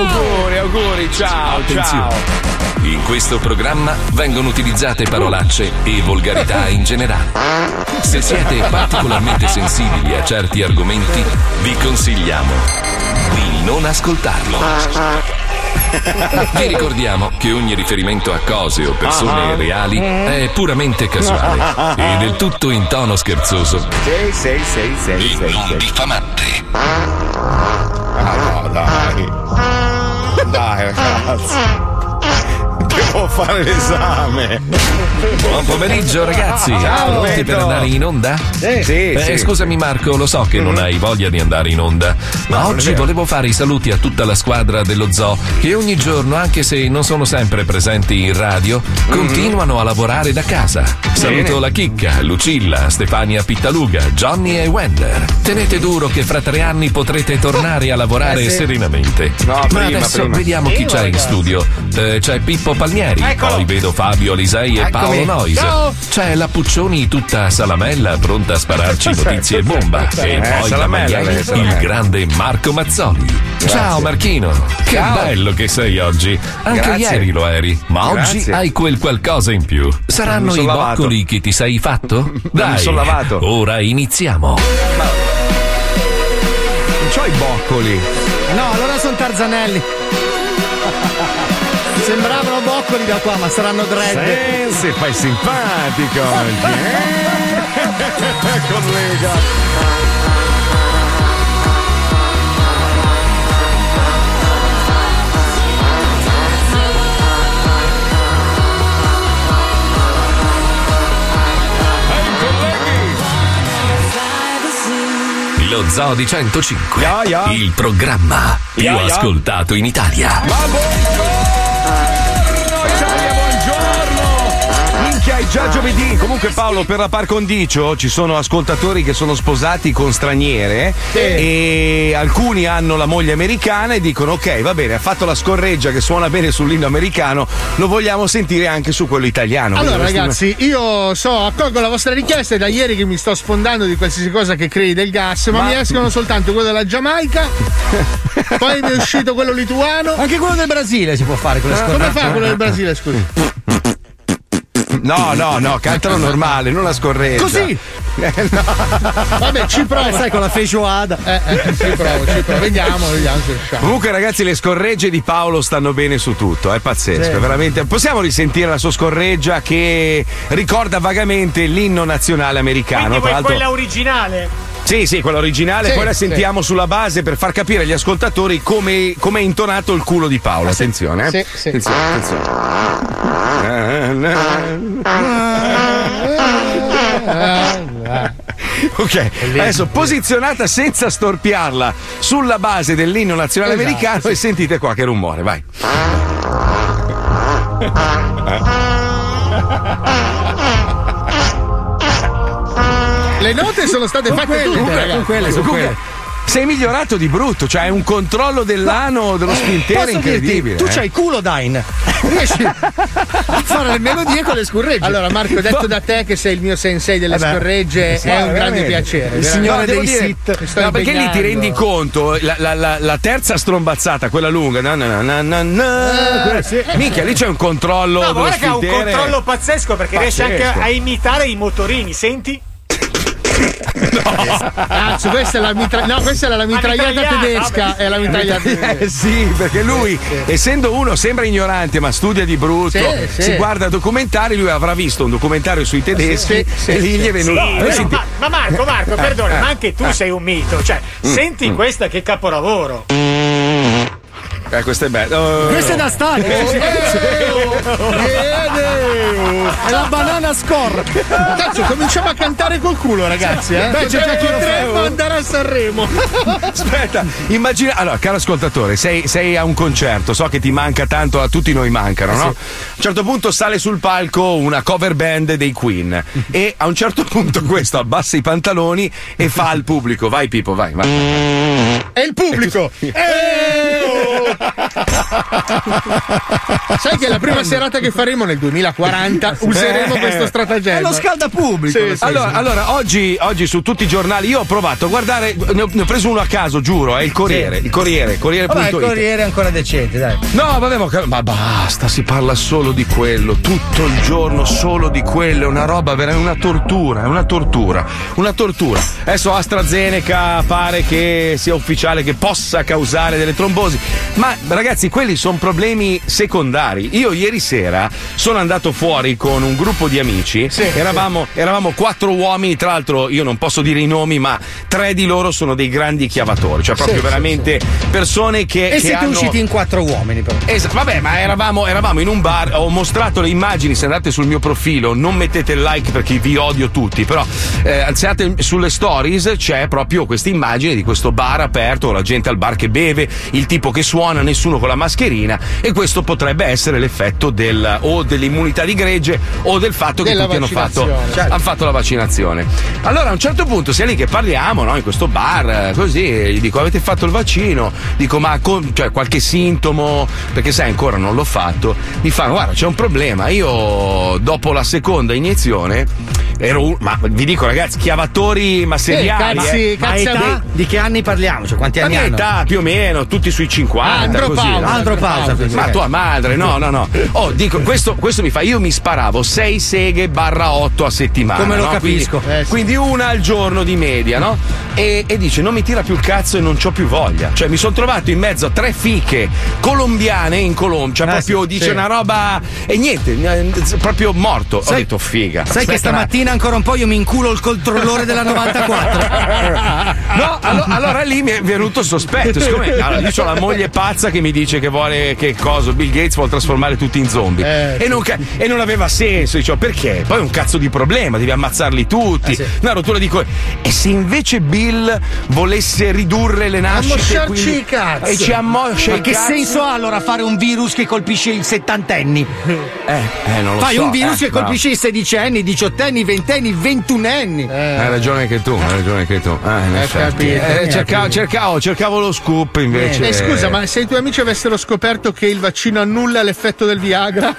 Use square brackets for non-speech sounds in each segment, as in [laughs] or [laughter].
Auguri, auguri, ciao, Attenzione. ciao. In questo programma vengono utilizzate parolacce e volgarità in generale. Se siete particolarmente sensibili a certi argomenti, vi consigliamo di non ascoltarlo. [laughs] Vi ricordiamo che ogni riferimento a cose o persone Ah. reali è puramente casuale [laughs] e del tutto in tono scherzoso Sei, sei, sei, sei, e sei, non diffamante. Ah, no, dai. [laughs] Dai, ragazzi. Devo fare l'esame. Buon pomeriggio ragazzi, Ciao, pronti per andare in onda? Sì, sì, Eh, sì. Scusami Marco, lo so che non hai voglia di andare in onda, ma No, oggi volevo fare i saluti a tutta la squadra dello zoo che ogni giorno, anche se non sono sempre presenti in radio, continuano a lavorare da casa. Saluto Bene. la Chicca, Lucilla, Stefania Pittaluga, Johnny e Wender. Tenete duro che fra tre anni potrete tornare a lavorare Eh, sì. serenamente. No, ma prima, adesso prima. vediamo chi c'è in studio. Eh, c'è Pippo Palmieri, Eccolo. poi vedo Fabio Alisei e Eccomi. Paolo Nois. Ciao. C'è la Puccioni tutta salamella, pronta a spararci [laughs] notizie e bomba. E Eh, poi da salamella. il grande Marco Mazzoli. Ciao Marchino, che Ciao. bello che sei oggi. Anche Grazie. ieri lo eri, ma oggi Grazie. hai quel qualcosa in più. Saranno Mi i lavato. boccoli che ti sei fatto? [laughs] Dai, son lavato. ora iniziamo. Non c'ho i boccoli. No, allora sono Tarzanelli. Sembravano boccoli da qua, ma saranno dread. Sì, fai simpatico oggi. [laughs] eh? [laughs] Collega. Lo Zoo di 105, Ya, ya. il programma più ya. ascoltato in Italia. Ma buongiorno Italia, Minchia, è già giovedì. Comunque Paolo, per la par condicio ci sono ascoltatori che sono sposati con straniere e alcuni hanno la moglie americana e dicono ok, va bene, ha fatto la scorreggia che suona bene sull'inno americano, lo vogliamo sentire anche su quello italiano. Allora, ragazzi, io so, accolgo la vostra richiesta. È da ieri che mi sto sfondando di qualsiasi cosa che crei del gas, ma, Ma- mi escono soltanto quello della Giamaica. [laughs] poi mi è uscito quello lituano. Anche quello del Brasile si può fare con le Come scorregge. fa quello del Brasile, scusi? No, no, no, cantano normale, non la scorreggia. Così? Eh, [laughs] no. Vabbè, ci provo. Sai con la feijoada. Eh, eh, ci provo, ci provo. Vediamo, vediamo se riusciamo. Comunque, ragazzi, le scorregge di Paolo stanno bene su tutto, è pazzesco, Sì. è veramente. Possiamo risentire la sua scorreggia che ricorda vagamente l'inno nazionale americano. Quindi Tra vuoi l'altro, quella originale? Sì, sì, quella originale, Sì, poi la sì. sentiamo sulla base per far capire agli ascoltatori come come è intonato il culo di Paolo. Attenzione, eh. Sì, sì. Attenzione, attenzione. [laughs] Ok, adesso posizionata senza storpiarla sulla base dell'inno nazionale Esatto, americano e sentite qua che rumore, vai. [laughs] Le note sono state fatte tutte, Con ragazzi. quelle, su Comunque, quelle. sei migliorato di brutto, cioè hai un controllo dell'ano dello spintere Posso incredibile. dirti, tu eh. c'hai culo Dine. Riesci [laughs] a fare le melodie con le scorregge. Allora, Marco, detto da te che sei il mio sensei delle Vabbè. scorregge, Sì, è un grande piacere. il signore No, dei dire- sit. No, perché lì ti rendi conto, la, la- la- la terza strombazzata, quella lunga, na, na, na, na, na, na, quella- minchia, lì c'è un controllo No, guarda che ha un controllo pazzesco perché riesce anche Pazzesco. a imitare i motorini, senti? Cazzo, questa è la mitra- no, questa era la mitragliata mitragliata, tedesca. vabbè. È la mitragliata Eh tedesca. sì, perché lui, essendo uno sembra ignorante, ma studia di brutto, Sì, sì. si guarda documentari, lui avrà visto un documentario sui tedeschi Sì, sì, e lì sì. gli è venuto. Sì, senti- ma, ma Marco, Marco, perdona, ma anche tu sei un mito. Cioè, senti questa che capolavoro. Eh, questo è bello. Oh. Questa è da stadio. È la banana score. Cazzo, cominciamo a cantare col culo, ragazzi. Eh? Beh, c'è già chi lo fa. Andare a Sanremo. Aspetta, immagina. Allora, caro ascoltatore, sei, sei a un concerto, so che ti manca tanto, a tutti noi mancano, no? A un certo punto sale sul palco una cover band dei Queen e a un certo punto questo abbassa i pantaloni e fa al pubblico: vai, Pippo, vai, vai. È il pubblico. Eh, oh. Sai che la prima serata che faremo nel 2040 useremo Eh. questo stratagemma. È lo scalda pubblico. Sì, sì, Allora, sì. allora, oggi, oggi su tutti i giornali io ho provato a guardare, ne ho, ne ho preso uno a caso, giuro, è il Corriere, il Corriere, Corriere.it. Vabbè, il Corriere è ancora decente, dai. No, vabbè, ma, ma basta, si parla solo di quello, tutto il giorno solo di quello, è una roba veramente una tortura, è una tortura, una tortura. Adesso AstraZeneca pare che sia ufficiale che possa causare delle trombosi, ma ragazzi, quelli sono problemi secondari. Io ieri sera sono andato fuori con un gruppo di amici, eravamo, eravamo quattro uomini, tra l'altro io non posso dire i nomi, ma tre di loro sono dei grandi chiavatori, cioè proprio Sì, sì, veramente persone che... E che siete hanno... usciti in quattro uomini, però. Esatto, vabbè, ma eravamo, eravamo in un bar, ho mostrato le immagini, se andate sul mio profilo, non mettete il like perché vi odio tutti, però eh, se andate sulle stories c'è proprio questa immagine di questo bar aperto, la gente al bar che beve, il tipo che suona, nessuno con la mascherina e questo potrebbe essere l'effetto del, o dell'immunità di gregge o del fatto che tutti hanno fatto, vaccinazione. hanno fatto la vaccinazione. Allora a un certo punto sei lì che parliamo, no, in questo bar, eh, così, gli dico avete fatto il vaccino? Dico ma con- cioè, qualche sintomo, perché sai ancora non l'ho fatto, mi fanno guarda c'è un problema, io dopo la seconda iniezione ero un, ma vi dico ragazzi, chiavatori ma seriali. cazzi, eh. Ma cazzi età? a- Di che anni parliamo? Cioè, quanti Ma anni mia hanno? età più o meno, tutti sui 50. Andropausa, così, no? Andropausa, quindi. Ma tua madre, no, no, no. Oh, dico, questo, questo mi fa. Io mi sparavo 6 seghe barra 8 a settimana. Come lo no? capisco. Quindi, Eh, sì. quindi una al giorno di media, no? E, e dice: Non mi tira più il cazzo e non c'ho più voglia. Cioè, mi sono trovato in mezzo a tre fiche colombiane in Colombia. Cioè, Eh, proprio sì, dice sì. una roba. E niente, proprio morto. Ho Sai- detto figa. Sai che stamattina ancora un po' io mi inculo il controllore della 94. [laughs] No, allo- allora, lì mi è venuto sospetto. Siccome allora, io ho la moglie pazza che mi dice che vuole che cosa? Bill Gates vuole trasformare tutti in zombie. Eh, e, non, ca- e non aveva senso. Dicevo, perché? Poi è un cazzo di problema, devi ammazzarli tutti. Una rottura di co- E se invece Bill volesse ridurre le nascite? Ammosciarci quindi- i cazzi. E ci ammoscia Ma i che cazzi? senso ha allora fare un virus che colpisce i settantenni? Eh, eh, non lo Fai so. un virus eh, che colpisce i sedicenni, i diciottenni, i ventenni, i ventunenni. Hai ragione anche tu, hai ragione anche tu. Ah, Eh, capito, Eh, cercavo, cercavo, cercavo lo scoop invece. Eh, scusa, ma se i tuoi amici avessero scoperto che il vaccino annulla l'effetto del Viagra,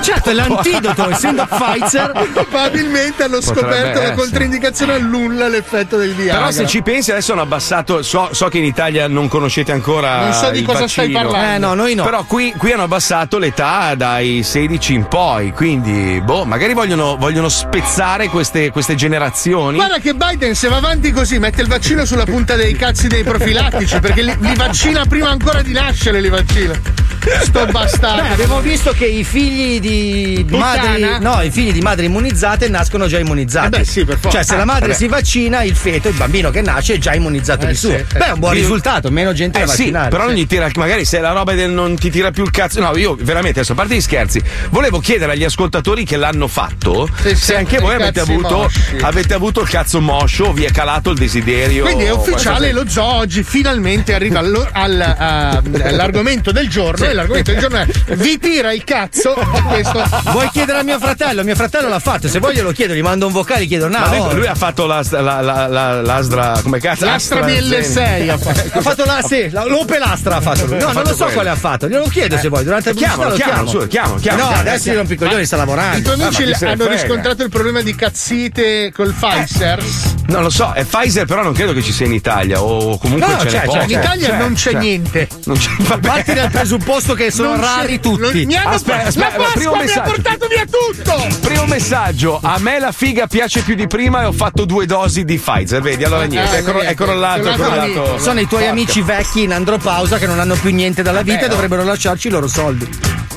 Certo, è l'antidoto, [laughs] essendo Pfizer. probabilmente hanno Potrebbe scoperto essere. la controindicazione annulla l'effetto del Viagra. Però se ci pensi adesso hanno abbassato, so, so che in Italia non conoscete ancora Non so di il cosa stai vaccino. parlando. Eh no, noi no. Però qui, qui hanno abbassato l'età dai 16 in poi, quindi boh, magari vogliono, vogliono spezzare queste, queste generazioni. Guarda che Biden se va avanti così mette il vaccino sulla punta dei cazzi dei profilattici perché li, li vaccina prima ancora di nascere li vaccina. Sto Beh, bastardo. abbiamo visto che i figli di madri, no, i figli di madri immunizzate nascono già immunizzati. Eh beh, sì, per forza. Cioè, se la Ah, madre vabbè. si vaccina, il feto, il bambino che nasce è già immunizzato Eh, di suo. sì, eh. Beh, è un buon risultato, meno gente Eh da sì, però non gli tira, magari se la roba del non ti tira più il cazzo. No, io veramente adesso, a parte gli scherzi, volevo chiedere agli ascoltatori che l'hanno fatto Sì, se anche voi avete avuto, avete avuto il cazzo moscio vi è calato il desiderio. Quindi è ufficiale, lo zoo oggi finalmente arriva all'argomento [laughs] del giorno. L'argomento del giorno è vi tira il cazzo. Questo Vuoi chiedere a mio fratello? Mio fratello l'ha fatto. Se vuoi glielo chiedo, gli mando un vocale, gli chiedo. No, Ma lui, oh, lui ha fatto la, la, la, la- l'astra, come cazzo? l'Astra AstraZeneca. BL6 ha fatto. ha fatto la, sì, la- l'opelastra ha fatto. No, non fatto lo so quello. quale ha fatto. Glielo chiedo se vuoi. Durante il Chiamalo, lo chiamalo, chiamo. su, chiamalo, chiamalo, No, chiamalo. adesso io rompo i coglioni, sta I lavorando. tuoi amici Ah, hanno frega? riscontrato il problema di cazzite col Pfizer. Non lo so, è Pfizer, però non credo che ci sia in Italia. O comunque No, ce c'è, c'è, poche. In Italia C'è, non c'è, c'è. niente. Non c'è. Parti dal presupposto che sono Non c'è- rari tutti. non- mi hanno Aspetta, la aspetta, Pasqua primo mi ha messaggio. portato via tutto. Primo messaggio, a me la figa piace più di prima e ho fatto due dosi di Pfizer. Vedi, allora niente, Ah, è, cro- è crollato, è crollato crollato. Sono i tuoi amici vecchi in andropausa che non hanno più niente dalla vita e dovrebbero lasciarci i loro soldi.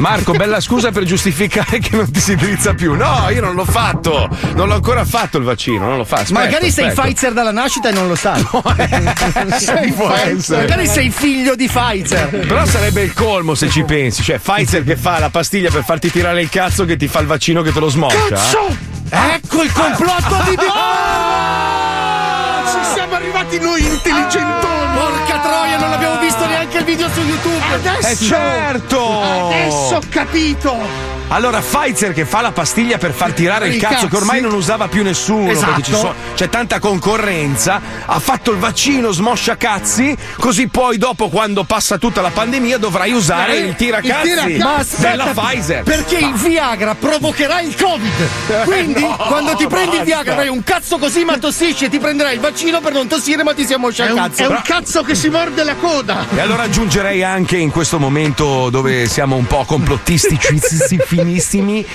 Marco, bella scusa per giustificare che non ti si drizza più. No, io non l'ho fatto. Non l'ho ancora fatto il vaccino, non lo fa. Aspetta, Magari sei aspetta. Pfizer dalla nascita e non lo sai. Sì, può essere. Magari sei figlio di Pfizer. Però sarebbe il colmo se ci pensi. Cioè, Pfizer che fa la pastiglia per farti tirare il cazzo che ti fa il vaccino che te lo smorcia. Ecco il complotto di Dio! Ah, Ci siamo arrivati noi intelligentoni. Porca troia, non abbiamo visto neanche il video su YouTube. Eh Adesso, certo! adesso ho capito. Allora Pfizer che fa la pastiglia per far tirare il cazzo, che ormai non usava più nessuno Esatto. perché ci so- c'è tanta concorrenza, ha fatto il vaccino smoscia cazzi, così poi dopo quando passa tutta la pandemia dovrai usare Eh, il tiracazzi il tiracazzi. Ma aspetta, della Pfizer. Perché il Viagra provocherà il Covid. Quindi, no, quando ti prendi il. Viagra, avrai un cazzo così, ma tossisci e ti prenderai il vaccino per non tossire, ma ti si ammoscia È il un, cazzo. è un cazzo che si morde la coda. E allora aggiungerei anche in questo momento dove siamo un po' complottistici [laughs] finissimi.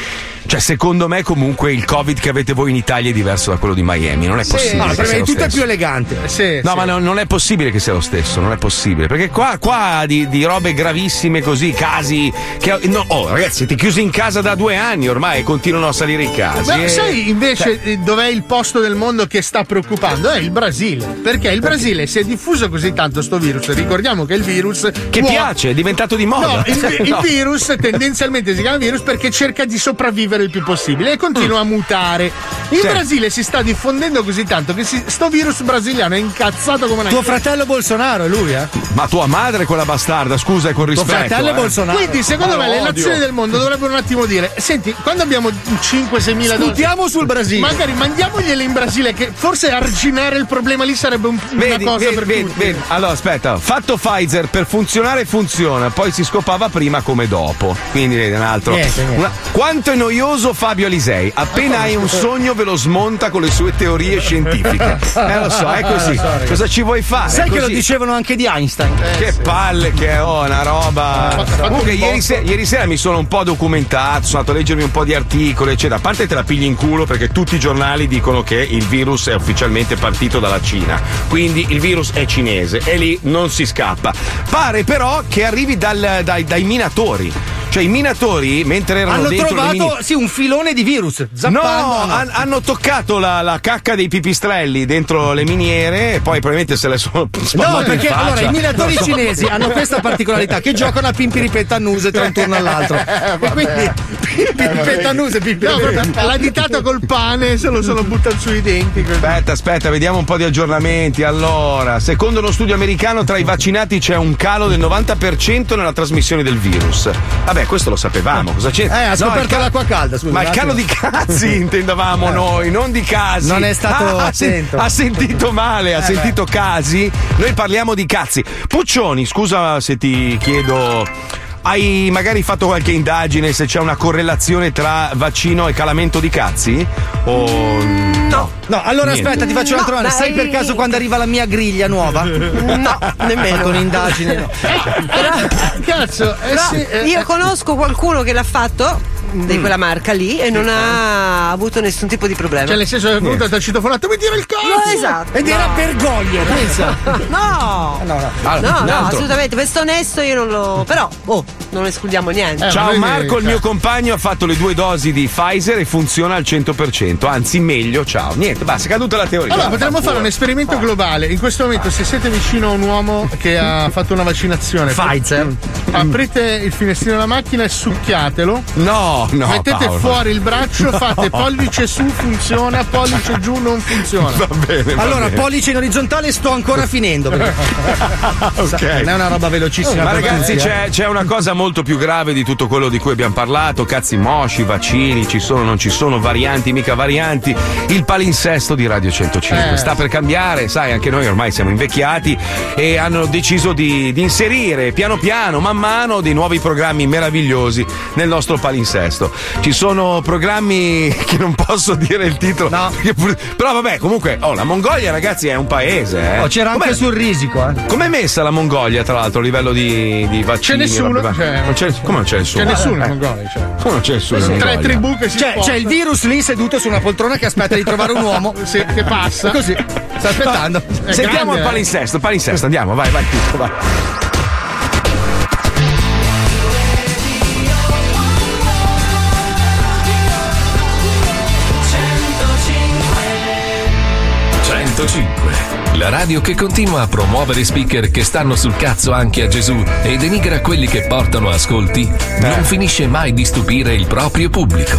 Cioè, secondo me, comunque, il Covid che avete voi in Italia è diverso da quello di Miami. Non è possibile. No, prima di tutto è più elegante. Sì, No, sì. ma no- non è possibile che sia lo stesso, non è possibile. Perché qua, qua di, di robe gravissime così, casi. Che, no, oh, ragazzi, siete chiusi in casa da due anni ormai e continuano a salire i casi. Ma Eh, sai invece eh, dov'è il posto del mondo che sta preoccupando? È il Brasile. Perché il Brasile si è diffuso così tanto sto virus. Ricordiamo che il virus. Che può- piace, è diventato di moda. No, il, [laughs] il No. virus tendenzialmente si chiama virus perché cerca di sopravvivere il più possibile e continua a mutare. In Sì. Brasile si sta diffondendo così tanto che si- sto virus brasiliano è incazzato come una Tuo fratello Bolsonaro è lui, eh? Ma tua madre è quella bastarda, scusa, e con Tuo rispetto. fratello è eh. Bolsonaro. Quindi, secondo Ma me, le nazioni del mondo dovrebbero un attimo dire: Senti, quando abbiamo 5-6 mila dosi, Puntiamo sul Brasile. magari mandiamogliele in Brasile, che forse arginare il problema lì sarebbe un- una Vedi, cosa vedi, per vedi, tutti. vedi. Allora, aspetta, fatto Pfizer per funzionare funziona, poi si scopava prima come dopo. Quindi vedi un altro. Niente, niente. Una- quanto è noioso Fabio Alisei? Appena hai un sogno ve lo smonta con le sue teorie scientifiche. [laughs] Eh lo so, è così. Cosa ci vuoi fare? Sai che lo dicevano anche di Einstein. Che palle che è, oh, una roba. Comunque, ieri, se- ieri sera mi sono un po' documentato, sono andato a leggermi un po' di articoli, eccetera. A parte te la pigli in culo perché tutti i giornali dicono che il virus è ufficialmente partito dalla Cina. Quindi il virus è cinese e lì non si scappa. Pare però che arrivi dal- dai, dai minatori. Cioè, i minatori, mentre erano Hanno dentro trovato, mini- sì, un filone di virus. No, Zappando. han- hanno toccato la, la cacca dei pipistrelli dentro le miniere e poi probabilmente se le sono No, perché allora i minatori so. cinesi hanno questa particolarità che giocano a pimpiripetannuse tra un turno [laughs] all'altro. E quindi pimpiripetannuse, No, pimpiripetannuse. proprio l'ha ditato col pane, se lo sono buttato sui denti. così. Aspetta, aspetta, vediamo un po' di aggiornamenti. Allora, secondo uno studio americano, tra i vaccinati c'è un calo del 90% nella trasmissione del virus. Vabbè, questo lo sapevamo. Cosa c'è? Eh, ha No, scoperto ca- l'acqua calda, scusa. Ma il attimo. di cazzi [laughs] intendavamo noi, non di casi. Non è stato Ah, attento. ha sentito male, ha Eh, sentito casi. Noi parliamo di cazzi. Puccioni, scusa se ti chiedo. Hai magari fatto qualche indagine se c'è una correlazione tra vaccino e calamento di cazzi? O no? No, allora Niente. aspetta, ti faccio un'altra No, domanda. Sai per caso quando arriva la mia griglia nuova? No, Ho nemmeno. fatto un'indagine, no. Cazzo, eh Però sì, eh, io eh, conosco qualcuno che l'ha fatto di quella marca lì e non ha avuto nessun tipo di problema. Cioè, nel senso che è venuto e ti ha citofonato, mi tira il No, cazzo! esatto. Ed era Bergoglio, pensa. No! [laughs] No, no. Allora, No, no, assolutamente. Questo onesto io non lo. Però, oh, non escludiamo niente. Eh, Ciao Marco, il mio compagno ha fatto le due dosi di Pfizer e funziona al 100%, anzi meglio, ciao. Niente, basta, è caduta la teoria. Allora, potremmo fare un esperimento globale. In questo momento, se siete vicino a un uomo che ha [laughs] fatto una vaccinazione, Pfizer. aprite il finestrino della macchina e succhiatelo. No, no, mettete Paolo. fuori il braccio, fate pollice su, funziona, pollice giù, non funziona. Va bene, va Allora, bene. pollice in orizzontale sto ancora [laughs] finendo. perché- ok. Non è una roba velocissima. Ma ragazzi, tutti, eh. c'è, c'è una cosa molto più grave di tutto quello di cui abbiamo parlato: cazzi mosci, vaccini, ci sono, non ci sono, varianti, mica varianti. Il palinsesto di Radio 105 Eh. sta per cambiare, sai, anche noi ormai siamo invecchiati e hanno deciso di, di inserire piano piano, man mano, dei nuovi programmi meravigliosi nel nostro palinsesto. Ci sono programmi [laughs] che non posso dire il titolo, No. perché pur- però vabbè, comunque, oh, la Mongolia, ragazzi, è un paese. Eh. Oh, c'era anche Com'è- sul risico, eh. Com'è messa la Mongolia, tra l'altro, a livello di, di vaccini? C'è nessuno, cioè- non c'è, come non c'è nessuno? C'è nessuno Eh, in Mongolia. Cioè. Come non c'è nessuno? in Tre tribù che si C'è, spostano. c'è il virus lì seduto su una poltrona che aspetta di trovare un uomo. [laughs] Sì, che passa. Così, sta aspettando. È Sentiamo grande, il eh. palinsesto, il palinsesto, andiamo, vai, vai, Pippo, vai. La radio che continua a promuovere speaker che stanno sul cazzo anche a Gesù e denigra quelli che portano ascolti, non finisce mai di stupire il proprio pubblico.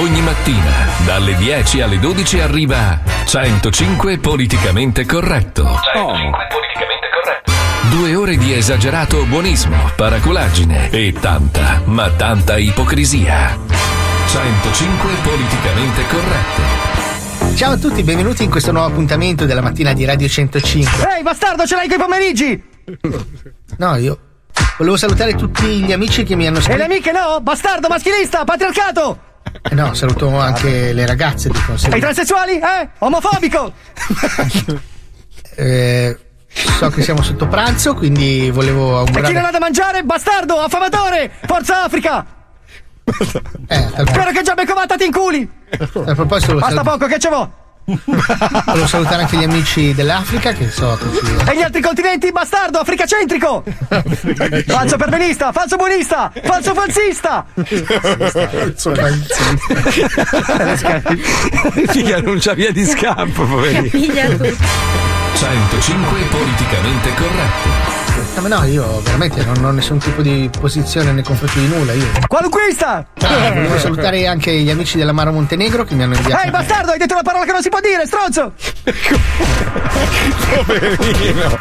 Ogni mattina, dalle 10 alle 12 arriva 105 politicamente corretto. Due ore di esagerato buonismo, paraculaggine e tanta, ma tanta ipocrisia. 105 politicamente corrette. Ciao a tutti, benvenuti in questo nuovo appuntamento della mattina di Radio 105. Ehi, bastardo, ce l'hai coi pomeriggi! No, io volevo salutare tutti gli amici che mi hanno E le scritto. amiche no? Bastardo, maschilista, patriarcato! Eh no, saluto anche le ragazze di E i conseguenza. transessuali? Eh? Omofobico! [laughs] Eh, so che siamo sotto pranzo, quindi volevo E chi non augurare. ha da mangiare? Bastardo, affamatore! Forza Africa! Eh, Spero che già becovata ti inculi! a proposito, volevo, Basta sal- poco, che ce vo? [laughs] volevo salutare anche gli amici dell'Africa che so che ci. E gli altri continenti? Bastardo, africacentrico! falso pervenista, falso buonista, falso falsista! Figa, non c'ha via di scampo, poverino. 105 politicamente corrette. No, ma no, io veramente non ho nessun tipo di posizione nei confronti di nulla. Io. Qualunquista! Ah, volevo salutare anche gli amici dell'Amaro Montenegro che mi hanno inviato. Ehi, bastardo, hai detto una parola che non si può dire, stronzo! Poverino.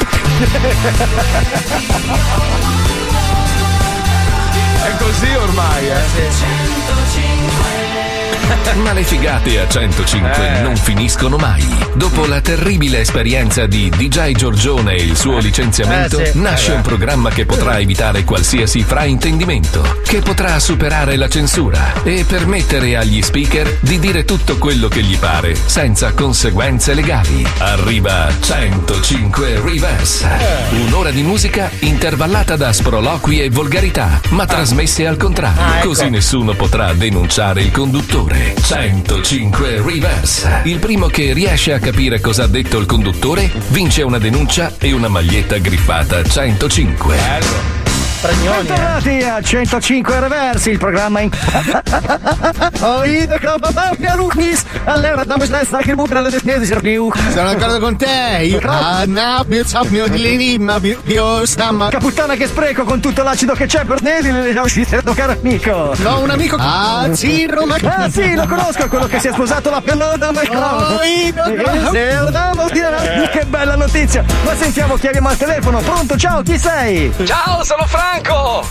È così ormai, eh. [laughs] Ma le figate a 105 Eh. non finiscono mai. Dopo la terribile esperienza di DJ Giorgione e il suo licenziamento, Eh, sì. nasce Eh, un programma che potrà evitare qualsiasi fraintendimento, che potrà superare la censura e permettere agli speaker di dire tutto quello che gli pare, senza conseguenze legali. Arriva 105 Reverse. Un'ora di musica intervallata da sproloqui e volgarità, ma trasmesse al contrario, Ah, ecco. così nessuno potrà denunciare il conduttore. 105 Reverse. Il primo che riesce a capire cosa ha detto il conduttore vince una denuncia e una maglietta griffata 105. Bentornati a 105 Reversi, il programma in. [laughs] Oh. Sono d'accordo con te. Io. Ah, no, io so mio di l'enigma, io stamma. Caputtana che spreco con tutto l'acido che c'è per te, le uscite caro amico. No, un amico. Ah, sì, Roma. Ah sì, lo conosco, quello che si è sposato la pelota ma Oh, io- Eh, Che bella notizia! Ma sentiamo chi abbiamo al telefono. Pronto, ciao, chi sei? Ciao, sono Franco!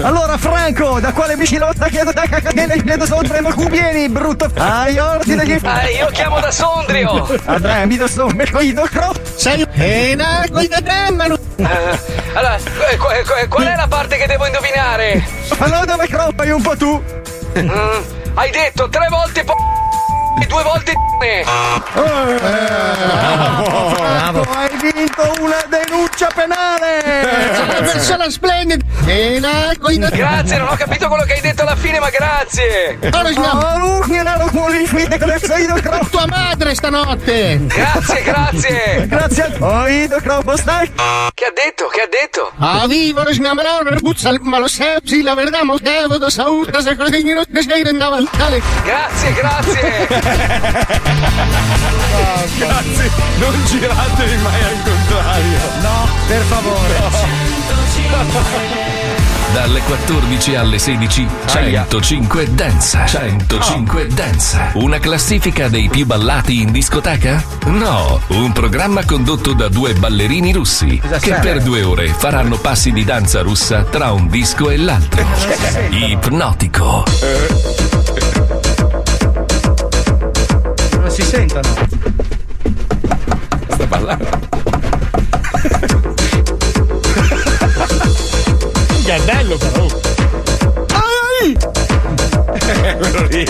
Allora, Franco, da quale vicino sta chiedo da cagare chiedo solo premo cubieni, brutto. Ah, io ti dagli. Eh, io chiamo da Sondrio! Andrea, mi do sto me coido cro. Sei e na, guida te, ma Eh, allora, eh, qu- qu- qual è la parte che devo indovinare? Allora dove cro fai un po' tu? Mm, hai detto tre volte po- due volte ne. Bravo. Hai vinto una denuncia penale. Sei una persona splendida. E. Grazie, non ho capito quello che hai detto alla fine, ma grazie! Oh. Tua madre stanotte. Grazie, grazie! Grazie a voi. Che ha detto? Che ha detto? A vivo lo sgnamano, puzza, ma lo sì, la verità, mo devo da saluta, se così non ti sei andava al tale. Grazie, grazie! Grazie, non giratevi mai al contrario. No, per favore. Dalle 14 alle 16 105 Dance 105 Dance Una classifica dei più ballati in discoteca? No, un programma condotto da due ballerini russi che per due ore faranno passi di danza russa tra un disco e l'altro. Ipnotico. Si sentono. Sta ballando. Che è bello però. Quello lì.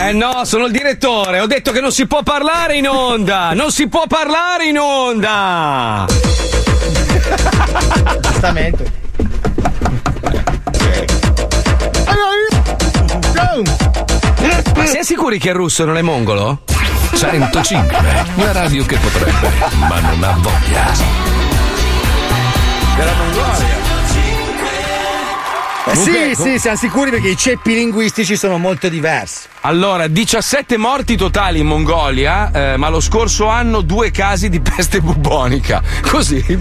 Eh no, sono il direttore. Ho detto che non si può parlare in onda. Non si può parlare in onda. Giustamente. Ma siete sicuri che il russo non è mongolo? 105. La radio che potrebbe, ma non ha voglia. Della Mongolia. Eh sì, sì, siamo sicuri perché i ceppi linguistici sono molto diversi. Allora, 17 morti totali in Mongolia, eh, ma lo scorso anno due casi di peste bubonica. Così. [laughs]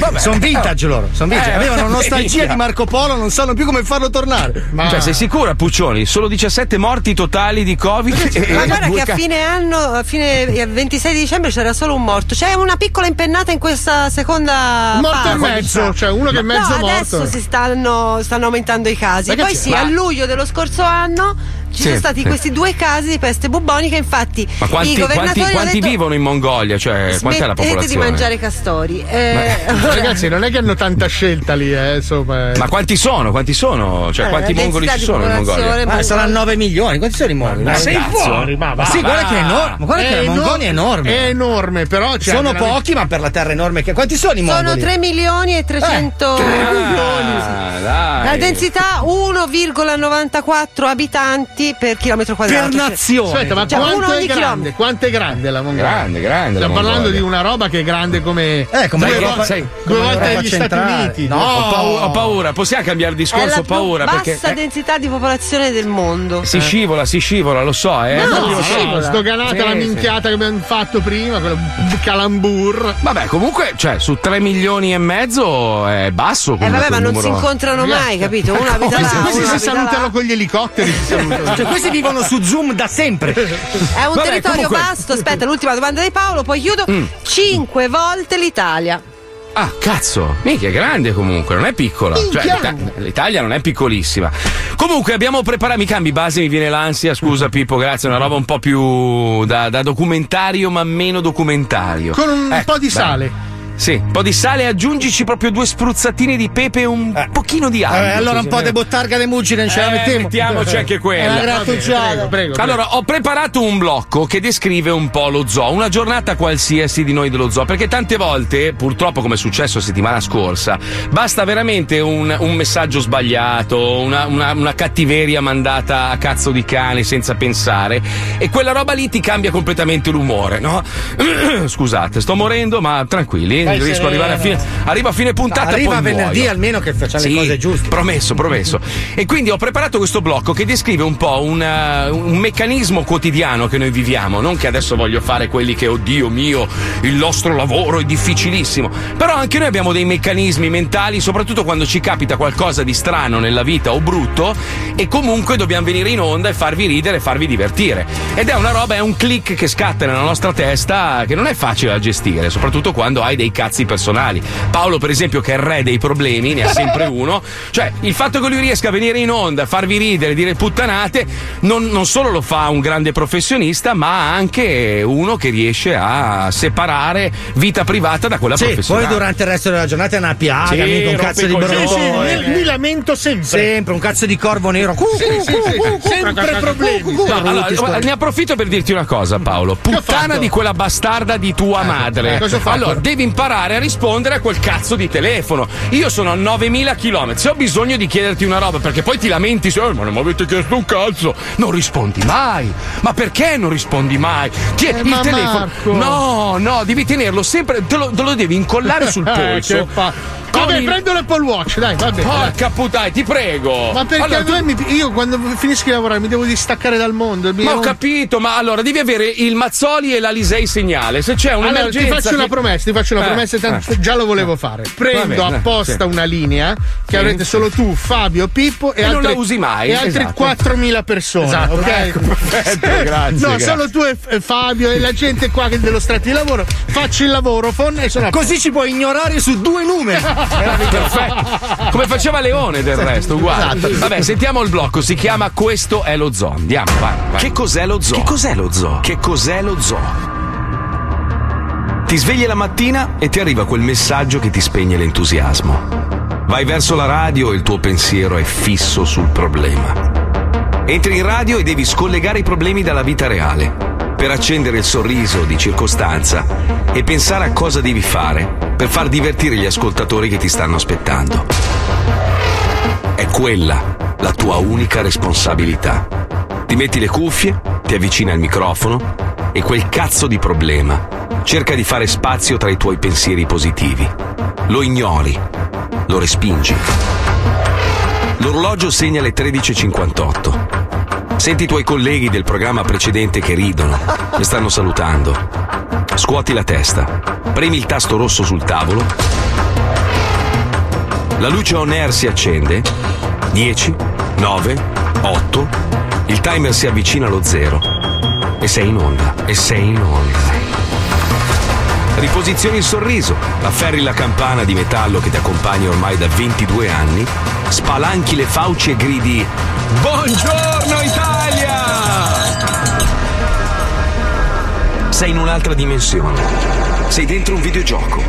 Vabbè. Sono vintage loro, sono vintage. Eh, Avevano [laughs] nostalgia minchia. di Marco Polo, non sanno più come farlo tornare. Cioè, sei sicura, Puccioni? Solo 17 morti totali di Covid. Ma e guarda che a fine anno, a fine il 26 di dicembre c'era solo un morto. C'è una piccola impennata in questa seconda Un morto fase. e mezzo, cioè uno che è No, mezzo adesso morto. si stanno, stanno aumentando i casi. Ma che Poi sì, Ma- a luglio dello scorso anno ci Sì, sono stati sì. questi due casi di peste bubonica. Infatti, Ma quanti, i governatori quanti- quanti detto, vivono in Mongolia? Cioè, quant'è la popolazione? di mangiare castori. Eh, [laughs] Ragazzi, non è che hanno tanta scelta lì, eh, insomma. Ma quanti sono? Quanti sono? Cioè, Eh, quanti mongoli ci di sono in Mongolia? Ma saranno 9 milioni, quanti sono i mongoli? Ma sei fuori, ma va. Sì, guarda che è enorme. Ma guarda che la Mongolia è enorme. È enorme, però c'è sono veramente- pochi, ma per la terra enorme che. Quanti sono i sono mongoli? 3 milioni e 300 Ah, dai. La densità 1,94 abitanti per chilometro quadrato. Per nazione. Aspetta, ma Cioè, quanto è grande? chilometro. Quanto è grande la Mongolia? Grande, grande. Stiamo parlando di una roba che è grande come, Eh, come due, vo- sai, due come volte gli Stati. Uniti. No. Ho paura, ho paura. possiamo cambiare È discorso? la Ho paura più perché bassa eh, densità di popolazione del mondo. si scivola, si scivola, lo so, eh. No, no, sì. sdoganata Sì, la sì. minchiata che abbiamo fatto prima, quello calambur. Vabbè, comunque, cioè, su 3 milioni e mezzo è basso. Eh vabbè, ma non si incontrano mai, capito? Uno abita là, Questi, si salutano con gli elicotteri. Cioè, questi vivono su Zoom da sempre. [laughs] È un Vabbè, territorio comunque- vasto. Aspetta, l'ultima domanda di Paolo, poi chiudo. Mm. Cinque volte l'Italia. Ah, cazzo, mica è grande comunque, non è piccola. Cioè, l'Ita- l'Italia non è piccolissima. Comunque abbiamo preparato, mi cambi base, mi viene l'ansia, scusa Pippo, grazie, è una roba un po' più da, da documentario ma meno documentario. Con un Ecco, po' di beh. sale. Sì, un po' di sale aggiungici proprio due spruzzatine di pepe e un pochino di aglio. Eh, allora un po' di bottarga di muggine, ce la Eh, mettiamo. mettiamoci anche quella. È una grattugiata. Prego, prego. Allora, ho preparato un blocco che descrive un po' lo zoo, una giornata qualsiasi di noi dello zoo, perché tante volte, purtroppo come è successo settimana scorsa, basta veramente un, un messaggio sbagliato, una, una- una cattiveria mandata a cazzo di cane senza pensare e quella roba lì ti cambia completamente l'umore, no? [clears throat] Scusate, sto morendo, ma tranquilli, Vai riesco ad arrivare a fine, arrivo a fine puntata Arriva venerdì muoio. almeno che facciamo Sì, le cose giuste. Promesso, promesso. E quindi ho preparato questo blocco che descrive un po' un, eh, un meccanismo quotidiano che noi viviamo. Non che adesso voglio fare quelli che, oddio mio, il nostro lavoro è difficilissimo. Però anche noi abbiamo dei meccanismi mentali, soprattutto quando ci capita qualcosa di strano nella vita o brutto, e comunque dobbiamo venire in onda e farvi ridere e farvi divertire. Ed è una roba, è un click che scatta nella nostra testa che non è facile da gestire, soprattutto quando hai dei cazzi personali. Paolo, per esempio, che è il re dei problemi, ne ha sempre uno. Cioè, il fatto che lui riesca a venire in onda, farvi ridere, dire puttanate, non, non solo lo fa un grande professionista, ma anche uno che riesce a separare vita privata da quella Sì, poi professionale. durante il resto della giornata è una piaga, Sì, mica un cazzo di i Sì, sì, brontone. mi, mi lamento sempre. Sempre un cazzo di corvo nero. Cu, Sì, cu, sì, cu, sì, sempre problemi. cu, cu, cu. No, allora, ne approfitto per dirti una cosa, Paolo. Puttana di quella bastarda di tua madre. eh? Allora, devi imparare a rispondere a quel cazzo di telefono. Io sono a 9000 km. Se ho bisogno di chiederti una roba, perché poi ti lamenti, se, "Eh, ma non mi avete chiesto un cazzo. Non rispondi mai. Ma perché non rispondi mai? Ti- il Eh, ma telefono. Marco. No, no, devi tenerlo sempre. Te lo, te lo devi incollare sul [laughs] Eh, polso. Vabbè, prendo l'Apple Watch, dai, va bene. Porca puttana, ti prego. Ma perché Allora, mi- io quando finisco di lavorare mi devo distaccare dal mondo. Ma ho capito, ma allora devi avere il Mazzoli e la Lisei segnale. Se c'è Allora, un'emergenza. ti faccio una che- promessa, ti faccio una Eh, promessa, tanto eh. già lo volevo fare. Prendo bene, apposta sì. una linea che Sì, avrete solo tu, Fabio, Pippo e, E non altre, la usi mai, e altre esatto. 4.000 persone. Esatto, ok? ecco, perfetto, [laughs] grazie, No, grazie. solo tu e Fabio e la gente qua che dello strato di lavoro. Faccio il lavoro, phon e sono Così ci puoi ignorare su due numeri. [laughs] Perfetto. Come faceva Leone del resto, uguale. Esatto. Vabbè, sentiamo il blocco. Si chiama Questo è lo zoo. Andiamo, vai. vai. Che cos'è lo zoo? Che cos'è lo zoo? Che cos'è lo zoo? Ti svegli la mattina e ti arriva quel messaggio che ti spegne l'entusiasmo. Vai verso la radio e il tuo pensiero è fisso sul problema. Entri in radio e devi scollegare i problemi dalla vita reale per accendere il sorriso di circostanza e pensare a cosa devi fare per far divertire gli ascoltatori che ti stanno aspettando. È quella la tua unica responsabilità. Ti metti le cuffie, ti avvicini al microfono e quel cazzo di problema cerca di fare spazio tra i tuoi pensieri positivi. Lo ignori, lo respingi. L'orologio segna le 13.58. Senti i tuoi colleghi del programma precedente che ridono e stanno salutando. Scuoti la testa, premi il tasto rosso sul tavolo. La luce on air si accende. 10, 9, 8. Il timer si avvicina allo zero. E sei in onda. E sei in onda. Riposizioni il sorriso, afferri la campana di metallo che ti accompagna ormai da 22 anni, spalanchi le fauci e gridi Buongiorno Italia! Sei in un'altra dimensione. Sei dentro un videogioco.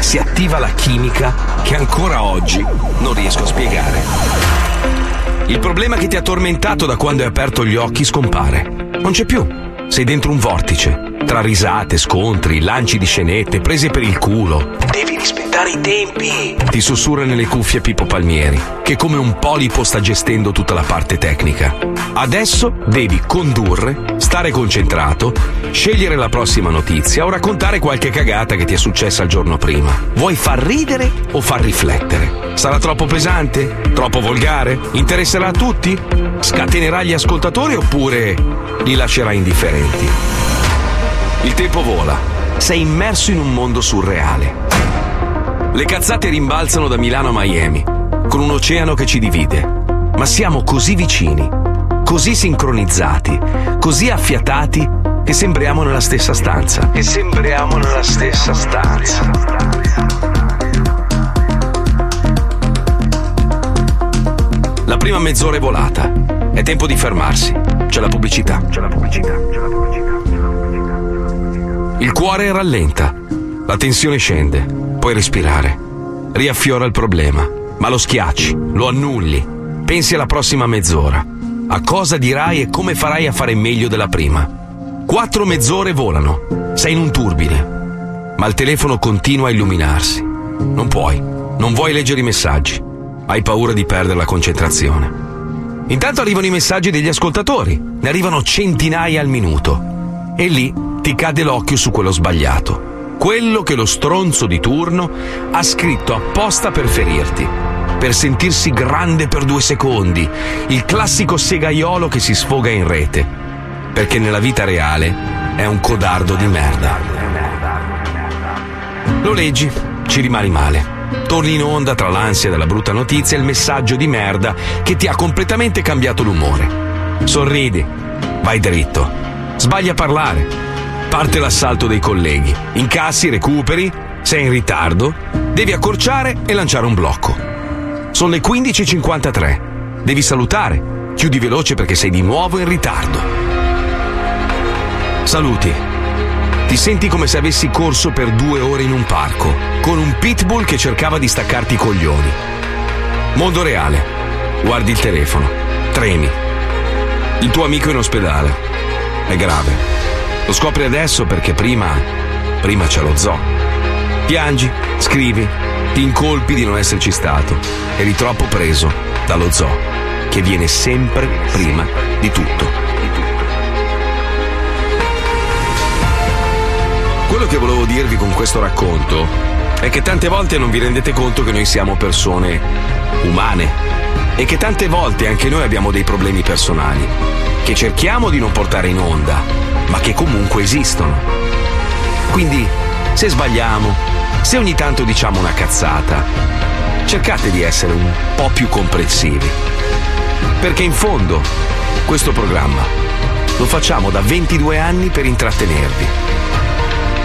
Si attiva la chimica che ancora oggi non riesco a spiegare. Il problema che ti ha tormentato da quando hai aperto gli occhi scompare. Non c'è più. Sei dentro un vortice. Tra risate, scontri, lanci di scenette, prese per il culo. Devi rispettare i tempi. Ti sussurra nelle cuffie Pippo Palmieri, che come un polipo sta gestendo tutta la parte tecnica. Adesso devi condurre, stare concentrato, scegliere la prossima notizia o raccontare qualche cagata che ti è successa il giorno prima. Vuoi far ridere o far riflettere? Sarà troppo pesante? Troppo volgare? Interesserà a tutti? Scatenerà gli ascoltatori oppure li lascerà indifferenti? Il tempo vola. Sei immerso in un mondo surreale. Le cazzate rimbalzano da Milano a Miami, con un oceano che ci divide. Ma siamo così vicini, così sincronizzati, così affiatati che sembriamo nella stessa stanza. Che sembriamo nella stessa stanza. La prima mezz'ora è volata. È tempo di fermarsi. C'è la pubblicità. C'è la pubblicità. C'è la pubblicità. Il cuore rallenta. La tensione scende. Puoi respirare. Riaffiora il problema. Ma lo schiacci. Lo annulli. Pensi alla prossima mezz'ora. A cosa dirai e come farai a fare meglio della prima. Quattro mezz'ore volano. Sei in un turbine. Ma il telefono continua a illuminarsi. Non puoi. Non vuoi leggere i messaggi. Hai paura di perdere la concentrazione. Intanto arrivano i messaggi degli ascoltatori, ne arrivano centinaia al minuto. E lì ti cade l'occhio su quello sbagliato. Quello che lo stronzo di turno ha scritto apposta per ferirti. Per sentirsi grande per due secondi. Il classico segaiolo che si sfoga in rete. Perché nella vita reale è un codardo di merda. Lo leggi, ci rimani male. Torni in onda tra l'ansia della brutta notizia e il messaggio di merda che ti ha completamente cambiato l'umore. Sorridi, vai dritto, sbagli a parlare, parte l'assalto dei colleghi, incassi, recuperi, sei in ritardo, devi accorciare e lanciare un blocco. Sono le 15.53, devi salutare, chiudi veloce perché sei di nuovo in ritardo. Saluti. Ti senti come se avessi corso per due ore in un parco, con un pitbull che cercava di staccarti i coglioni. Mondo reale. Guardi il telefono. Tremi. Il tuo amico è in ospedale. È grave. Lo scopri adesso perché prima. prima c'è lo zoo. Piangi, scrivi, ti incolpi di non esserci stato. Eri troppo preso dallo zoo, che viene sempre prima di tutto. Quello che volevo dirvi con questo racconto è che tante volte non vi rendete conto che noi siamo persone umane e che tante volte anche noi abbiamo dei problemi personali che cerchiamo di non portare in onda, ma che comunque esistono. Quindi, se sbagliamo, se ogni tanto diciamo una cazzata, cercate di essere un po' più comprensivi. Perché in fondo, questo programma lo facciamo da 22 anni per intrattenervi.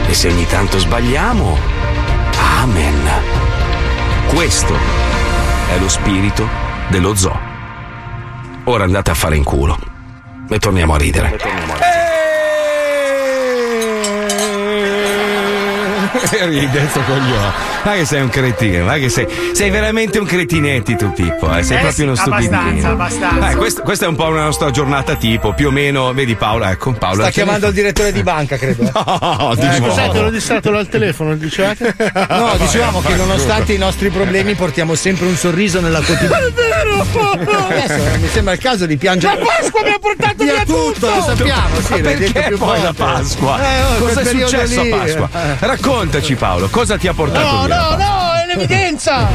E se ogni tanto sbagliamo, amen. Questo è lo spirito dello zoo. Ora andate a fare in culo. E torniamo a ridere. [laughs] Ride sto coglione. Ma che sei un cretino, ma che sei. Sei veramente un cretinetti tu, Pippo. Eh? Sei Eh proprio sì, uno stupidino. abbastanza, abbastanza. Eh, questa, questa è un po' una nostra giornata tipo, più o meno. Vedi Paola, ecco. Paola. Sta chiamando il direttore di banca, credo. eh. [laughs] No, di Eh, nuovo. scusate, l'ho distratto dal telefono, dicevate? No, dicevamo che nonostante i nostri problemi portiamo sempre un sorriso nella quotidianità. Adesso eh, mi sembra il caso di piangere. La Pasqua mi ha portato via via tutto, lo sappiamo, sì, Ma perché poi la. Pasqua? Eh, oh, cosa è successo lì. a Pasqua? Raccontaci Paolo, cosa ti ha portato No, via? no, no, è l'evidenza!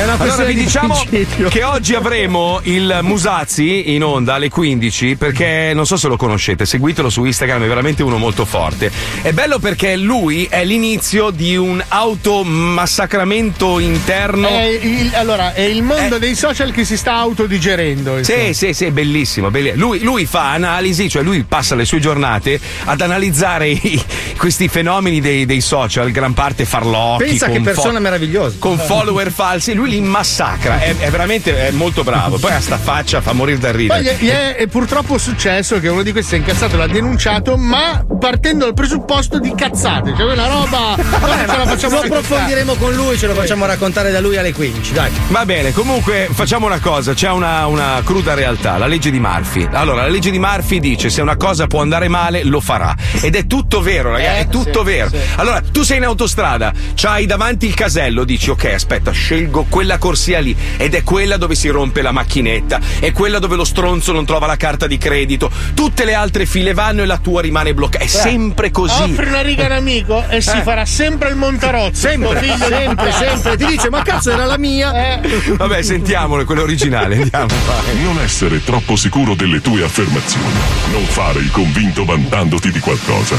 È una Allora vi di diciamo principio. che oggi avremo il Musazzi in onda alle 15 perché non so se lo conoscete, seguitelo su Instagram, è veramente uno molto forte. È bello perché lui è l'inizio di un automassacramento interno. È il, allora, è il mondo dei social che si sta autodigerendo. insomma. Sì, sì, sì, bellissimo. belli- Lui, lui fa analisi, cioè lui passa le sue giornate ad analizzare i- questi fenomeni dei, dei social, gran parte farlocchi. Pensa che persona fo- meravigliosa. Con follower falsi, lui li massacra. È, è veramente è molto bravo. Poi ha sta faccia, fa morire da Poi ridere. gli- gli è, è purtroppo successo che uno di questi è incazzato, l'ha denunciato, ma partendo dal presupposto di cazzate. Cioè, una roba. [laughs] Vabbè, ce la facciamo lo approfondiremo con lui, ce lo facciamo raccontare da lui alle 15, dai. Va bene, comunque facciamo una cosa, c'è una, una cruda realtà, la legge di Murphy. Allora, la legge di Murphy dice se una cosa può andare male, lo farà. Ed è tutto vero, ragazzi, Eh, è tutto sì, vero. sì. Allora, tu sei in autostrada, c'hai davanti il casello, dici ok, aspetta, scelgo quella corsia lì ed è quella dove si rompe la macchinetta, è quella dove lo stronzo non trova la carta di credito. Tutte le altre file vanno e la tua rimane bloccata. È sempre così. Offri una riga a un amico e si Eh. farà sempre il Montarozzo. Sempre, figlio sempre, sempre. Ti dice, ma cazzo era la mia? Vabbè, sentiamolo, quello originale, andiamo. vai. Non essere troppo sicuro delle tue affermazioni. Non fare il convinto vantandoti di qualcosa.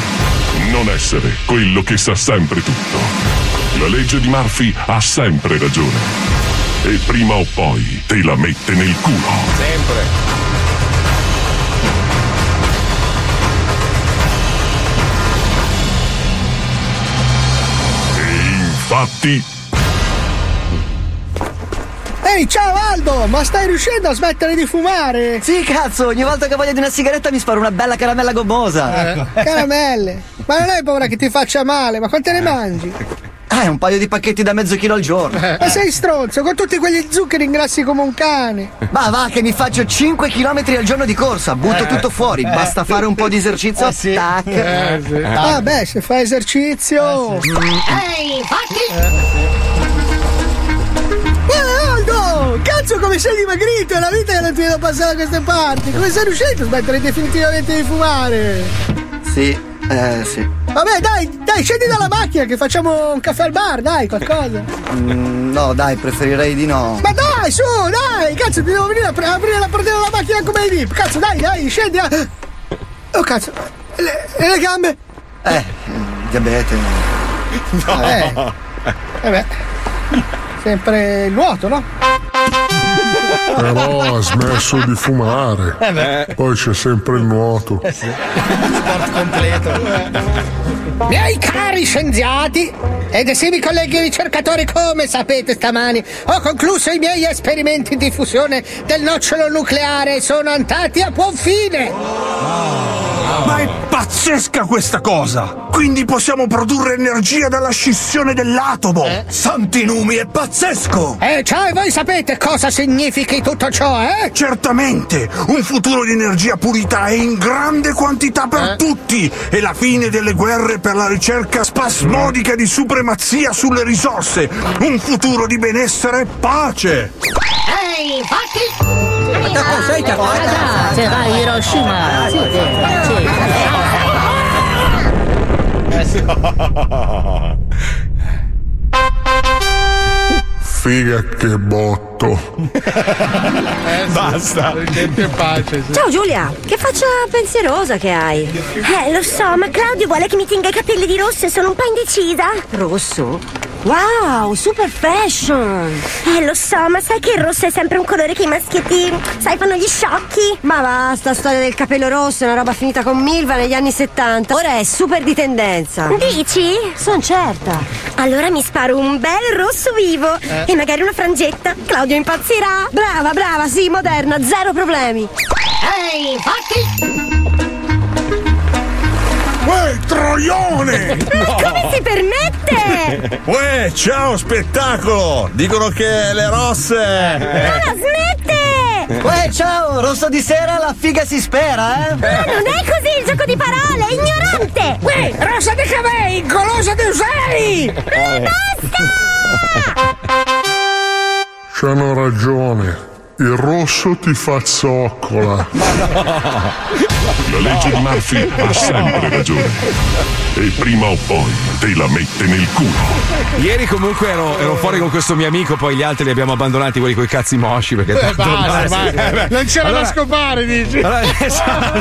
Non essere quello che sa sempre tutto. La legge di Murphy ha sempre ragione. E prima o poi te la mette nel culo. Sempre. E infatti Ehi, ciao Aldo, ma stai riuscendo a smettere di fumare? Sì, cazzo, ogni volta che voglio di una sigaretta mi sparo una bella caramella gommosa. Caramelle. Ma non hai paura che ti faccia male, ma quante ne mangi? Eh, un paio di pacchetti da mezzo chilo al giorno. Ma sei stronzo, con tutti quegli zuccheri ingrassi come un cane. Ma va, che mi faccio 5 km al giorno di corsa, butto tutto fuori, basta fare un po' di esercizio, tac. Eh, sì. Ah, beh, se fai esercizio. Ehi, infatti! Eh, Aldo! Cazzo, come sei dimagrito! È la vita che non ti vedo passare da queste parti! Come sei riuscito a smettere definitivamente di fumare? Sì, eh, sì. Vabbè, dai, dai, scendi dalla macchina che facciamo un caffè al bar, dai, qualcosa. Mm, no, dai, preferirei di no. Ma dai, su, dai! Cazzo, ti devo venire a pre- aprire la portiera della macchina come i VIP! Cazzo, dai, dai, scendi! ah. Oh, cazzo! E le, le gambe? Eh, diabete. Eh. Eh beh. Sempre il nuoto, no? Però ha smesso di fumare. Eh beh. Poi c'è sempre il nuoto. Sport completo. Miei cari scienziati ed esimi colleghi ricercatori, come sapete stamani ho concluso i miei esperimenti di fusione del nocciolo nucleare e sono andati a buon fine. Ma è pazzesca questa cosa! Quindi possiamo produrre energia dalla scissione dell'atomo! Santi numi, è pazzesco! E cioè voi sapete cosa significhi tutto ciò, eh? Certamente! Un futuro di energia pulita e in grande quantità per tutti! E la fine delle guerre per la ricerca spasmodica di supremazia sulle risorse! Un futuro di benessere e pace! Ehi! Ma sei capace? Sì, vai, Hiroshima. Sì, [laughs] Figa che botto. [laughs] Basta. Gente pace. sì. Ciao Giulia, che faccia pensierosa che hai. Eh, lo so, ma Claudio vuole che mi tinga i capelli di rosso e sono un po' indecisa. Rosso? Wow, super fashion! Eh, lo so, ma sai che il rosso è sempre un colore che i maschietti, sai, fanno gli sciocchi? Ma basta, storia del capello rosso è una roba finita con Milva negli anni 70. Ora è super di tendenza. Dici? Sono certa. Allora mi sparo un bel rosso vivo e magari una frangetta. Claudio impazzirà. Brava, brava, sì, moderna, zero problemi. Ehi, infatti! Uè, troione! Ma [laughs] come si permette? [laughs] Uè, ciao, spettacolo! Dicono che le rosse... Ma smette! Uè, ciao, rosso di sera la figa si spera, eh? Ma non è così il gioco di parole, è ignorante! Uè, rosa di cavei, golosa di usei! Ma basta! C'hanno ragione. Il rosso ti fa zoccola. La legge di Murphy ha sempre ragione. E prima o poi te la mette nel culo. Ieri comunque ero, ero fuori con questo mio amico, poi gli altri li abbiamo abbandonati, quelli con i cazzi mosci. Perché Eh, tanto basta, no, vai. sì, eh, non c'era Allora- da scopare, dici. Allora, [laughs] esatto.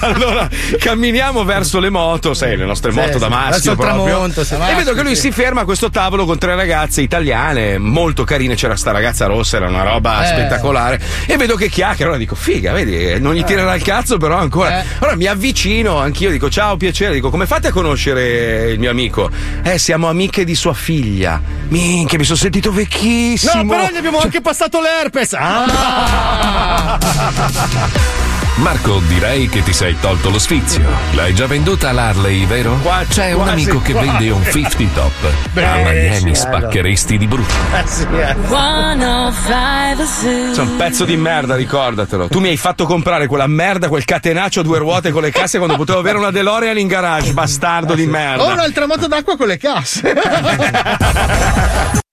allora camminiamo verso le moto, sai, le nostre Sì, moto sì. da maschio. Proprio. tramonto. E vedo che lui Sì. si ferma a questo tavolo con tre ragazze italiane, molto carine. C'era sta ragazza rossa, era una roba Eh. spettacolare. E vedo che chiacchiera. Allora dico, figa, vedi, non gli Eh. tirerà il cazzo, però ancora. Allora mi avvicino anch'io, dico, ciao, piacere. Dico, come fate a conoscere il mio amico? Eh, siamo amiche di sua figlia. Minchia, mi sono sentito vecchissimo. No, però gli abbiamo anche passato l'herpes. Ah! [laughs] Marco, direi che ti sei tolto lo sfizio. L'hai già venduta l'Harley, vero? C'è un quasi amico che quasi. vende un 50 top. Beh, A Miami sì, spaccheresti di brutto. Sei un pezzo di merda, ricordatelo. Tu mi hai fatto comprare quella merda, quel catenaccio a due ruote con le casse quando potevo avere una DeLorean in garage, bastardo di Ho merda. un'altra moto d'acqua con le casse. [laughs]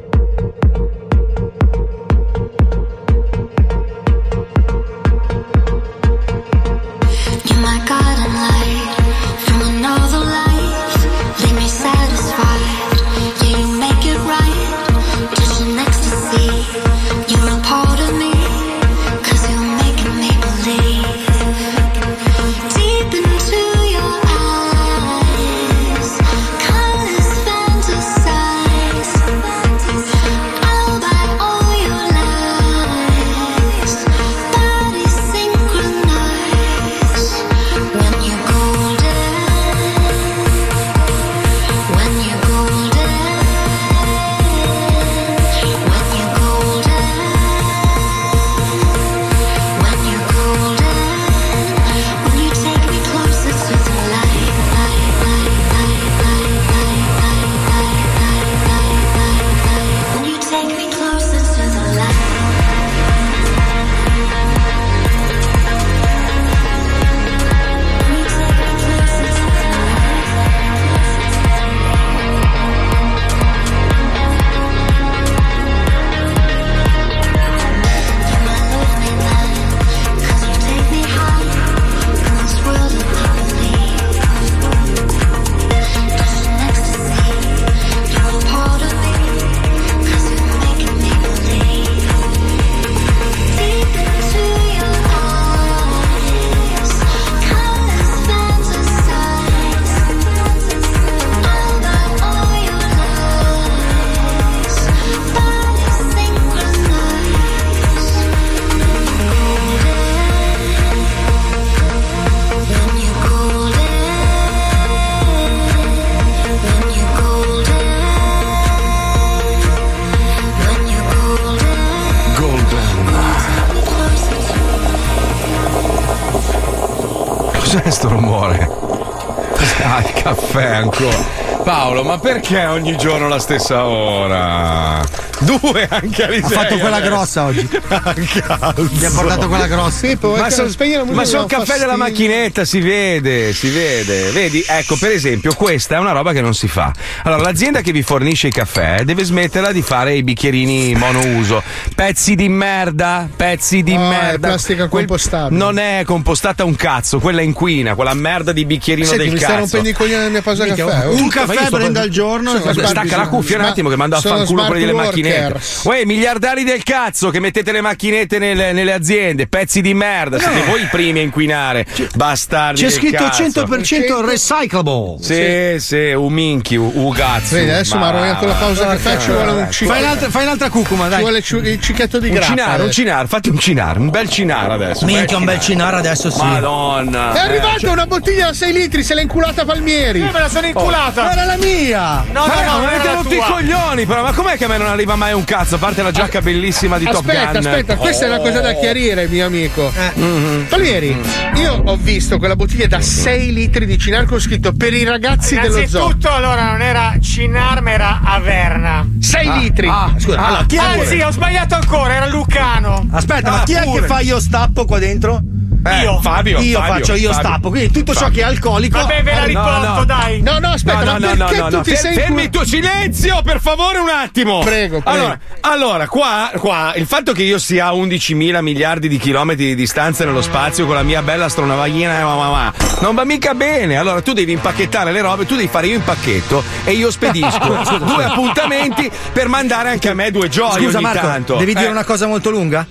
Ma perché ogni giorno la stessa ora? Due anche a Ha fatto quella grossa oggi. [laughs] Mi ha portato quella grossa. ma sono ma son caffè della macchinetta, si vede, si vede. Vedi, ecco, per esempio, questa è una roba che non si fa. Allora, l'azienda che vi fornisce i caffè deve smetterla di fare i bicchierini monouso. Pezzi di merda, pezzi di è merda. plastica compostabile. Non è compostata un cazzo, quella inquina, quella merda di bicchierino Senti, del mi sta cazzo. rompendo i coglioni nella mia pausa caffè. un oh. caffè per- al giorno stacca la cuffia un attimo che mando a fanculo quelli delle macchinette. Workers. Uè, miliardari del cazzo che mettete le macchinette nelle, nelle aziende, pezzi di merda, siete voi i primi a inquinare. Bastardi. C'è del scritto cazzo. 100% recyclable. Sì, sì, un minchi, un, un cazzo. Vedi, adesso mi ha rovinato la pausa caffè, ci vuole un cicchetto. Fai un'altra, fai un'altra cucuma, Ci dai. vuole ci- il cicchetto di Un grappa. cinar, un adesso. cinar, fatti un cinar, un bel cinar adesso. Minchia, un bel cinar adesso sì. Madonna. È arrivata una bottiglia da 6 litri, se l'ha inculata Palmieri. Eh, me la sono inculata. Oh, era la mia. No, no, Ma no, non non avete era la rotto i tua. coglioni, però, ma com'è che a me non arriva mai un cazzo, a parte la giacca bellissima di Top Aspetta, Gun. aspetta, questa è una cosa da Oh. chiarire, mio amico. Mhm. Palmieri, io ho visto quella bottiglia da 6 litri di Cinar con scritto per i ragazzi dello zoo. Innanzitutto, allora non era Cinar, ma era Averna. 6 litri. Scusa, allora, chi è Anzi, ho sbagliato ancora, era Lucano. Aspetta, Ah, ma chi è pure. che fa io stappo qua dentro? Eh, Io. Fabio. Io Fabio, faccio io Fabio. stappo, quindi tutto ciò che è alcolico. Vabbè, ve la riporto, no. dai. No, no, aspetta, no, ma no, perché no, no, tu no. ti Fer- sei fermi tu, silenzio, per favore, un attimo. Prego, prego. Allora, allora qua, qua, il fatto che io sia a 11.000 miliardi di chilometri di distanza nello spazio con la mia bella astronavagina eh, ma, ma, ma, non va mica bene. Allora tu devi impacchettare le robe, tu devi fare io impacchetto e io spedisco [laughs] due appuntamenti per mandare anche a me due gioie Scusa ogni Marco, tanto. devi dire Eh. una cosa molto lunga?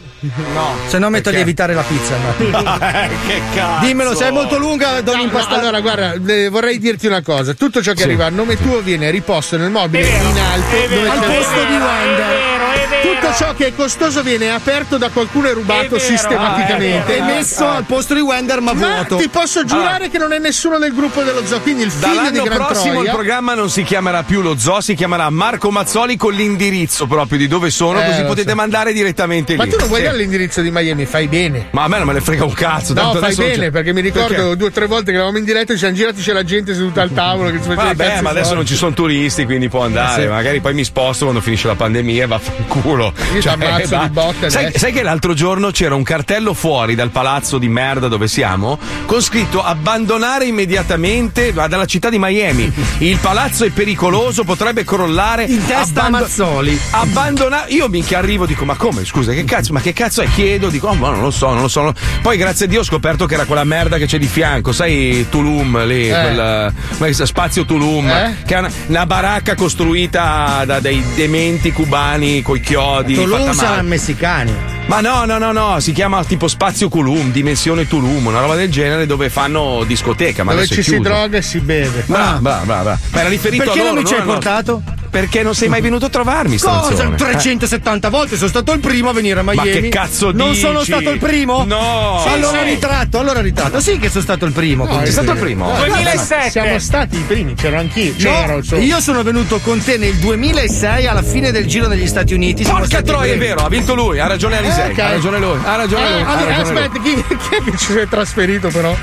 No. Se no metto a Perché? lievitare la pizza. ma- [laughs] Eh, che cazzo. Dimmelo, se è molto lunga, do No, l'impastato. no, allora, guarda, eh, vorrei dirti una cosa: tutto ciò che Sì. arriva a nome tuo viene riposto nel mobile in alto, al c'è- posto di Wender. Tutto ciò che è costoso viene aperto da qualcuno e rubato vero, sistematicamente. ah, è E vero. messo al posto di Wender, ma, Ma vuoto. ti posso giurare Allora. che non è nessuno del gruppo dello zoo. Quindi il figlio di Dall'anno Gran prossimo il Troia. programma non si chiamerà più lo zoo, si chiamerà Marco Mazzoli con l'indirizzo proprio di dove sono, Eh, così potete so. mandare direttamente Ma lì. tu non vuoi Sì. dare l'indirizzo di Miami? Fai bene. Ma a me non me ne frega un cazzo. No, fai bene, perché mi ricordo Perché? due o tre volte che eravamo in diretta, ci siamo girati, c'è la gente seduta al tavolo che si faceva i Vabbè, ma adesso fuori. non ci sono turisti, quindi può andare. Eh, sì. Magari poi mi sposto quando finisce la pandemia e vaffanculo. Io ti ammazzo va. di botte sai, sai che l'altro giorno c'era un cartello fuori dal palazzo di merda dove siamo con scritto abbandonare immediatamente dalla città di Miami. Il palazzo è pericoloso, potrebbe crollare. In testa a Mazzoli. Abbandonare. Io minchia arrivo, dico: Ma come? Scusa, che cazzo? Ma che cazzo è? Chiedo, dico: oh, ma non lo so, non lo so. Poi, grazie a Dio, ho scoperto che era quella merda che c'è di fianco, sai, Tulum lì, Eh. quel spazio Tulum, Eh? che è una, una baracca costruita da dei dementi cubani coi chiodi. Tulum fatta saranno male. messicani. Ma no, no, no, no, si chiama tipo Spazio Tulum, Dimensione Tulum, una roba del genere dove fanno discoteca. Ma Dove ci si droga e si beve. Brava, brava, brava. Ma era riferito Perché a loro, non mi ci hai a portato? Perché non sei mai venuto a trovarmi, Cosa? stronzone. 370 volte sono stato il primo a venire a Ma Miami. che cazzo Non dici? sono stato il primo? No. allora Sì, ritratto, allora ritratto. Sì che sono stato il primo. No. Sei stato il primo? No, 2007. Siamo stati i primi, c'ero anch'io. No, C'ero, io sono venuto con te nel 2006 alla fine del giro negli Stati Uniti. siamo Porca troia, è vero, ha vinto lui, ha ragione Alisei, ok. ha ragione lui, ha ragione Eh, lui. ha allora, ragione lui. aspetta, chi, chi è che ci si è trasferito però?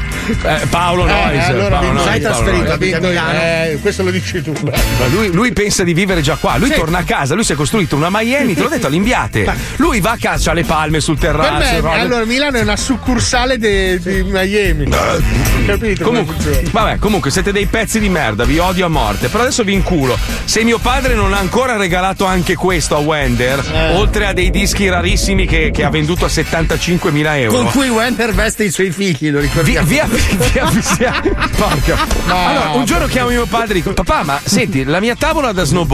Eh, Paolo Eh, Noyes. allora Paolo Noyes, sei Paolo trasferito. Vinto a Milano. eh, questo lo dici tu. Ma lui, lui pensa di vivere già qua, lui Sì. torna a casa, lui si è costruito una Miami, te l'ho detto all'inviate. Lui va a casa, ha le palme sul terrazzo. me, allora, Milano è una succursale di Miami. Capito? come Comunque, vabbè, comunque siete dei pezzi di merda, vi odio a morte. Però adesso vi inculo. Se mio padre non ha ancora regalato anche questo a Wender, Eh. oltre a dei dischi rarissimi che, che ha venduto a 75.000 euro. Con cui Wender veste i suoi figli, lo ricordiamo. via, via, via. Porca. No. Allora, un giorno chiamo mio padre e dico: Papà, ma senti, la mia tavola da snowboard.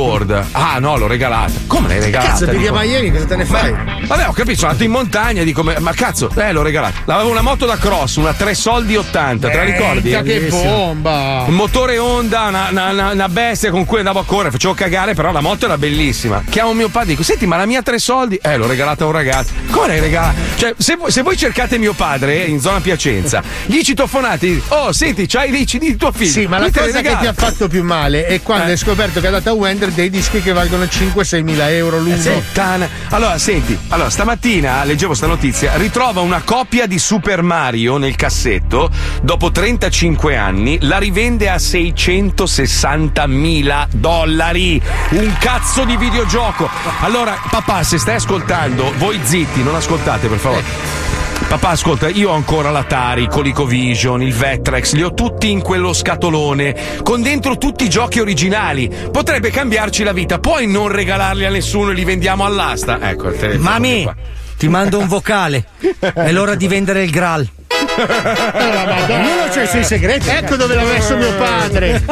Ah, no, l'ho regalata. Come l'hai regalata? Cazzo, vivi a Dico, Miami, cosa te ne fai? Vabbè, ho capito, sono andato in montagna e dico: Ma cazzo, eh, l'ho regalata. Avevo una moto da cross, una 3 soldi 80, te la ricordi? Che bomba! Un motore Honda, una, una- una- una bestia con cui andavo a correre, facevo cagare, però la moto era bellissima. Chiamo mio padre e dico: Senti, ma la mia tre soldi? Eh, l'ho regalata a un ragazzo. Come l'hai regalata? Cioè, se, voi- se voi cercate mio padre in zona Piacenza, [laughs] gli citofonati, oh, senti, c'hai dei CD di tuo figlio. Sì, ma lui la cosa che ti ha fatto più male è quando Eh. hai scoperto che ha dato a Wender dei dischi che valgono 5-6 mila euro l'uno. Puttana. Allora, senti, allora, stamattina leggevo sta notizia, ritrova una copia di Super Mario nel cassetto, dopo 35 anni, la rivende a 660 mila dollari. Un cazzo di videogioco. Allora, papà, se stai ascoltando, voi zitti, non ascoltate per favore. Papà, ascolta, io ho ancora l'Atari, ColecoVision, il Vectrex, li ho tutti in quello scatolone, con dentro tutti i giochi originali. Potrebbe cambiarci la vita, puoi non regalarli a nessuno e li vendiamo all'asta? Ecco il telefono. Mami, ti mando un vocale. È l'ora di vendere il Graal. Ognuno c'ha i suoi segreti. Ecco dove l'ha messo mio padre.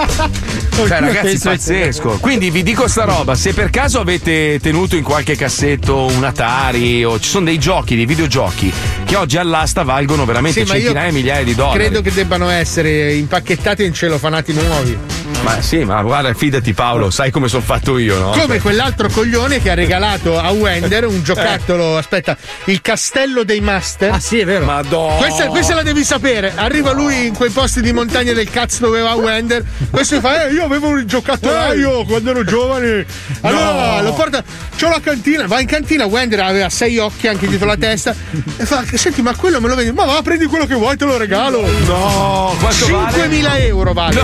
Cioè, ragazzi, pazzesco. Quindi vi dico sta roba: se per caso avete tenuto in qualche cassetto un Atari o ci sono dei giochi, dei videogiochi che oggi all'asta valgono veramente Sì, centinaia e migliaia di dollari. Credo che debbano essere impacchettati in celofanati nuovi. Ma sì, ma guarda, fidati Paolo, sai come sono fatto io, no? Come quell'altro coglione che ha regalato a Wender un giocattolo, aspetta, il castello dei master. Ah, sì, è vero. Madonna. Questa, questa la devi sapere. Arriva lui in quei posti di montagna del cazzo dove va Wender. Questo gli fa: Eh, io avevo un giocattolaio quando ero giovane. Allora No. lo porta. C'ho la cantina, va in cantina. Wender aveva sei occhi anche dietro la testa. E fa: Senti, ma quello me lo vendi? Ma va, prendi quello che vuoi, te lo regalo. No, quanto vale? 5.000 euro vale.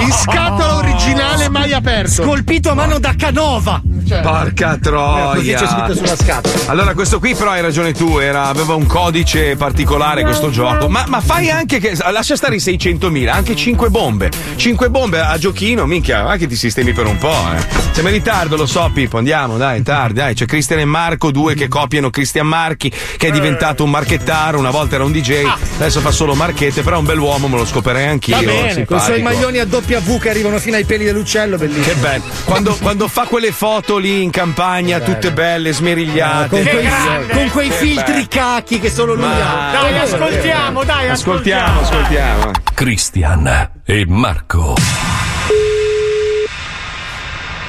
In scatola originale, mai aperto. Scolpito a mano da Canova. Porca c'è scritto troia. sulla scatola. Allora, questo qui, però, hai ragione tu. Era, aveva un codice particolare questo gioco. Ma, ma fai anche che. Lascia stare i 600.000, anche 5 bombe. 5 bombe a giochino, minchia, va che ti sistemi per un po', eh. Siamo in ritardo, lo so, Pippo. Andiamo, dai, tardi, dai. C'è Cristian e Marco, due che copiano Cristian Marchi, che è diventato un marchettaro. Una volta era un DJ, adesso fa solo marchette, però è un bell'uomo, me lo scoperei anch'io. Va bene, con i suoi maglioni a doppia V che arrivano fino ai peli dell'uccello, bellissimo. Che bello. Quando, quando fa quelle foto lì in campagna, tutte belle, smerigliate. con, quei, con quei bello. filtri cacchi che solo lui Ma- ha. Dai, ascoltiamo, dai, Ascoltiamo, ascoltiamo. Cristian e Marco.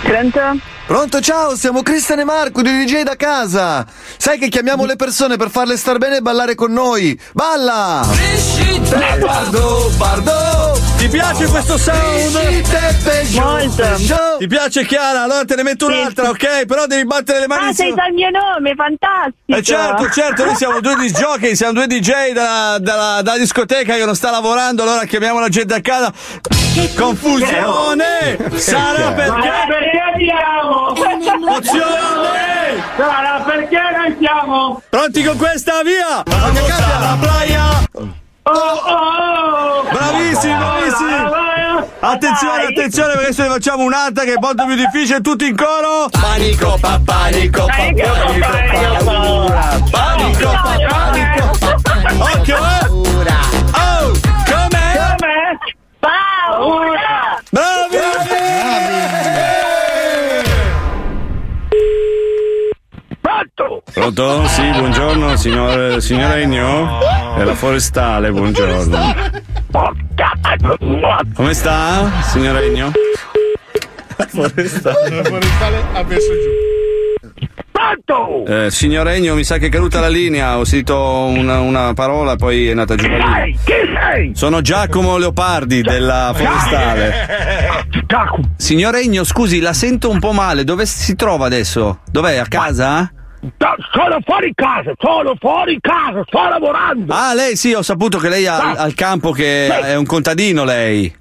Pronto? Pronto, ciao, siamo Cristian e Marco di DJ da casa. Sai che chiamiamo le persone per farle star bene e ballare con noi. Balla! Bardo, Bardo! Ti piace questo sound? Molto. Ti piace Chiara? Allora te ne metto un'altra, ok? Però devi battere le mani Ah, sei dal mio nome, fantastico. Eh certo, certo, noi siamo due disc jockey, siamo due DJ dalla, dalla- dalla discoteca che non sta lavorando, allora chiamiamo la gente a casa. Confusione! Sarà perché... perché andiamo? Emozione! Sarà perché noi siamo? Pronti con questa? Via! Vamos alla playa! Oh, oh, oh. Bravissimi, bravissimi! Attenzione, attenzione, perché adesso ne facciamo un'altra che è molto più difficile, tutti in coro! Panico, pa, panico, pa, panico, paura! Panico, pa, panico! Occhio, eh! Oh! Com'è? Com'è? Paura! Pronto? Pronto? Sì, buongiorno, signor, signor Egno? È la forestale, buongiorno. Come sta, signor Egno? La forestale ha messo giù. Pronto? Eh, signor Egno, mi sa che è caduta la linea, ho sentito una, una parola, poi è andata giù la linea. Chi sei? Sono Giacomo Leopardi della forestale. Signor Egno, scusi, la sento un po' male, dove si trova adesso? Dov'è? A casa? Sono fuori casa, sono fuori casa, sto lavorando. Ah, lei sì, ho saputo che lei ha al campo che è un contadino lei.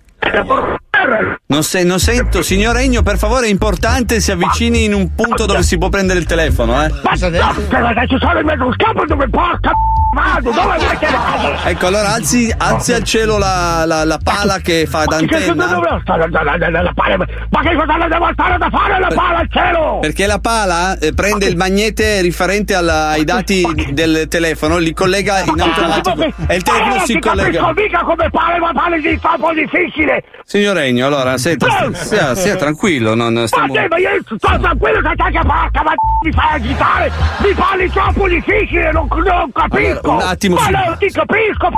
Non, se- non sento, signor Egno, per favore, è importante si avvicini in un punto dove si può prendere il telefono, eh. Ma adesso sono in mezzo a un campo dove porca vado, dove che vado? Ecco, allora alzi, alzi al cielo la, la- la pala che fa Ma che cosa d'antenna. dove sta la, la, la, la, la pala? Ma che cosa devo stare da fare la pala al cielo? Perché la pala eh, prende il magnete riferente alla- ai dati del telefono, li collega in automatico e il telefono Ma io si non ti collega. capisco mica come pare, ma pare di un po' difficile. Signor Egno, allora, senta, sia, sia- sia tranquillo, non Ma stiamo... te, ma io sto tranquillo che te che porca, ma mi fai agitare, mi parli troppo difficile, non, non capisco. Allora, un attimo, Ma non ti capisco,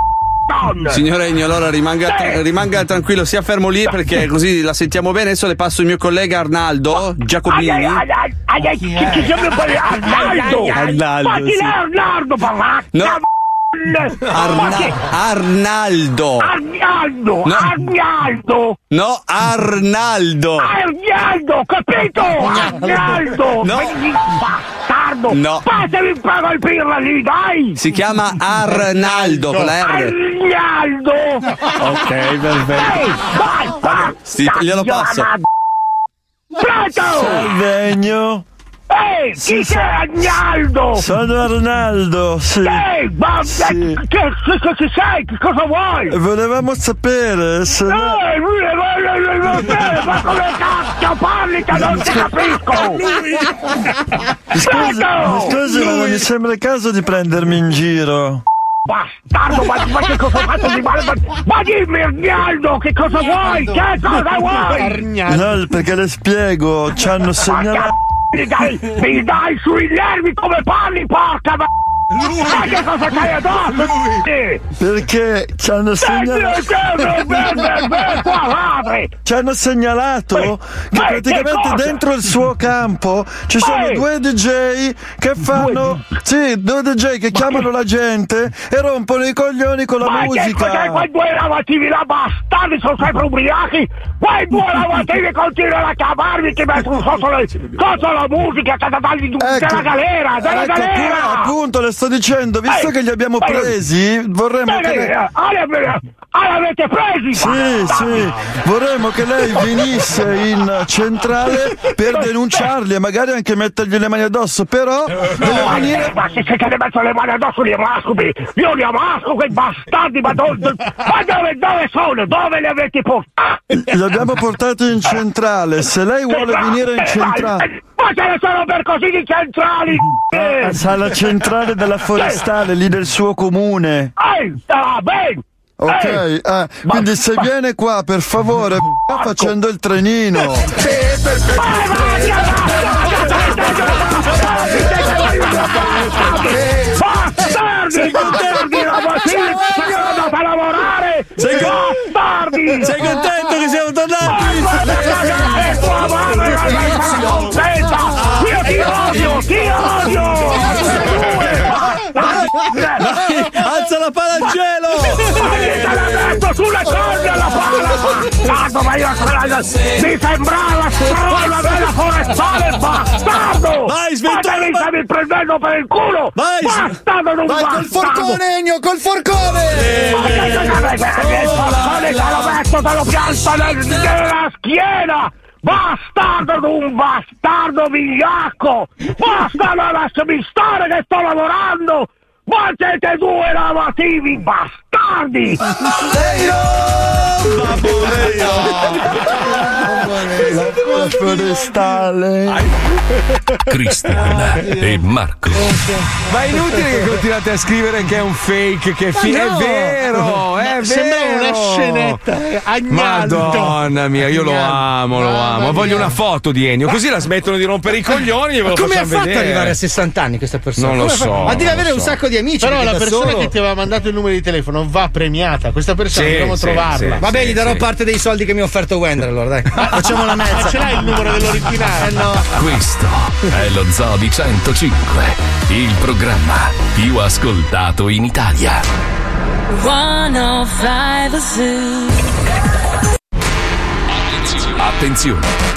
donna. Signor Egno, allora rimanga, Sì. rimanga tranquillo, sia fermo lì perché così la sentiamo bene. Adesso le passo il mio collega Arnaldo Giacobini. Ai, ai, ai, ai, ai, ai, chi chi chiama poi Arnaldo? Arnaldo, Ma chi è Arnaldo, parla? No. Arna- Arnaldo. Arnaldo, No. Arnaldo. No, Arnaldo. Arnaldo, capito? Arnaldo. No. Vedi, Bastardo. No. Passami un pago al birra lì, dai. Si chiama Arnaldo con la R. Arnaldo. Ok, perfetto. Ehi, dai, dai. Sì, glielo passo. Pronto? Salvegno. Ehi, chi sei Arnaldo? Sono Arnaldo, sì. Ehi, ma Sì. che, che, che ci sei? Che cosa vuoi? Volevamo sapere se. Eh, lui è- lui è- lui è- ma come cazzo parli che non ti capisco? Scusi, Pronto? scusi, ma non mi sembra il caso di prendermi in giro. Bastardo, ma, ma che cosa ho fatto di male? Ma, ma dimmi Arnaldo, che cosa vuoi? Che cosa vuoi? No, perché le spiego, ci hanno segnalato. Mi dai, mi dai sui nervi come parli, porca ma... Ma che cosa c'hai addosso? Sì. Perché ci hanno segnalato. Ci hanno segnalato che ma che praticamente cosa? dentro il suo campo ci sono Ehi! due DJ che fanno. Sì, due DJ che chiamano la gente e rompono i coglioni con la Ma che musica. quei due lavativi là bastardi sono sempre ubriachi? Quei due [laughs] lavativi continuano a chiamarmi che mettono sotto, le, sotto la musica che da dargli della galera, della ecco, galera! appunto, appunto, le sto dicendo, visto Ehi, che li abbiamo ehi, presi, vorremmo che Bene, lei... ah, l'avete- ah, l'avete presi? Sì, bastardi! sì, vorremmo che lei venisse in centrale per denunciarli e magari anche mettergli le mani addosso, però deve Ma, venire... ma se se le metto le mani addosso li amascomi! Io li amasco quei bastardi, ma, do- do- ma dove, dove sono? Dove li avete portati? Li abbiamo portati in centrale, se lei vuole venire in centrale... Ma ce ne sono per così di centrali! Eh. Sa la centrale della forestale, lì del suo comune. Ehi, ah, ben! Ok, Ehi. eh, quindi se viene qua per favore, sta facendo il trenino. Bastardi! Bastardi! Lavativi! Sono andato a lavorare! Sei Bastardi! Sei contento che siamo tornati? [laughs] Bastardo, ma io mi sembrava strona della forestale, bastardo! Vai, Ma te mi stavi prendendo per il culo! Vai, bastardo, non Vai col forcone, Ennio, col forcone! Ma il forcone te lo metto, te lo pianto nel- nella schiena! Bastardo d'un bastardo vigliacco! Bastardo, lasciami stare che sto lavorando! Ma siete due lavativi bastardi! La forestale. Cristian e Marco. Ma è inutile che continuate a scrivere che è un fake, che è fi- Ma È no! vero, è Ma vero. sembra una scenetta, eh, Agnaldo. Madonna mia, io lo Agnaldo. amo, lo Mamma amo. Voglio mia. una foto di Ennio, così la smettono di rompere i coglioni e ve lo Come ha fatto ad arrivare a 60 anni questa persona? Non lo so, Ma deve avere lo un so. sacco di amici. Però la persona solo- che ti aveva mandato il numero di telefono va premiata. Questa persona Sì, dobbiamo sì, trovarla. sì. Va bene, gli darò sì. parte dei soldi che mi ha offerto Wender allora, dai. Facciamo la [laughs] Ma mezza. ce l'hai il numero dell'originale? Eh no. Questo è lo Zoo di 105, il programma più ascoltato in Italia. 105 Zoo. Attenzione!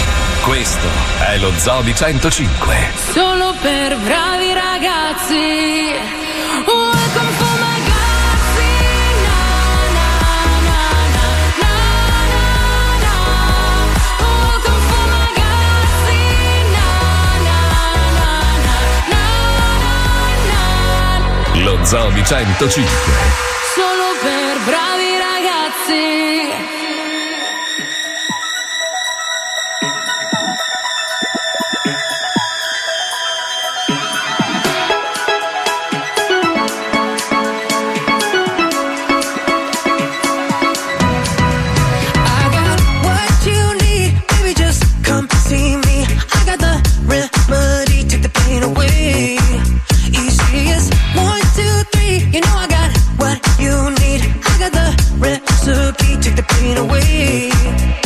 Questo è lo Zoo di 105. Solo per bravi ragazzi. Welcome for my galaxy. Na, na, na, na, na, na, na. Welcome for my galaxy. Na, na, na, na, na, na, na. Lo Zoo di 105. Solo per bravi ragazzi. You know I got what you need. I got the recipe. Take the pain away.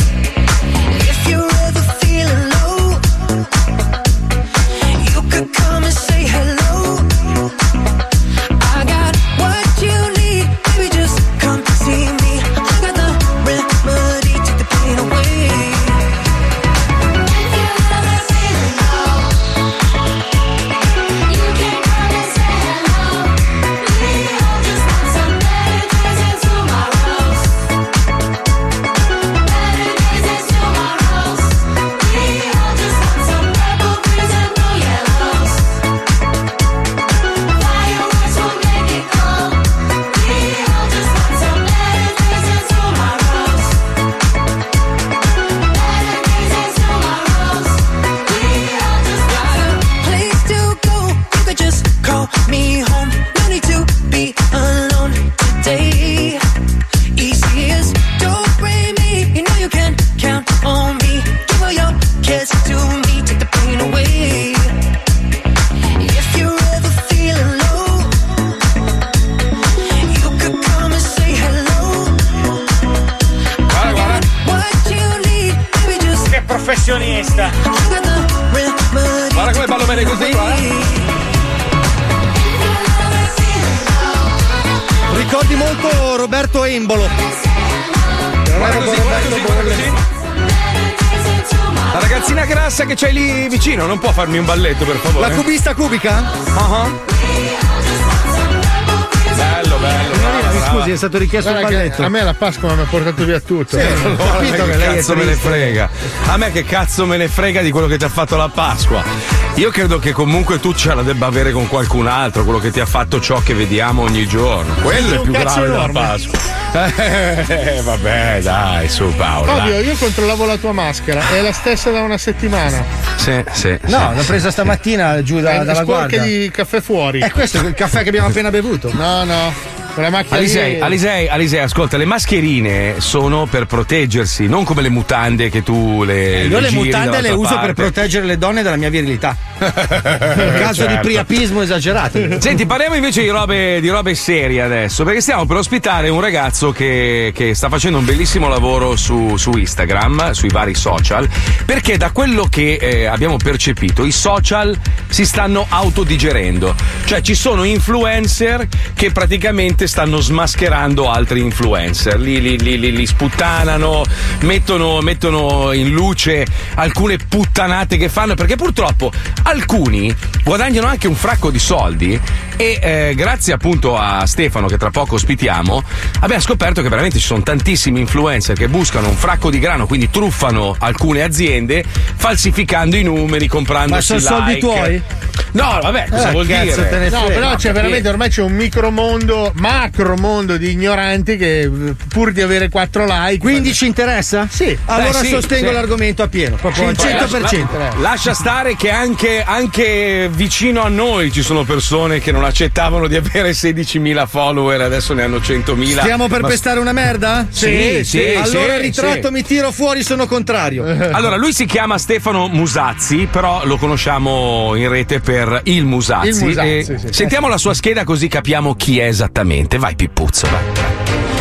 Farmi un balletto, per favore? La cubista cubica? Ah Bello, bello. Signorina, mi scusi, è stato richiesto Guarda il balletto. a me la Pasqua mi ha portato via tutto. Sì, Eh, ho Allora, capito che che lei è cazzo me ne frega? A me che cazzo me ne frega di quello che ti ha fatto la Pasqua? Io credo che comunque tu ce la debba avere con qualcun altro, quello che ti ha fatto ciò che vediamo ogni giorno. Quello è più grave della enorme. Pasqua. Eh, vabbè, dai, su Paolo. Ovvio, dai. io controllavo la tua maschera, è la stessa da una settimana. Sì, sì. No, sì. l'ho presa stamattina giù da, È dalla sporca guardia. di caffè fuori. E questo è il caffè che abbiamo appena bevuto. No, no. Quella macchina Alisei, Alisei, Alisei, ascolta, le mascherine sono per proteggersi, non come le mutande che tu le. Io le giri mutande le uso per parte. proteggere le donne dalla mia virilità. In caso di Certo. priapismo esagerato. Senti, parliamo invece di robe, di robe serie adesso, perché stiamo per ospitare un ragazzo che, che sta facendo un bellissimo lavoro su, su Instagram, sui vari social, perché da quello che eh, abbiamo percepito i social si stanno autodigerendo, cioè ci sono influencer che praticamente stanno smascherando altri influencer, li, li- li- li- li sputtanano, mettono, mettono in luce alcune puttanate che fanno, perché purtroppo alcuni guadagnano anche un fracco di soldi e eh, grazie appunto a Stefano che tra poco ospitiamo abbiamo scoperto che veramente ci sono tantissimi influencer che buscano un fracco di grano, quindi truffano alcune aziende falsificando i numeri, comprando Ma sono soldi tuoi? No, vabbè, cosa Eh, vuol cazzo dire? te ne No, frega. però c'è veramente ormai c'è un micromondo, macromondo di ignoranti che eh, pur di avere 4 like. Quindi ci interessa? Sì. Allora sì, sostengo sì. l'argomento a pieno, proprio al Poi 100%. lascia- Lascia stare che anche, anche vicino a noi ci sono persone che non accettavano di avere 16.000 follower, adesso ne hanno 100.000. Stiamo per Ma- pestare una merda? Sì, sì, Allora sì, ritratto, sì. mi tiro fuori, sono contrario. [laughs] Allora, lui si chiama Stefano Musazzi, però lo conosciamo in rete per il Musazzi. Il Musazzi, sì, sì. Sentiamo la sua scheda così capiamo chi è esattamente. Vai, Pippuzzo, vai.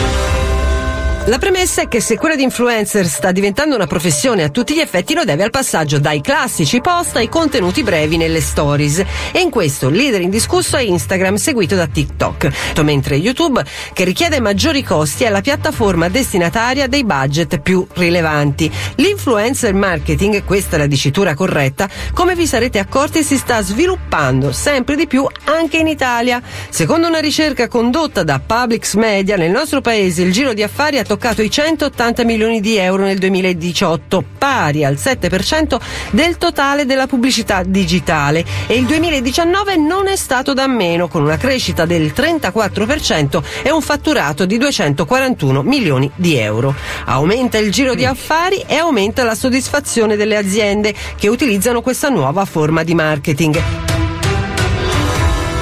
La premessa è che se quella di influencer sta diventando una professione a tutti gli effetti lo deve al passaggio dai classici post ai contenuti brevi nelle stories e in questo leader indiscusso è Instagram seguito da TikTok, mentre YouTube che richiede maggiori costi è la piattaforma destinataria dei budget più rilevanti. L'influencer marketing, questa è la dicitura corretta, come vi sarete accorti si sta sviluppando sempre di più anche in Italia. Secondo una ricerca condotta da Publix Media nel nostro paese il giro di affari ha toccato i 180 milioni di euro nel 2018, pari al 7% del totale della pubblicità digitale e il 2019 non è stato da meno con una crescita del 34% e un fatturato di 241 milioni di euro. Aumenta il giro di affari e aumenta la soddisfazione delle aziende che utilizzano questa nuova forma di marketing.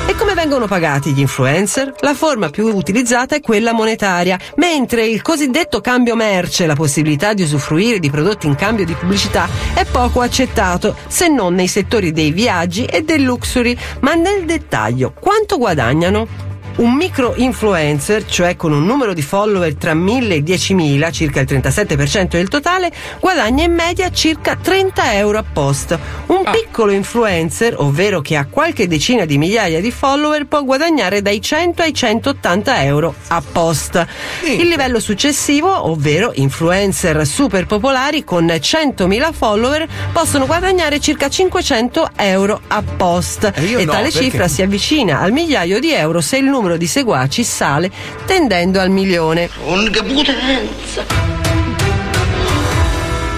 E come vengono pagati gli influencer? La forma più utilizzata è quella monetaria, mentre il cosiddetto cambio merce, la possibilità di usufruire di prodotti in cambio di pubblicità, è poco accettato, se non nei settori dei viaggi e del luxury. Ma nel dettaglio, quanto guadagnano? Un micro influencer, cioè con un numero di follower tra 1000 e 10.000, circa il 37% del totale, guadagna in media circa 30 euro a post. Un piccolo influencer, ovvero che ha qualche decina di migliaia di follower, può guadagnare dai 100 ai 180 euro a post. Il livello successivo, ovvero influencer super popolari con 100.000 follower, possono guadagnare circa 500 euro a post. E io e no, tale perché? cifra si avvicina al migliaio di euro se il numero di seguaci sale tendendo al milione.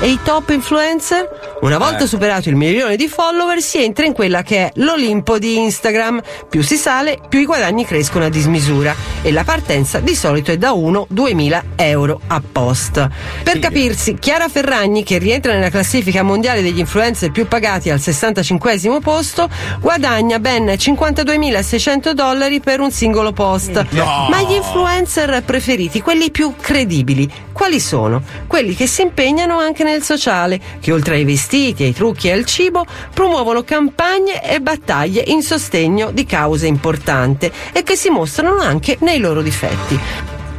E i top influencer? Una volta Eh. superato il milione di follower si entra in quella che è l'Olimpo di Instagram. Più si sale, più i guadagni crescono a dismisura e la partenza di solito è da 1-2 mila euro a post. Per capirsi, Chiara Ferragni, che rientra nella classifica mondiale degli influencer più pagati al 65 posto, guadagna ben 52.600 dollari per un singolo post. No. Ma gli influencer preferiti, quelli più credibili, quali sono? Quelli che si impegnano anche nel sociale, che oltre ai vestiti, ai trucchi e al cibo, promuovono campagne e battaglie in sostegno di cause importanti e che si mostrano anche nei loro difetti.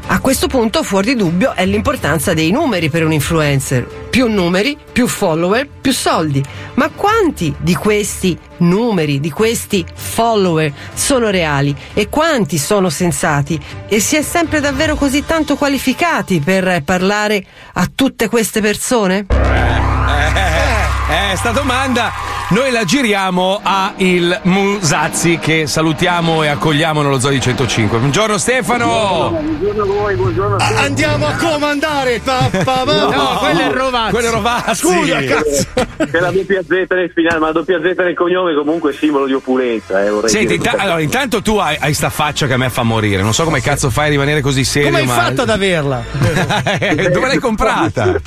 A questo punto, fuori di dubbio, è l'importanza dei numeri per un influencer. Più numeri, più follower, più soldi. Ma quanti di questi numeri, di questi follower sono reali e quanti sono sensati? E si è sempre davvero così tanto qualificati per parlare a tutte queste persone? Eh, sta domanda noi la giriamo a il Musazzi che salutiamo e accogliamo nello Zoo di 105. Buongiorno Stefano! Buongiorno a voi, buongiorno a tutti. Andiamo a comandare! Pa, pa, pa. No, quello è Rovazzi. Quello è Rovazzi. Scusa, cazzo! C'è la doppia Z nel finale, ma la doppia Z nel cognome comunque è simbolo di opulenza. Eh, vorrei Senti, inta- allora, intanto tu hai, hai sta faccia che a me fa morire. Non so come cazzo fai a rimanere così serio. Come hai ma... fatto ad averla? [laughs] Dove l'hai comprata? [laughs]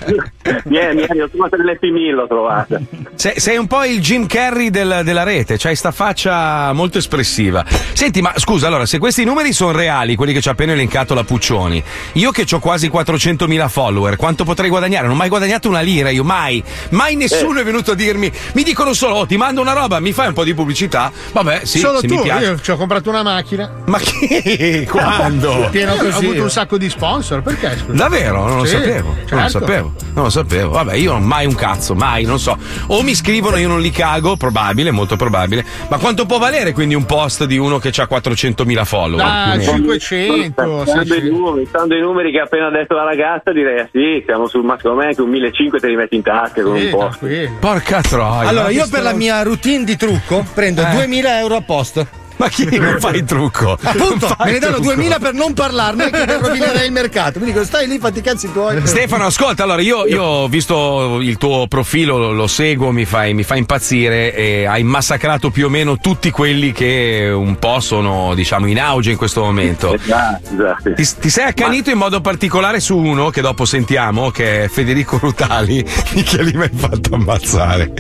Vieni, vieni, ho trovato nell'Happy Meal, l'ho trovata. Sei, sei un po' il Jim Carrey del- della rete, c'hai sta faccia molto espressiva. Senti, ma scusa, allora, se questi numeri sono reali, quelli che ci ha appena elencato la Puccioni, io che ho quasi 400.000 follower, quanto potrei guadagnare? Non ho mai guadagnato una lira, io mai. Mai nessuno è venuto a dirmi, mi dicono solo, oh, ti mando una roba, mi fai un po' di pubblicità? Vabbè, sì, Solo se tu, mi piace. io ci ho comprato una macchina. Ma chi? [laughs] Quando? Pieno Eh, così. Ho avuto un sacco di sponsor, perché? Scusa? Davvero? Non lo Sì, sapevo. Non lo certo. sapevo. Non lo sapevo. Vabbè, io non mai un cazzo, mai, non so. O mi scrivono, io non li cago, probabile, molto probabile. Ma quanto può valere quindi un post di uno che ha 400.000 follower? Ah, Più o meno? 500. Stando, i numeri, stando i numeri che ha appena detto la ragazza, direi ah, sì, siamo sul ma secondo me che un 1500 te li metti in tasca con un po'. Porca troia. Allora, io per la mia routine di trucco prendo Eh. 2000 euro a posto. Ma chi [laughs] non fa il trucco? Appunto, me ne danno trucco. 2000 per non parlarne che rovinerei il mercato. Mi dicono, stai lì, fatti i cazzi tuoi. Stefano, ascolta, allora io, io ho visto il tuo profilo, lo, lo seguo, mi fai, mi fa impazzire e hai massacrato più o meno tutti quelli che un po' sono, diciamo, in auge in questo momento. Esatto, esatto. Ti, ti sei accanito in modo particolare su uno che dopo sentiamo, che è Federico Rutali, [laughs] che lì mi hai fatto ammazzare.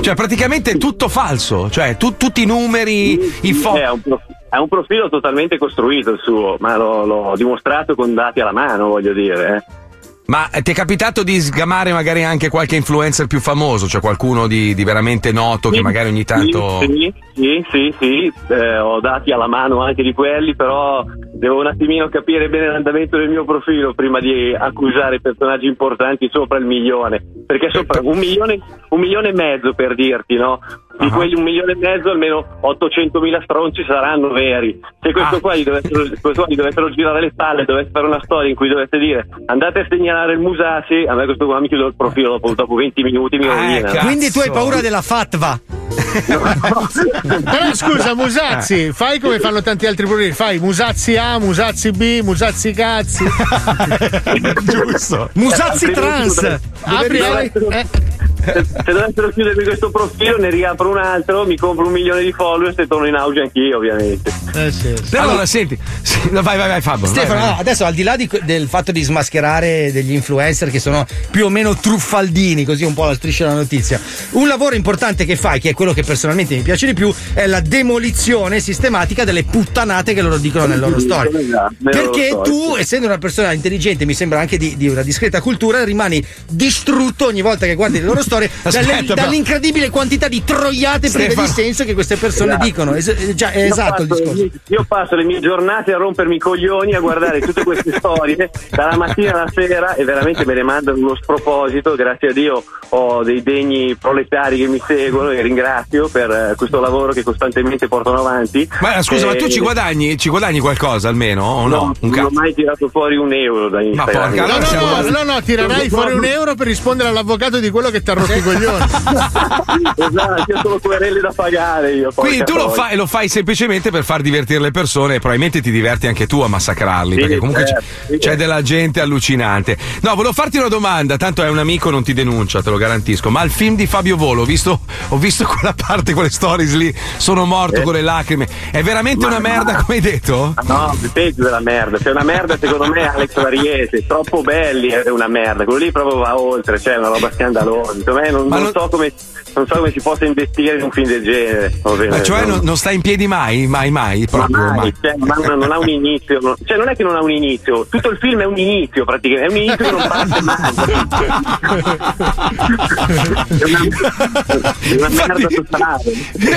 Cioè, praticamente è tutto falso, cioè tu- tutti i numeri, i foto. È un, prof- è un profilo totalmente costruito il suo, ma l'ho, l'ho dimostrato con dati alla mano, voglio dire. eh. Ma ti è capitato di sgamare magari anche qualche influencer più famoso, cioè qualcuno di, di veramente noto che magari ogni tanto. Sì, sì, sì, sì, eh, ho dati alla mano anche di quelli, però devo un attimino capire bene l'andamento del mio profilo prima di accusare personaggi importanti sopra il milione. Perché sopra un milione, un milione e mezzo per dirti, no? Di quelli un milione e mezzo, almeno 800.000 stronzi saranno veri. Se questo, qua gli dovessero, questo qua gli dovessero girare le spalle, dovesse fare una storia in cui dovesse dire andate a segnalare il Musasi, a me questo qua mi chiudo il profilo dopo, dopo 20 minuti, mi rovina. Quindi tu hai paura della fatva. [laughs] Però scusa, Musazzi, fai come fanno tanti altri profili. Fai Musazzi A, Musazzi B, Musazzi cazzi. [laughs] Giusto. Musazzi trans. Apri, apri. Eh. Se, se dovessero chiudermi questo profilo ne riapro un altro, mi compro un milione di followers e torno in auge anch'io ovviamente. allora, senti, sì, no, vai, vai, vai, Fabio. Stefano, vai, vai. adesso al di là di- del fatto di smascherare degli influencer che sono più o meno truffaldini, così un po' la striscia della notizia, un lavoro importante che fai, che è quello che personalmente mi piace di più, è la demolizione sistematica delle puttanate che loro dicono nelle loro. Esatto, loro Perché storie. tu, essendo una persona intelligente, mi sembra anche di, di una discreta cultura, rimani distrutto ogni volta che guardi le loro storie Aspetta, dalle- però- dall'incredibile quantità di troiate prive Stefano. di senso che queste persone Esatto. dicono. Es- eh, già, è Io esatto il passo le discorso. mie- Io passo le mie giornate a rompermi i coglioni a guardare tutte queste [laughs] storie dalla mattina alla sera e veramente me ne mandano uno sproposito. Grazie a Dio ho dei degni proletari che mi seguono e ringrazio per eh, questo lavoro che costantemente portano avanti. Ma scusa, ma tu Eh, ci guadagni, ci guadagni qualcosa almeno? O no? No, Un non ho mai tirato fuori un euro da Instagram. porca, allora No, no, no, no, tirerai fuori un euro per rispondere all'avvocato di quello che ti ha rotto i coglioni. [laughs] esatto, io sono querele da pagare io. Quindi tu lo fai, lo fai semplicemente per far divertire le persone e probabilmente ti diverti anche tu a massacrarli, Sì, perché comunque certo, c'è, sì, c'è della gente allucinante. No, volevo farti una domanda, tanto è un amico, non ti denuncia, te lo garantisco, ma il film di Fabio Volo, ho visto, ho visto [laughs] quella parte, quelle stories lì, sono morto Eh. con le lacrime, è veramente Ma- una merda ma- come hai detto? No, è peggio della merda. C'è una merda, secondo me, Alex Variese. Troppo belli è una merda. Quello lì proprio va oltre, cioè è una roba scandalosa. Me non, non non- so come. non so come si possa investire in un film del genere. Va bene, Ma cioè non- non, sta in piedi mai, mai, mai, proprio Ma mai, mai. cioè, ma non ha un inizio, cioè non è che non ha un inizio, tutto il film è un inizio praticamente, è un inizio che non parte mai. È una merda totale.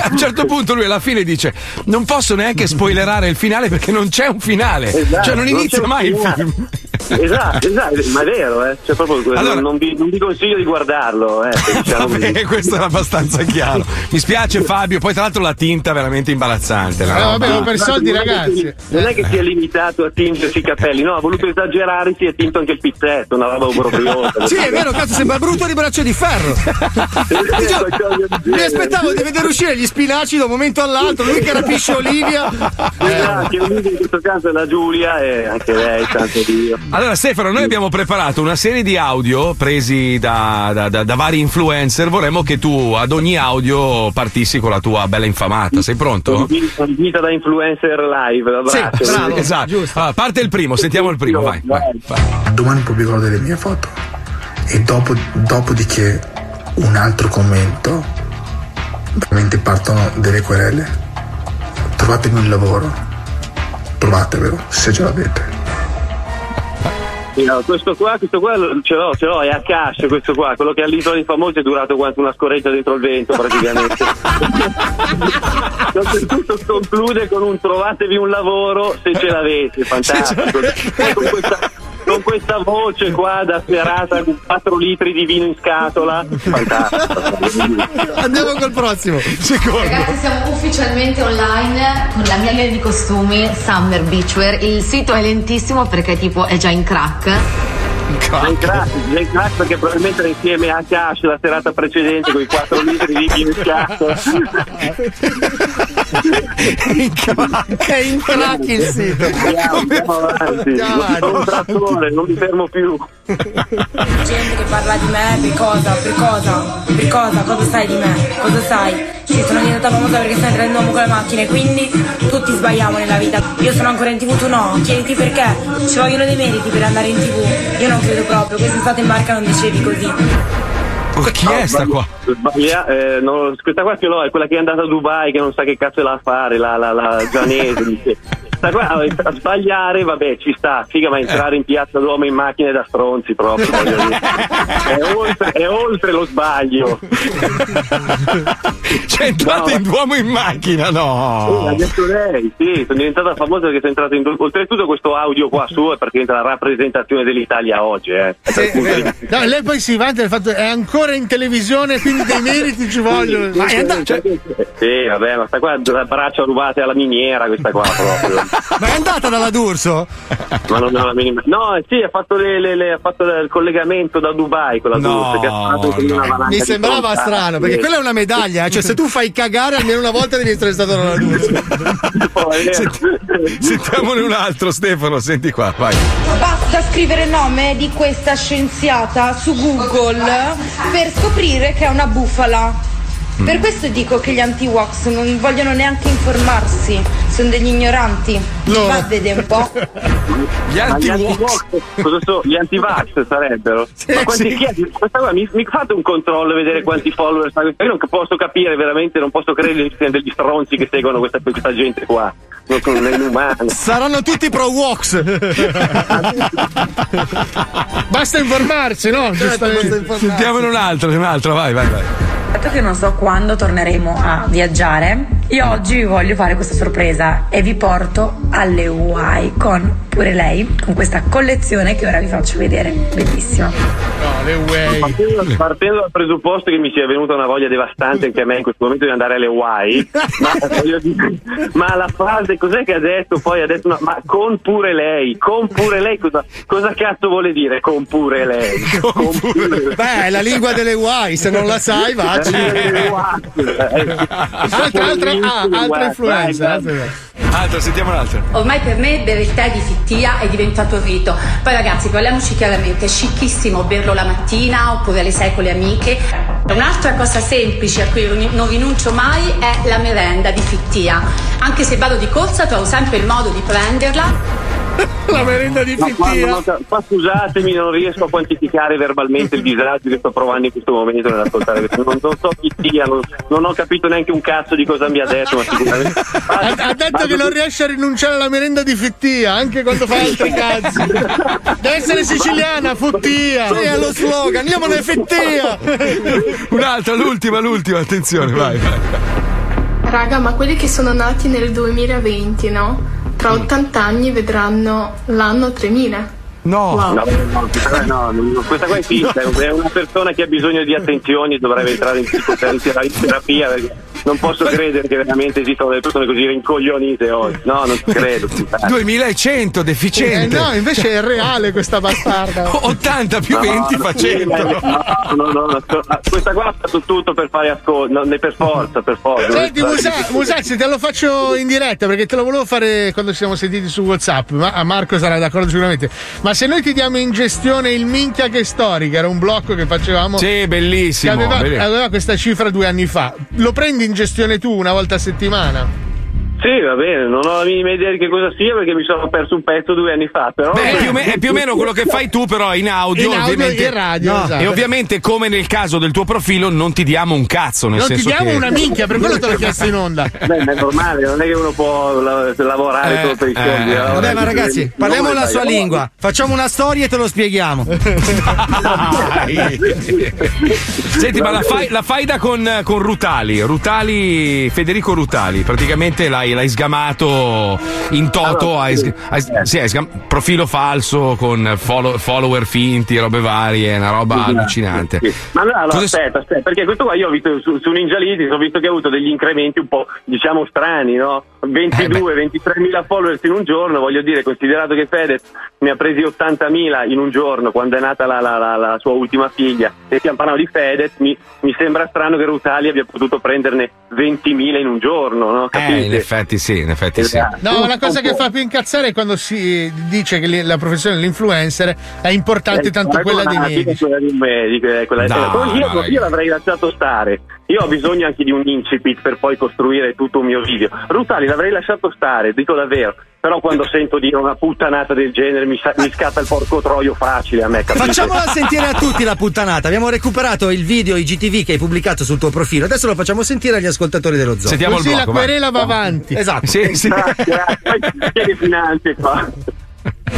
[laughs] A un certo punto lui alla fine dice: Non posso neanche spoilerare il finale perché non c'è un finale. Esatto, cioè non inizia mai il film. Esatto, esatto, ma è vero, eh. Cioè, proprio, quello, Allora- non, vi, non vi consiglio di guardarlo, eh. [laughs] diciamo così. Vabbè, questo è abbastanza chiaro. Mi spiace Fabio, poi tra l'altro la tinta è veramente imbarazzante. la Eh, vabbè, ma per soldi, non è che ragazzi. si- Non è che si è limitato a tingersi i capelli, no, ha voluto esagerare, si è tinto anche il pizzetto, una roba obbrobriosa. Sì, è vero, cazzo, sembra brutto di braccio di ferro. [laughs] Mi aspettavo di vedere uscire gli spinaci da un momento all'altro, lui che rapisce Olivia. Esatto, che in questo caso è la Giulia e anche lei, tanto Dio. Allora, Stefano, noi abbiamo preparato una serie di audio presi da, da- da- da vari influencer. Vorremmo che tu ad ogni audio partissi con la tua bella infamata. Sei pronto? Vita da influencer live, l'abbraccio. Sì, esatto. Allora, parte il primo, sentiamo il primo, vai. vai, vai. Domani pubblicherò delle mie foto e dopo, dopodiché un altro commento, veramente partono delle querele. Trovatemi un lavoro, provatevelo se ce l'avete. No, questo qua, questo qua ce l'ho, ce l'ho, è a cash questo qua, quello che all'isola dei famosi è durato quanto una scorreggia dentro il vento praticamente. [laughs] Tutto conclude con un trovatevi un lavoro se ce l'avete, fantastico. [laughs] Con questa, voce qua da serata con 4 litri di vino in scatola, fantastico. Andiamo col prossimo. Ragazzi, siamo ufficialmente online con la mia linea di costumi Summer Beachwear. Il sito è lentissimo perché tipo è già in crack. In crack, in crack perché probabilmente era insieme a Cash la serata precedente con i 4 [laughs] litri di in in crack, è in crack il sito. Andiamo, andiamo avanti. Sono un trattore, non mi fermo più. Gente che parla di me, per cosa, per cosa, per cosa, cosa sai di me, cosa sai? Sì, sono diventata famosa perché stai prendendo uomo con le macchine, quindi tutti sbagliamo nella vita. Io sono ancora in tv, tu no, chiediti perché, ci vogliono dei meriti per andare in tv. Io non credo proprio, quest'estate in barca non dicevi così. chi è sta qua? Sbaglia, eh, no, questa qua ce l'ho, è quella che è andata a Dubai che non sa che cazzo è là a fare, la, la, la Gianese. Dice. Sta qua a sbagliare, vabbè, ci sta, figa, ma entrare in piazza d'uomo in macchina è da stronzi proprio. voglio dire. È oltre, è oltre lo sbaglio. C'è entrato in uomo in macchina, Sì, no. l'ha detto lei, sì, sono diventata famosa perché sono entrato in Oltretutto questo audio qua suo è praticamente la rappresentazione dell'Italia oggi, eh. Cui- No, lei poi si vanta del fatto è ancora in televisione, quindi dei meriti ci vogliono. Ma è andato. Sì, vabbè, ma sta qua da braccia rubate alla miniera, questa qua proprio. Ma è andata dalla D'Urso? ma non ho la minima. No, sì, ha fatto, le, le- le- ha fatto il collegamento da Dubai con la No, D'Urso, che ha fatto con una valanga Mi sembrava strano, perché quella è una medaglia, eh, cioè se tu fai cagare almeno una volta devi essere stato dalla D'Urso. [laughs] Sentiamone un altro, Stefano, senti qua, vai. Basta scrivere il nome di questa scienziata su Google per scoprire che è una bufala. Per questo dico che gli anti-wax non vogliono neanche informarsi, sono degli ignoranti. Va a vedere un po'. Gli anti-vax, cosa so? Gli anti-vax sarebbero. ma quanti, sì. è? Qua, mi, mi fate un controllo e vedere quanti follower sta questa- Io non posso capire veramente, non posso credere che siano degli stronzi che seguono questa, questa gente qua. Non sono inumano. Saranno tutti pro Wox. [laughs] Basta informarsi, no? Giustamente. Sentiamone un altro, un altro, vai, vai, vai. Dato che non so quando torneremo a viaggiare, io oggi vi voglio fare questa sorpresa e vi porto alle Hawaii con pure lei, con questa collezione che ora vi faccio vedere. Bellissima. No, le. Partendo, partendo dal presupposto che mi sia venuta una voglia devastante anche a me in questo momento di andare alle Hawaii, ma, voglio dire, ma la frase cos'è che ha detto? Poi ha detto una- ma con pure lei, con pure lei, cosa, cosa cazzo vuole dire con pure lei? Con pure- Beh, è la lingua delle guai, se non la sai, vacci. Altra, altra, ah, altra influenza. altra- Altro, sentiamo un altro. Ormai per me bere il tè di fittia è diventato rito. Poi ragazzi, parliamoci chiaramente, è scicchissimo berlo la mattina oppure alle 6 con le amiche. Un'altra cosa semplice a cui non rinuncio mai è la merenda di fittia. Anche se vado di corsa trovo sempre il modo di prenderla. [laughs] La merenda di Ma qua, Fittia. qua scusatemi, non riesco a quantificare verbalmente il disagio che sto provando in questo momento nell'ascoltare. Non, non so chi sia, non, non ho capito neanche un cazzo di cosa mi ha detto, ma sicuramente. Ha, ha detto che non riesce a rinunciare alla merenda di Fittia anche quando fa altri cazzi. Deve essere siciliana, Futtia. Sì, è lo slogan, io me ne Fittia. Un'altra, l'ultima, l'ultima, attenzione, vai, vai. Raga, ma quelli che sono nati nel 2020, no? Tra 80 anni vedranno l'anno 3000. No. No, no, no, no, no, questa qua è finta, è una persona che ha bisogno di attenzioni e dovrebbe entrare in psicoterapia in terapia, perché non posso credere che veramente esistano delle persone così rincoglionite oggi. No, non ci credo. 2100, Eh, deficiente. no, invece è reale questa bastarda. [laughs] 80 più 20 fa 100. No, no, no, no, questa qua ha fatto tutto per fare ascolto, per forza, per forza. Senti, Musa- Musazzi, te lo faccio in diretta perché te lo volevo fare quando ci siamo sentiti su WhatsApp. Ma a Marco sarà d'accordo sicuramente. Ma se noi ti diamo in gestione il minchia che storica, era un blocco che facevamo. Sì, bellissimo. Che aveva, bellissimo. aveva questa cifra due anni fa. Lo prendi in gestione tu una volta a settimana? Sì, va bene, non ho la minima idea di che cosa sia perché mi sono perso un pezzo due anni fa, però... Beh, è, più o me- è più o meno quello che fai tu, però in audio. In audio e in radio, No, esatto. E ovviamente, come nel caso del tuo profilo, non ti diamo un cazzo. Nel Non ti senso diamo che... una minchia, per quello te l'ho chiesto in onda. [laughs] Beh, ma è normale, non è che uno può la- lavorare Eh, solo per i soldi. eh. Vabbè, ma per- ragazzi, non parliamo la sua lingua. Facciamo una storia e te lo spieghiamo. [laughs] Senti, ma la fai, la fai da con, con Rutali, Rutali, Federico Rutali, praticamente l'hai, l'hai sgamato in toto, Allora, hai, sì. hai- sì, hai sgam- profilo falso con follow- follower finti, robe varie, una roba Sì, allucinante. Ma allora, aspetta, aspetta, perché questo qua io ho visto su, su Ninja Litis, ho visto che ha avuto degli incrementi un po', diciamo, strani, no? Eh, 22, 23 mila followers in un giorno, voglio dire, considerato che Fedez ne ha presi 80 mila in un giorno quando è nata la, la- la- la sua ultima figlia e stiamo parlando di Fedez, mi, mi sembra strano che Rutali abbia potuto prenderne 20 mila in un giorno, no? Eh, Capite? in effetti sì, in effetti sì. Esatto. No, la cosa che fa più incazzare è quando si dice che la professione dell'influencer è importante Eh, tanto quella dei medici. quella di un medico, eh, quella- No, poi io, no, io l'avrei lasciato stare. Io ho bisogno anche di un incipit per poi costruire tutto un mio video. Rutali l'avrei lasciato stare, dico davvero. Però quando sento dire una puttanata del genere mi, sa- mi scatta il porco troio facile a me. capite? Facciamola [laughs] sentire a tutti la puttanata. Abbiamo recuperato il video IGTV che hai pubblicato sul tuo profilo. Adesso lo facciamo sentire agli ascoltatori dello zoo. Sentiamo il Così la blocco, vai. querela va avanti. Esatto. Sì, sì. Grazie, grazie. Poi finanze qua.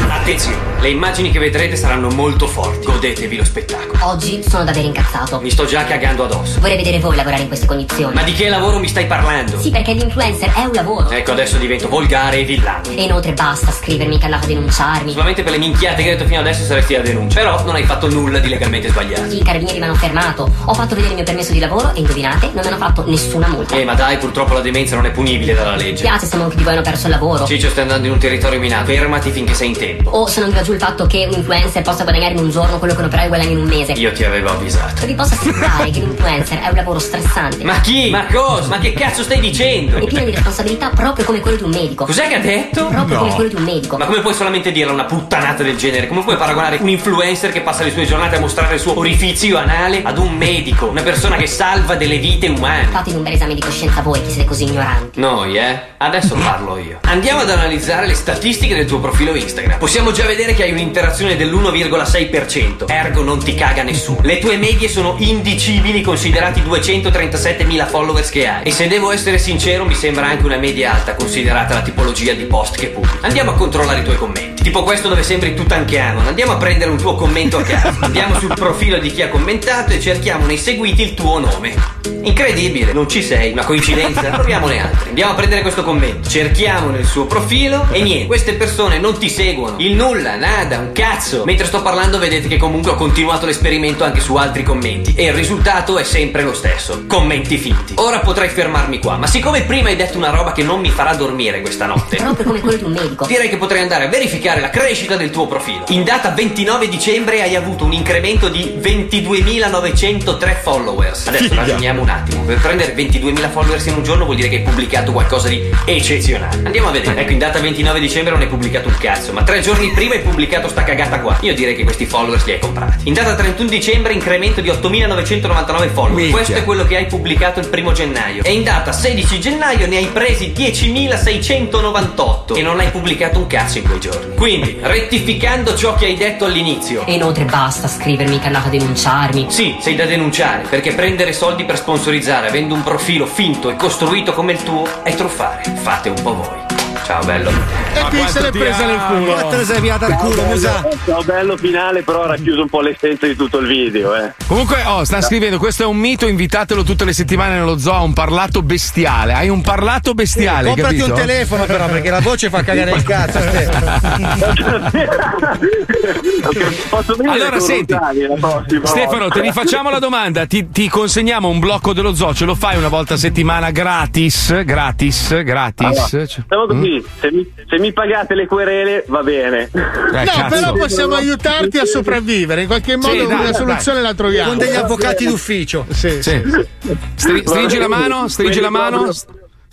Attenzione, le immagini che vedrete saranno molto forti. Godetevi lo spettacolo. Oggi sono davvero incazzato. Mi sto già cagando addosso. Vorrei vedere voi lavorare in queste condizioni. Ma di che lavoro mi stai parlando? Sì, perché l'influencer è un lavoro. Ecco, adesso divento volgare e villano. E inoltre basta scrivermi che andate a denunciarmi. Solamente per le minchiate che hai detto fino adesso saresti la denuncia. Però non hai fatto nulla di legalmente sbagliato. I carabinieri mi hanno fermato. Ho fatto vedere il mio permesso di lavoro e indovinate, non mi hanno fatto nessuna multa. Eh, ma dai, purtroppo la demenza non è punibile dalla Mi legge. spiace se molti di voi hanno perso il lavoro. Ciccio, stai andando in un territorio minato. Fermati finché sei in tempo. O se non va giù il fatto che un influencer possa guadagnare in un giorno quello che un operaio guadagna in un mese. Io ti avevo avvisato. Vi posso assicurare che l'influencer è un lavoro stressante. Ma chi? Ma cosa? Ma che cazzo stai dicendo? E pieno di responsabilità proprio come quello di un medico. Cos'è che ha detto? Proprio come quello di un medico. Ma come puoi solamente dirla una puttanata del genere? Come puoi paragonare un influencer che passa le sue giornate a mostrare il suo orifizio anale ad un medico? Una persona che salva delle vite umane. Fatevi un bel esame di coscienza voi che siete così ignoranti. Noi, eh? Adesso parlo io. Andiamo ad analizzare le statistiche del tuo profilo Instagram. Possiamo già vedere che hai un'interazione dell'1,6%. Ergo non ti caga nessuno. Le tue medie sono indicibili considerati 237.000 followers che hai. E se devo essere sincero, mi sembra anche una media alta considerata la tipologia di post che pubblichi. Andiamo a controllare i tuoi commenti. Tipo questo dove sembri Tutankhamon. Andiamo a prendere un tuo commento a caso. Andiamo sul profilo di chi ha commentato e cerchiamo nei seguiti il tuo nome. Incredibile, non ci sei. Una coincidenza? [laughs] Proviamone altri. Andiamo a prendere questo commento. Cerchiamo nel suo profilo e niente. Queste persone non ti seguono. Il nulla, nada, un cazzo. Mentre sto parlando vedete che comunque ho continuato l'esperimento anche su altri commenti. E il risultato è sempre lo stesso. Commenti finti. Ora potrei fermarmi qua, ma siccome prima hai detto una roba che non mi farà dormire questa notte. Proprio come quello di un medico. Direi che potrei andare a verificare la crescita del tuo profilo. In data 29 dicembre hai avuto un incremento di 22.903 followers. Adesso Figa. ragioniamo un attimo. Per prendere 22.000 followers in un giorno vuol dire che hai pubblicato qualcosa di eccezionale. Andiamo a vedere. Ecco, in data 29 dicembre non hai pubblicato un cazzo, ma tre giorni prima hai pubblicato sta cagata qua. Io direi che questi followers li hai comprati. In data 31 dicembre incremento di 8999 follower. Minchia. Questo è quello che hai pubblicato il primo gennaio. E in data 16 gennaio ne hai presi 10.698 e non hai pubblicato un cazzo in quei giorni. Quindi, rettificando ciò che hai detto all'inizio. E inoltre basta scrivermi che è andato a denunciarmi. Sì, sei da denunciare, perché prendere soldi per sponsorizzare avendo un profilo finto e costruito come il tuo è truffare. Fate un po' voi. Ciao bello. E qui se l'è presa nel culo. Ma te ne sei piata al culo, musa. Ciao bello finale, però ha racchiuso un po' l'essenza di tutto il video, eh. Comunque, oh, sta scrivendo: questo è un mito, invitatelo tutte le settimane nello zoo. Un parlato bestiale. Hai un parlato bestiale. hai Comprati capito? un telefono però perché la voce fa cagare il cazzo. Posso venire Allora, senti, Stefano, ti rifacciamo la domanda. Ti, ti consegniamo un blocco dello zoo, ce lo fai una volta a settimana gratis? Gratis? Gratis? Allora, Cioè- Facciamo se, mi, se mi pagate le querele va bene. Eh, no, cazzo. però possiamo aiutarti a sopravvivere. In qualche modo Sì, dai, una dai, soluzione la troviamo. Con degli avvocati d'ufficio. Sì, Sì. Stri- stringi la mano? Stringi la mano?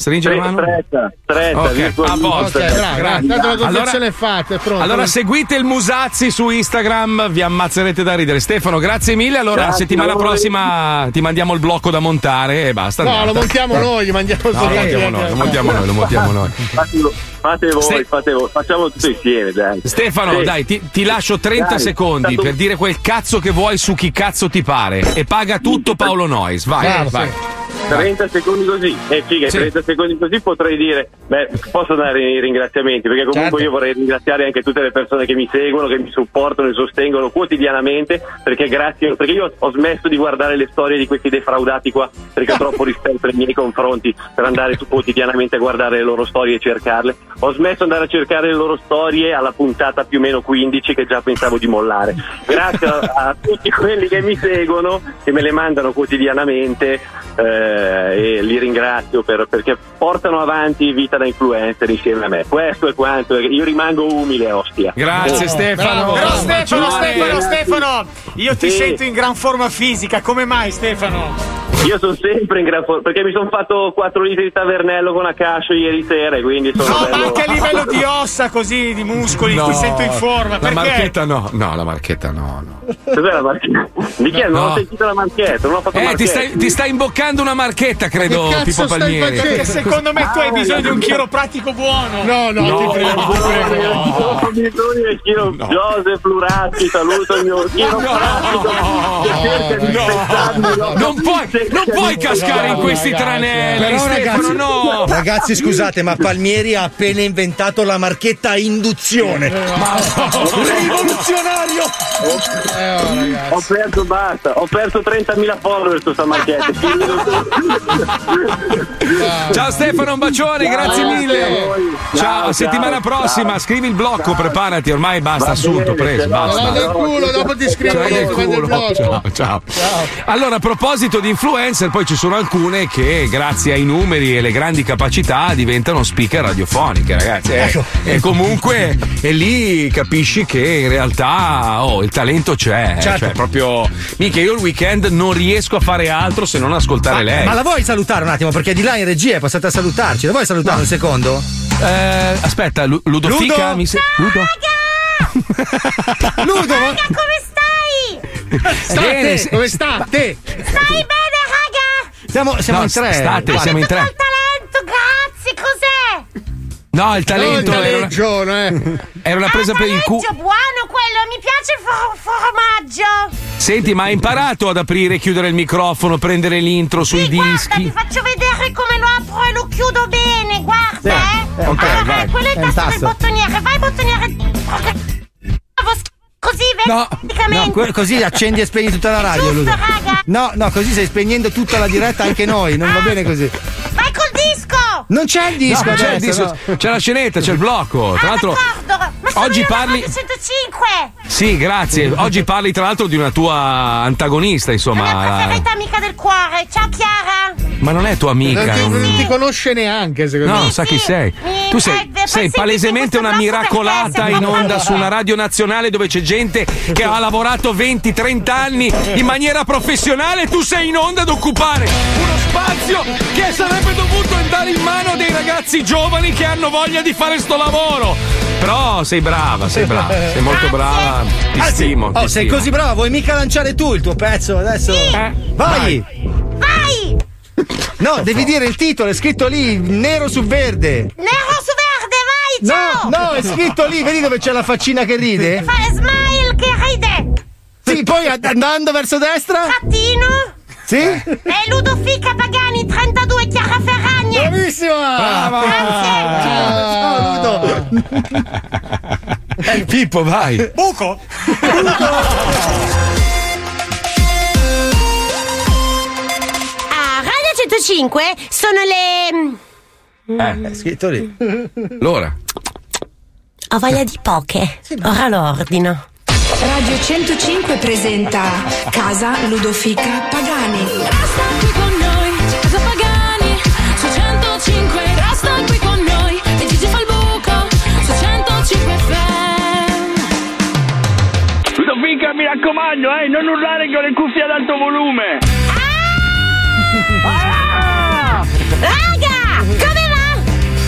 Stringi la mano? Stretta, stretta, Ok, virtual- a posto. Ok, bravo, bravo. Tanto la confezione Allora- è fatta, è pronta. Allora seguite il Musazzi su Instagram, vi ammazzerete da ridere. Stefano, grazie mille. Allora, Grazie settimana voi. prossima ti mandiamo il blocco da montare e basta. no, lo andata. montiamo noi, gli mandiamo No, lo montiamo noi, lo montiamo noi, lo montiamo noi. Fate voi, Ste- fate voi, facciamo tutto insieme, dai. Stefano, Sì. dai, ti, ti lascio 30 Dai, secondi stato- per dire quel cazzo che vuoi su chi cazzo ti pare. E paga tutto Paolo Nois. Vai, Bravo, vai. 30 secondi così, eh figa, Sì. 30 secondi così potrei dire, beh, posso dare i ringraziamenti, perché comunque Certo. io vorrei ringraziare anche tutte le persone che mi seguono, che mi supportano e sostengono quotidianamente, perché grazie, perché io ho smesso di guardare le storie di questi defraudati qua, perché ho troppo rispetto nei miei confronti per andare su quotidianamente a guardare le loro storie e cercarle. Ho smesso di andare a cercare le loro storie alla puntata più o meno 15 che già pensavo di mollare. Grazie a, a tutti quelli che mi seguono, che me le mandano quotidianamente eh, e li ringrazio per- perché portano avanti vita da influencer insieme a me. Questo è quanto, io rimango umile, ostia. Grazie Stefano. Però Stefano. Stefano, Stefano, io ti Sì. sento in gran forma fisica, come mai Stefano? Io sono sempre in gran forma perché mi sono fatto 4 litri di tavernello con Akasho ieri sera e quindi sono No, bello- anche a livello di ossa, così, di muscoli, No, ti sento in forma. La Perché? marchetta no, no, la marchetta no. no. Cos'è la marchetta? Di chi è? Non No. ho sentito la marchetta, non ho fatto Eh, ti stai, ti stai imboccando una marchetta, credo, stai Palmieri. Perché secondo me tu hai bisogno di un chiropratico buono. No, no, ti prego, ti prego. Ho bisogno del chiro Joseph Lurazzi, saluto il mio chiropratico spezzarmi l'occhio. Non puoi, non puoi cascare in questi ragazzi, tranelli, Però Stefano, ragazzi, no. ragazzi, scusate, ma [laughs] Palmieri ha appena inventato la marchetta a induzione. Ma rivoluzionario! Eh, oh. Ho perso, basta, ho perso 30.000 follower su sta marchetta. Ciao Stefano, un bacione, grazie Ciao, mille. a voi. Ciao, Ciao, settimana prossima, ciao. scrivi il blocco, preparati, ormai basta, Va assunto, bene, preso, basta. Guarda il culo, dopo ti scrivo del il culo. blocco. Ciao, ciao. Allora, a proposito di influencer, poi ci sono alcune che, grazie ai numeri e alle grandi capacità, diventano speaker radiofoniche, ragazzi. eh. Ecco. E comunque, e lì capisci che in realtà oh, il talento c'è. Certo. Cioè, proprio. Mica io il weekend non riesco a fare altro se non ascoltare lei. Ma la vuoi salutare un attimo? Perché di là in regia è passata a salutarci. La vuoi salutare un secondo? Eh, aspetta, Lu- Ludofica Ludo? mi se- Ludo? Ludo, ma- come stai? Bene, State, se- come state? Stai bene, raga? Siamo, siamo No, in tre. state, Guarda. siamo in tre. Talento, grazie, cos'è? No, il No, il talento era una, taleggio, eh. era una presa per il culo. Taleggio, buono quello, mi piace il for- formaggio. Senti, ma hai imparato ad aprire e chiudere il microfono, prendere l'intro sui Sì, guarda, dischi? ti faccio vedere come lo apro e lo chiudo bene, guarda, eh. ok, allora, vai. quello è il È un tasto del tasto. bottoniere, vai bottoniere. Così, vedi? No, praticamente. No, que- così accendi e spegni tutta la radio. Giusto, raga. No, no, così stai spegnendo tutta la diretta anche noi, non va bene così. Non c'è il disco No, c'è, il disco, no. c'è la scenetta, c'è il blocco. Tra Ah, l'altro, d'accordo. Ma sono oggi parli. Radio 105. Sì, grazie. Oggi parli tra l'altro di una tua antagonista, insomma. la- Preferita amica del cuore. Ciao Chiara. Ma non è tua amica. Non ti, non- non ti conosce neanche, secondo No, me. sa chi sei. Tu sei, sei palesemente una miracolata in onda su una radio nazionale dove c'è gente che ha lavorato 20-30 anni in maniera professionale. Tu sei in onda ad occupare uno spazio che sarebbe dovuto andare in mano a dei ragazzi giovani che hanno voglia di fare sto lavoro. Però sei brava, sei brava, [laughs] sei molto brava. Ti Anzi, stimo. oh, ti sei stimo. così bravo, vuoi mica lanciare tu il tuo pezzo adesso? Eh, Vai! Vai! No, devi dire il titolo, è scritto lì, nero su verde. Nero su verde, vai, ciao! No, no, è scritto lì, vedi dove c'è la faccina che ride? Fa smile che ride. Sì, poi andando verso destra? Trattino. Sì? E Ludofica Pagani 32 Chiara Ferragne. Bravissima! Brava! Ciao Ludo! Eh, Pippo, vai. Buco! A Radio 105 sono le... Eh, è scritto lì. Allora. Ho voglia di poche. Ora lo ordino. Radio 105 presenta Casa Ludofica Pagani. Resta qui con noi, e Gigi fa il buco, su 105 FM. Ludovica, mi raccomando, eh, non urlare con le cuffie ad alto volume. Raga, come va?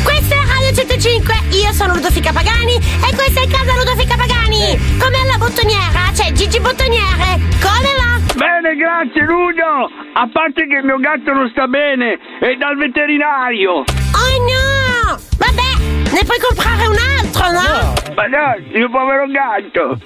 Questa è Radio 105, io sono Ludofica Pagani e questa è casa Ludofica Pagani. Come alla bottoniera, c'è Gigi Bottoniere. Come va? Bene, grazie Ludo. A parte che il mio gatto non sta bene, è dal veterinario. Oh no! Vabbè, ne puoi comprare un altro, no? Ma no, il povero gatto.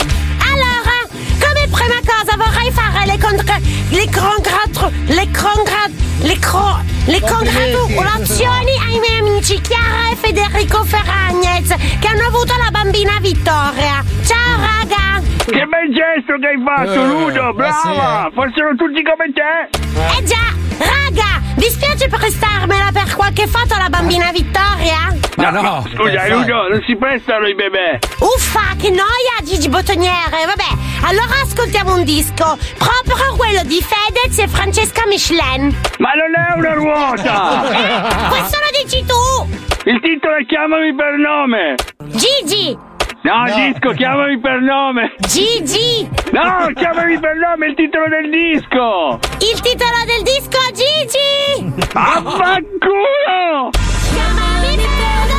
Allora, come prima cosa vorrei fare le contra... le congratro... le congrat... le cro... le congratulazioni ai miei amici Chiara e Federico Ferragnez che hanno avuto la bambina Vittoria. Bel gesto che hai fatto, Eh, Ludo, brava! Fossero tutti come te! Eh già, raga, vi spiace prestarmela per qualche foto alla bambina Vittoria? Ma Scusa, Ludo, non si prestano i bebè! Uffa, che noia, Gigi Bottoniere! Vabbè, allora ascoltiamo un disco, proprio quello di Fedez e Francesca Michelin. Ma non è una ruota! [laughs] Eh, questo lo dici tu! Il titolo è Chiamami per nome! Gigi! No, disco, chiamami per nome! Gigi! No, chiamami per nome, il titolo del disco! Il titolo del disco, Gigi! Affanculo! Chiamami per nome!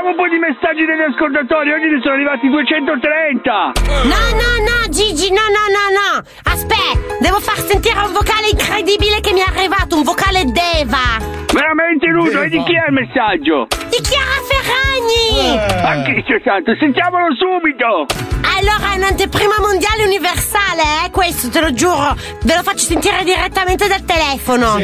Mettiamo un po' di messaggi degli ascoltatori, oggi ne sono arrivati 230! No, no, no, Gigi, no, no, no, no! Aspetta, devo far sentire un vocale incredibile che mi è arrivato, un vocale Deva! Veramente, Ludo, e di chi è il messaggio? Di Chiara Ferragni! Ma Cristo santo, sentiamolo subito! Allora, è un'anteprima mondiale universale, eh? Questo te lo giuro, ve lo faccio sentire direttamente dal telefono.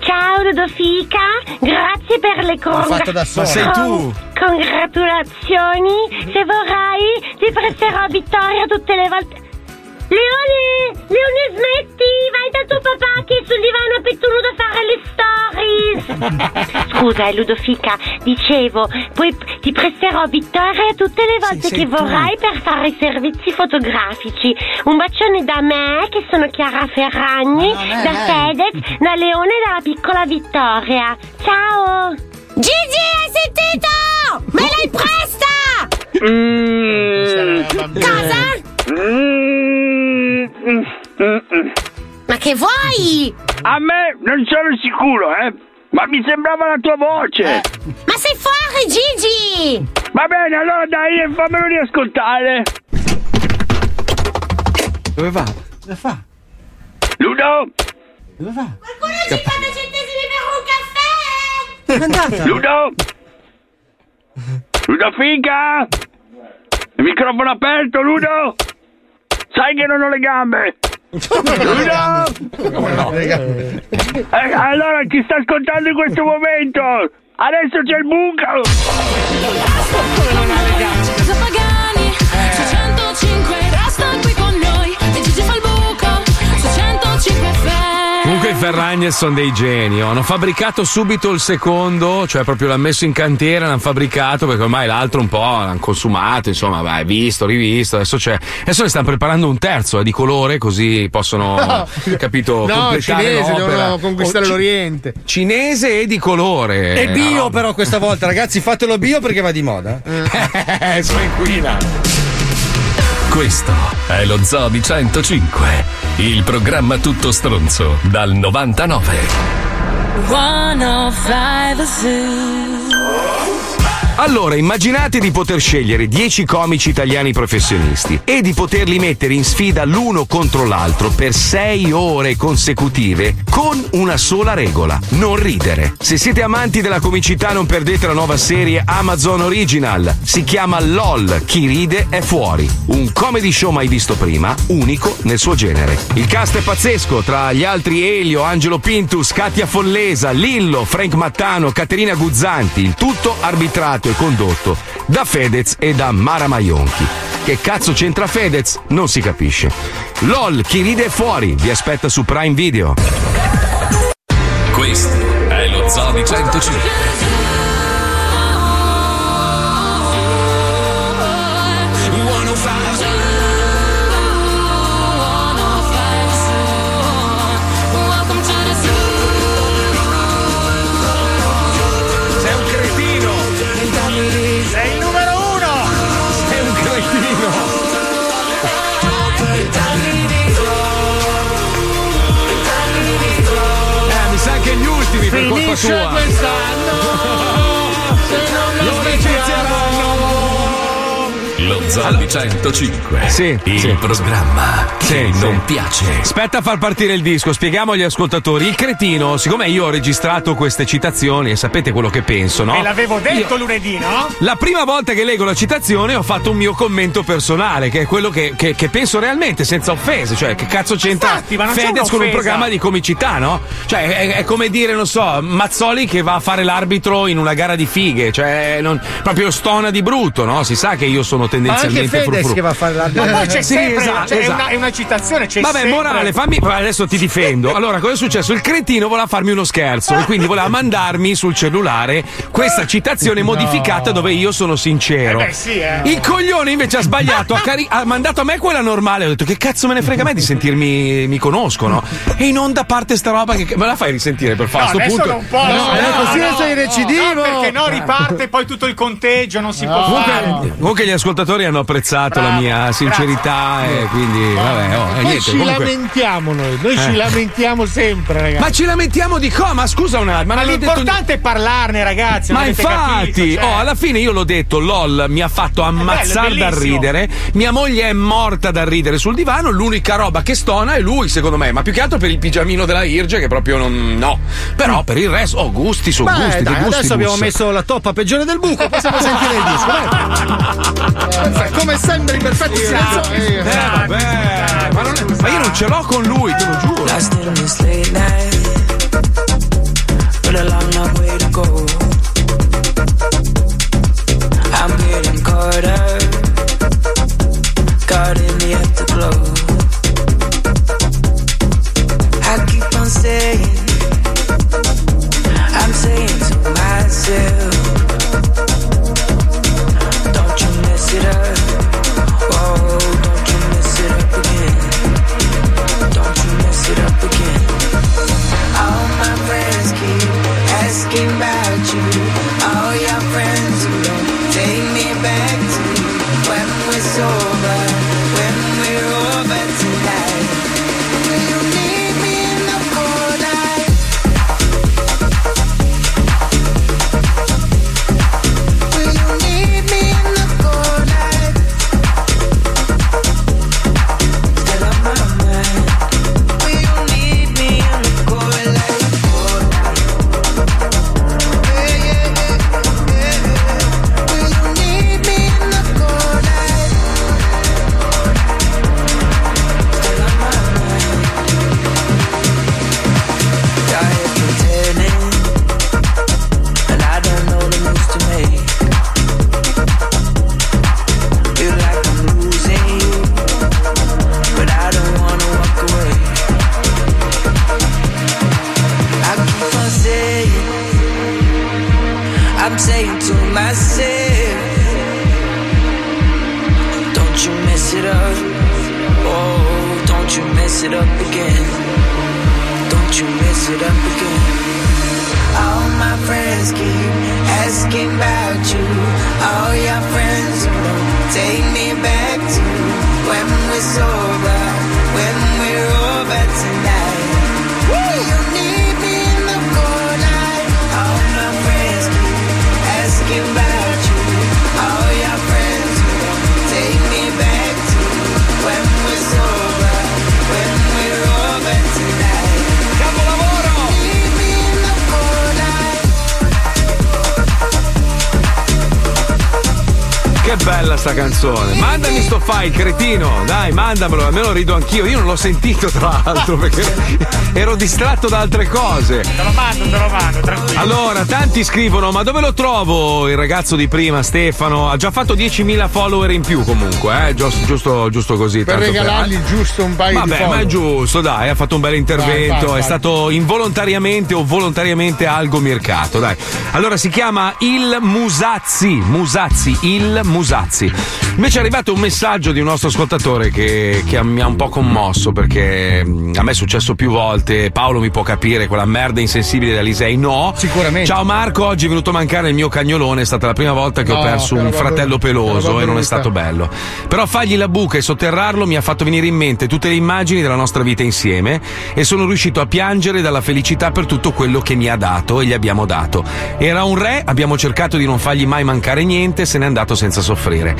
Ciao Ludofica, grazie per le fatto da sola. Ma sei tu. congratulazioni. Se vorrai, ti presterò Vittoria tutte le volte. Leone, Leone smetti, vai da tuo papà che è sul divano pettunuto a fare le stories. [laughs] Scusa, eh, Ludofica, dicevo, poi ti presterò a Vittoria tutte le volte sei che tu. vorrai per fare i servizi fotografici. Un bacione da me, che sono Chiara Ferragni, Ma non è da lei. Fedez, da Leone e dalla piccola Vittoria. Ciao! Gigi, hai sentito? Me l'hai presta! Mm. Cosa? Ma che vuoi? A me non sono sicuro, eh! Ma mi sembrava la tua voce! Ma sei fuori, Gigi! Va bene, allora dai, fammelo riascoltare! Dove va? Cosa fa? Ludo! Dove va? Qualcuno 50 centesimi per un caffè! Ludo! Ludo figa! Il microfono aperto, Ludo! Sai che non ho le gambe! [laughs] Ludo! Eh, allora chi sta ascoltando in questo momento? Adesso c'è il buco! Casa Pagani, su 105, resta Ferragnez sono dei geni. oh. Hanno fabbricato subito il secondo, cioè proprio l'hanno messo in cantiere, l'hanno fabbricato perché ormai l'altro un po' l'hanno consumato, insomma, vai, visto, rivisto. Adesso, c'è, adesso ne stanno preparando un terzo, è di colore, così possono, [laughs] capito, No, completare cinese, l'opera. devono conquistare Oh, l'Oriente. Cinese e di colore. E bio No. però questa volta, ragazzi, fatelo bio perché va di moda. [laughs] Eh, sono inquina. Questo è lo Zoo di 105, il programma tutto stronzo dal 99. 105 Zoo. Allora, immaginate di poter scegliere 10 comici italiani professionisti e di poterli mettere in sfida l'uno contro l'altro per 6 ore consecutive con una sola regola: non ridere. Se siete amanti della comicità, non perdete la nuova serie Amazon Original. Si chiama LOL, chi ride è fuori. Un comedy show mai visto prima, unico nel suo genere. Il cast è pazzesco, tra gli altri Elio, Angelo Pintus, Katia Follesa, Lillo, Frank Mattano, Caterina Guzzanti, il tutto arbitrato e condotto da Fedez e da Mara Maionchi. Che cazzo c'entra Fedez? Non si capisce. LOL, chi ride è fuori, vi aspetta su Prime Video. Questo è lo Zoo di 105. Ultimi per Di 105. Sì, il sì. programma che Sì, sì. non piace. Aspetta a far partire il disco, spieghiamo agli ascoltatori. Il cretino, siccome io ho registrato queste citazioni e sapete quello che penso, no? E l'avevo detto Io- lunedì, no? La prima volta che leggo la citazione ho fatto un mio commento personale, che è quello che, che- che penso realmente, senza offese. Cioè, che cazzo c'entra Infatti, ma non c'è Fedez con un programma di comicità, no? Cioè, è, è come dire, non so, Mazzoli che va a fare l'arbitro in una gara di fighe. Cioè, non- proprio stona di brutto, no? Si sa che io sono tendenzialmente frufru. che va a fare l'arbitro. Ma poi [laughs] c'è Sì, sempre, esatto, cioè, è, esatto. una, è una citazione, c'è Vabbè, sempre. morale, fammi. Adesso ti difendo. Allora, cosa è successo? Il cretino voleva farmi uno scherzo e quindi voleva mandarmi sul cellulare questa citazione modificata dove io sono sincero. Eh beh, sì, eh. Il coglione invece ha sbagliato, ha, cari- ha mandato a me quella normale. Ho detto che cazzo me ne frega a me di sentirmi mi conoscono. E in onda parte sta roba che me la fai risentire per fare No, a sto punto. non può. No, no, così no, sei no, recidivo. No, perché no, riparte poi tutto il conteggio, non si può fare. Comunque, comunque gli ascoltatori hanno apprezzato la mia sincerità e quindi vabbè, oh, e niente, ci comunque- lamentiamo noi, noi Eh. ci lamentiamo sempre, ragazzi. Ma ci lamentiamo di cosa? Ma scusa un attimo, ma Ma ho detto l'importante è parlarne, ragazzi. Ma infatti, capito, cioè. oh, alla fine io l'ho detto, LOL mi ha fatto ammazzare bello, dal ridere. Mia moglie è morta dal ridere sul divano. L'unica roba che stona è lui, secondo me. Ma più che altro per il pigiamino della Irge, che proprio non. No. Però per il resto, oh, gusti su gusti. di gusti adesso abbiamo gusti. messo la toppa peggiore del buco, possiamo sentire il disco. [laughs] Dai. Come sempre in perfetto silenzio. Eh, vabbè, ma, non è- ma io non ce l'ho con lui, te lo giuro. Lost in this late night, but a long, long way to go. I'm getting caught up, caught in the afterglow. I keep on saying, I'm saying to myself, mandamelo, almeno rido anch'io. Io non l'ho sentito, tra l'altro, perché ero distratto da altre cose. Te lo mando, te lo mando, tranquillo. Allora, tanti scrivono: Ma dove lo trovo il ragazzo di prima, Stefano? Ha già fatto 10.000 follower in più, comunque, eh? Giusto, giusto, giusto così. Per tanto regalargli giusto un paio di Vabbè, ma è giusto, dai, ha fatto un bel intervento, Vai, vai, è vai. stato involontariamente o volontariamente algo mircato, dai. Allora si chiama Il Musazzi, Musazzi, Il Musazzi. Invece è arrivato un messaggio di un nostro ascoltatore che, che mi ha un po' commosso perché mh, a me è successo più volte, Paolo mi può capire, quella merda insensibile da Lisei, no. Sicuramente. Ciao Marco, oggi è venuto a mancare il mio cagnolone, è stata la prima volta che ho No, perso che un fratello peloso e non è stato bello. Però fargli la buca e sotterrarlo mi ha fatto venire in mente tutte le immagini della nostra vita insieme e sono riuscito a piangere dalla felicità per tutto quello che mi ha dato e gli abbiamo dato. Era un re, abbiamo cercato di non fargli mai mancare niente, se n'è andato senza soffrire.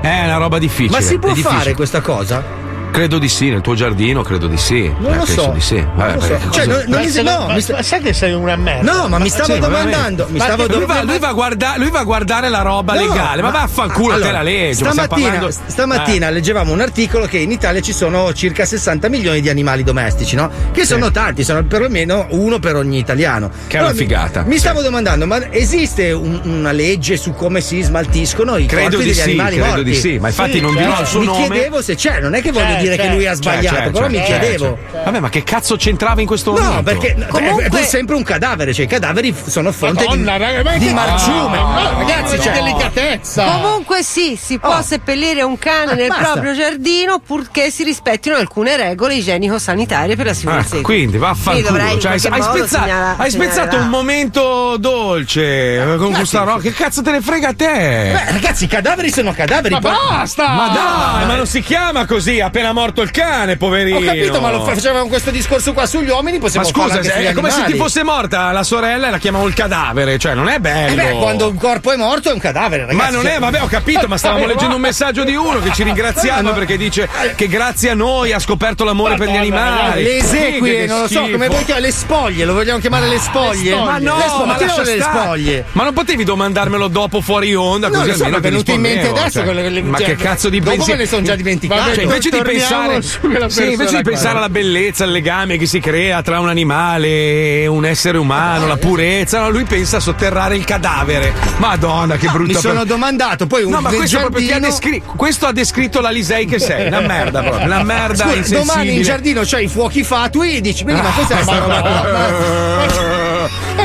È una roba difficile. Ma si può fare questa cosa? Credo di sì, nel tuo giardino credo di sì. Non Eh, lo so. di sì. Non Vabbè, lo so. perché Cioè, non- non mi Ma- no, ma- mi sta- sai che sei una merda? No, ma mi stavo Sì, domandando. Mi stavo lui, va, lui va a guarda- lui va a guardare la roba No, legale, ma, ma- vaffanculo allora, te la legge. Stamattina, parlando- stamattina Eh. leggevamo un articolo che in Italia ci sono circa 60 milioni di animali domestici, no? Che sono tanti, sono perlomeno uno per ogni italiano. Che è una mi- figata. Mi, stavo domandando, ma esiste un- una legge su come si smaltiscono i Credo corpi di degli sì, animali credo morti? di sì, ma infatti Sì, non dirò il suo mi nome. chiedevo se c'è, non è che voglio dire che c'è. lui ha Cioè, sbagliato, cioè, però mi cioè, chiedevo. cioè. Vabbè, ma che cazzo c'entrava in questo momento? No, perché è- Comunque- è pur sempre un cadavere, cioè i cadaveri sono fonte Madonna, di, raga, ma di marciume. No, No, ragazzi, cioè, delicatezza. Comunque sì, si può Oh. seppellire un cane Ah, nel basta. proprio giardino purché si rispettino alcune regole igienico-sanitarie per la Ah, sicurezza. quindi vaffanculo. Cioè, hai, modo spezza- segnala- hai spezzato un momento dolce eh, con questa roba. Che cazzo te ne frega a te? Beh, ragazzi, i cadaveri sono cadaveri. Ma poi- basta! Ma dai, ma non si chiama così, appena morto il cane, poverino. Ho capito, ma lo fa- facevamo questo discorso qua sugli uomini, Ma possiamo farlo scusa, sugli è come se ti fosse morta la sorella e la chiamavo il cadavere, cioè non è Eh bello. beh, quando un corpo è morto è un cadavere, ragazzi. Ma non è, vabbè, ho capito, ma stavamo leggendo un messaggio di uno che ci ringraziava Ma no. perché dice che grazie a noi ha scoperto l'amore per gli animali. Le esequie, non lo so, come vuoi chiamare, le spoglie, lo vogliamo chiamare le spoglie? Ma no, le spoglie, ma lascia le spoglie. Ma non potevi domandarmelo dopo fuori onda? No, così so, almeno mi è venuto in mente adesso cioè. Ma cioè, che cazzo di dopo pensiero? me ne sono già dimenticato. Cioè, invece di torniamo pensare, sì, invece di pensare alla bellezza, al legame che si crea tra un animale e un essere umano, la purezza, no, lui pensa a sotterrare il cadavere. Madonna, che brutta Mi sono per- domandato, poi un No, ma questo, ti ha giardino- descritto, questo ha descritto la Lisei che sei, una merda proprio, una merda Scusa, insensibile. domani in giardino c'hai i fuochi fatui e dici, ma questa è sta [laughs] roba. [laughs]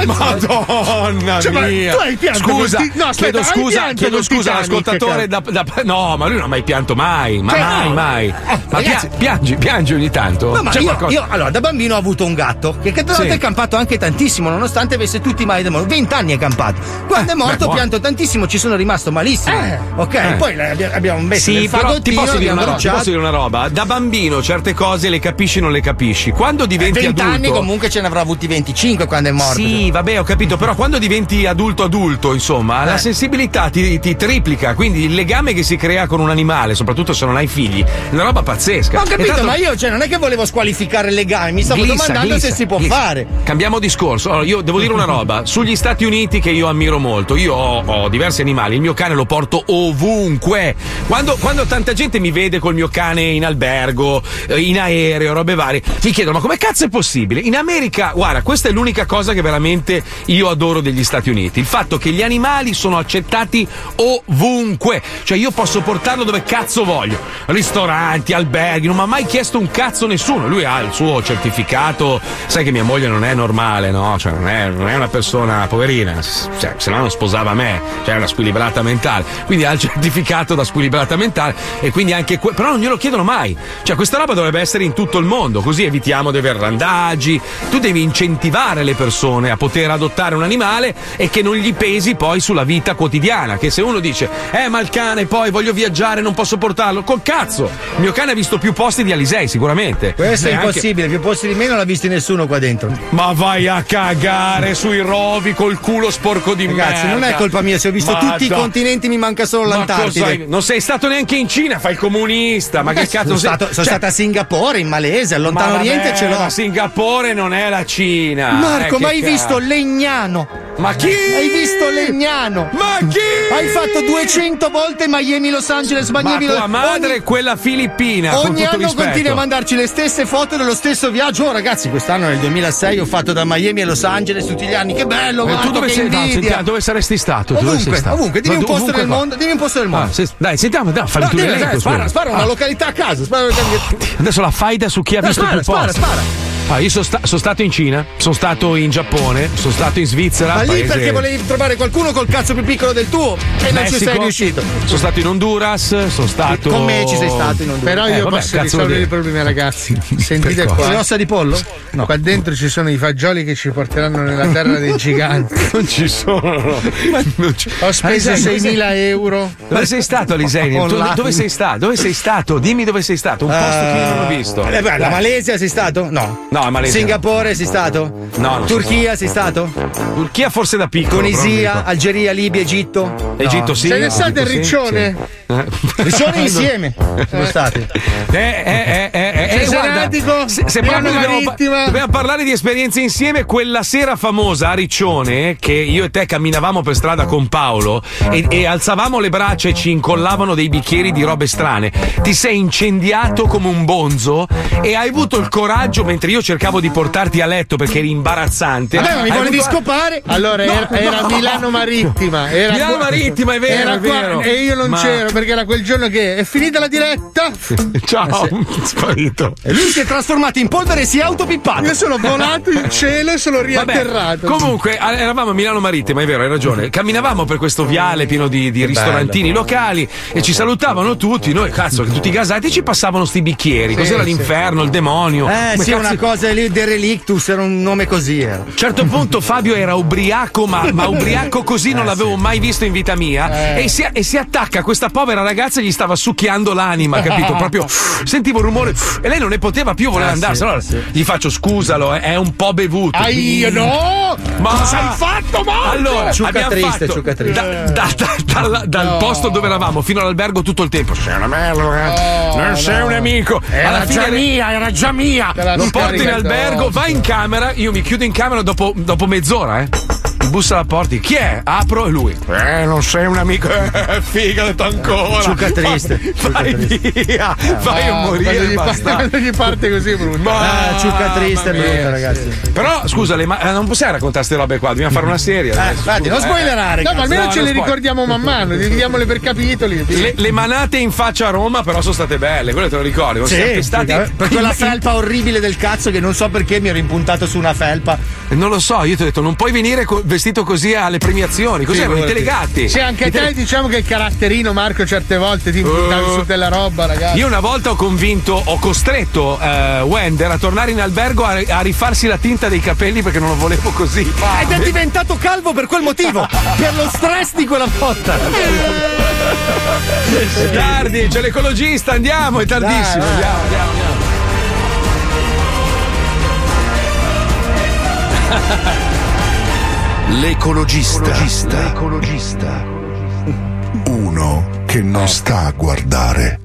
Madonna Cioè, ma mia! tu hai pianto scusa, col ti- no, aspetta, chiedo scusa, chiedo scusa all'ascoltatore da, da- No, ma lui non ha mai pianto mai, ma Cioè, mai, no. mai. Ma ragazzi- pia- piangi, piangi ogni tanto. No, ma C'è io, qualcosa- io, allora, da bambino ho avuto un gatto che, che tra l'altro Sì. è campato anche tantissimo, nonostante avesse tutti i mali del mondo. 20 anni è campato. Quando è morto beh, pianto tantissimo, ci sono rimasto malissimo. Eh. ok, Eh. poi abbiamo messo Sì, però ti posso, dire una roba, ti posso dire una roba. Da bambino certe cose le capisci o non le capisci. Quando diventi 20 adulto. anni comunque ce ne avrà avuti 25 quando è morto. Sì, vabbè, ho capito, però quando diventi adulto adulto, insomma, Eh. la sensibilità ti, ti triplica, quindi il legame che si crea con un animale, soprattutto se non hai figli, è una roba pazzesca. Ho capito, l'altro- ma io cioè, non è che volevo squalificare il legame, mi stavo Glissa, domandando glissa, se si può glissa. fare. Cambiamo discorso. Allora, io devo dire una [laughs] roba. Sugli Stati Uniti, che io ammiro molto, io ho, ho diversi animali. Il mio cane lo porto ovunque. Quando, quando tanta gente mi vede col mio cane in albergo, eh, in aereo, robe varie, mi chiedono: ma come cazzo è possibile? In America, guarda, questa è l'unica cosa che veramente veramente io adoro degli Stati Uniti. Il fatto che gli animali sono accettati ovunque. Cioè io posso portarlo dove cazzo voglio. Ristoranti, alberghi, non mi ha mai chiesto un cazzo nessuno. Lui ha il suo certificato. Sai che mia moglie non è normale, no? Cioè non è, non è una persona poverina. Cioè, se no non sposava me. Cioè è una squilibrata mentale. Quindi ha il [laughs] certificato da squilibrata mentale. E quindi anche que- Però non glielo chiedono mai. Cioè questa roba dovrebbe essere in tutto il mondo. Così evitiamo dei verrandaggi. Tu devi incentivare le persone a poter adottare un animale e che non gli pesi poi sulla vita quotidiana. Che se uno dice, eh, ma il cane poi voglio viaggiare, non posso portarlo. Col cazzo! Il mio cane ha visto più posti di Alisei, sicuramente. Questo è Neanche- impossibile, più posti di me non l'ha visto nessuno qua dentro. Ma vai a cagare sui rovi col culo sporco di Ragazzi, merda. non è colpa mia, se ho visto Ma tutti i da- continenti mi manca solo Ma l'Antartide. cosa- Non sei stato neanche in Cina, fai il comunista. Ma che Eh, cazzo sono sei- stato, sono cioè- stato a Singapore, in Malesia, al lontano Ma oriente ce l'ho. Ma Singapore non è la Cina. Marco, Eh, ma che hai cazzo. visto Legnano? Ma chi? Hai visto Legnano? Ma chi? Hai fatto 200 volte Miami Los Angeles, Ma Miami tua Los madre ogni- è quella filippina. Ogni anno rispetto. continui a mandarci le stesse foto dello stesso viaggio. Oh, ragazzi, quest'anno nel 2006 ho fatto da Miami a Los Angeles tutti gli anni. Che bello, Eh, guarda, tu dove sei? no, sentiamo, dove saresti stato? Dove Ovunque, sei stato? ovunque, dimmi Ma un posto ovunque mondo, dimmi un posto del mondo. Ah, se- dai, sentiamo, dai, fammi No, tu dimmi, l'elenco. dai, spara, spara una Ah, località a caso. Spara Adesso la faida su chi ha Dai, visto spara, più spara, posti. spara. Ah, io sono, sta- sono stato in Cina, sono stato in Giappone, sono stato in Svizzera. Ma lì paese- perché volevi trovare qualcuno col cazzo più piccolo del tuo e non ci Messico. sei riuscito. Sono stato in Honduras, sono stato. Con me ci sei stato in Honduras. Però io Eh, vabbè, posso risolvere i problemi, ragazzi. [laughs] Sentite qua. Le ossa di pollo? No. Qua dentro ci sono i fagioli che ci porteranno nella terra dei giganti. [laughs] Non ci sono. Non ci- Ho speso Alisei, dove 6.000 euro. Dove sei stato, Alisei? Dove sei stato? Dove sei stato? Dimmi dove sei stato. Un posto che io non ho visto. Eh, beh, la Malesia sei stato? No. No, a Malesia. Singapore sei stato? No, non Turchia sei stato? Turchia forse da piccolo. Tunisia. Algeria, Libia, Egitto? Egitto sì. Se ne state il riccione? sì. Eh. Riccione [laughs] insieme sono stati. Eh, eh, eh, eh, eh, eh, guarda, se, se piano proprio dobbiamo, dobbiamo parlare di esperienze insieme, quella sera famosa a Riccione, che io e te camminavamo per strada con Paolo e, e alzavamo le braccia e ci incollavano dei bicchieri di robe strane, ti sei incendiato come un bonzo e hai avuto il coraggio, mentre io cercavo di portarti a letto perché eri imbarazzante. Vabbè, ma mi volevi avuto- scopare? Allora, No, era, era no. Milano Marittima. Era Milano qua- Marittima, è vero, era è qua- vero. E io non Ma- c'ero perché era quel giorno che è finita la diretta. Ciao, [laughs] sparito. E lui si è trasformato in polvere e si è autopippato. Io sono volato in [laughs] cielo e sono Vabbè, riatterrato. comunque a- eravamo a Milano Marittima, è vero, hai ragione. Camminavamo per questo viale pieno di, di ristorantini locali e ci salutavano tutti. Noi, cazzo, che tutti gasati ci passavano sti bicchieri. Sì, Cos'era sì. l'inferno, il demonio? Eh Come sì, cazzo- una cosa lì, De Relictus, era un nome così. Era. A un certo punto Fabio era ubriaco, ma, ma [laughs] ubriaco così non l'avevo mai visto in vita mia. Eh. E, si, e si attacca a questa povera ragazza e gli stava succhiando l'anima, capito? [laughs] Proprio sentivo un rumore e lei non ne poteva più, voleva Ah, andarsene. sì, Allora sì. gli faccio scusalo, è- è un po' bevuto. Ah, io no! Ma Cosa hai fatto, Marco? Allora, Ciucca abbiamo triste, fatto ciucca triste. da- da- da- dal, No. posto dove eravamo fino all'albergo tutto il tempo. Sei una merda, eh. Oh, non sei no. un amico. Era Alla già fine mia, era già mia. Lo porti in albergo, vai in camera, io mi chiudo in camera dopo, dopo mezz'ora, eh. Bussa alla porta, chi è? Apro e lui. Eh, non sei un amico. Eh, figa, detto ancora. Ciucca triste, Vai, triste. via, vai a No, quando morire. gli, basta. parte, quando gli parte così brutto. Ma- Ah, ciucca triste, brutta, ragazzi. Però scusale, ma eh, non possiamo raccontare queste robe qua, dobbiamo fare una serie. Eh, infatti, non Eh, spoilerare. No, ma almeno No, ce le spoil- ricordiamo man mano, dividiamole per capitoli. Le, le manate in faccia a Roma, però sono state belle, quello te lo ricordi? Sì, siamo stati. sì, per quella felpa orribile del cazzo che non so perché mi ero impuntato su una felpa. Non lo so, io ti ho detto, non puoi venire co- vestito così alle premiazioni. Cos'erano i Figurati. telegatti? Sì, anche I tele- te diciamo che il caratterino, Marco, certe volte ti impuntavi Uh. su della roba, ragazzi. Io una volta ho convinto, ho costretto eh, Wender a tornare in albergo a, a rifarsi la tinta dei capelli perché non lo volevo così. Ed è diventato calvo per quel motivo, [laughs] per lo stress di quella botta. È tardi, c'è l'ecologista, andiamo, è tardissimo. Dai, dai. Andiamo, andiamo, andiamo. L'ecologista. L'ecologista. Uno che non sta a guardare.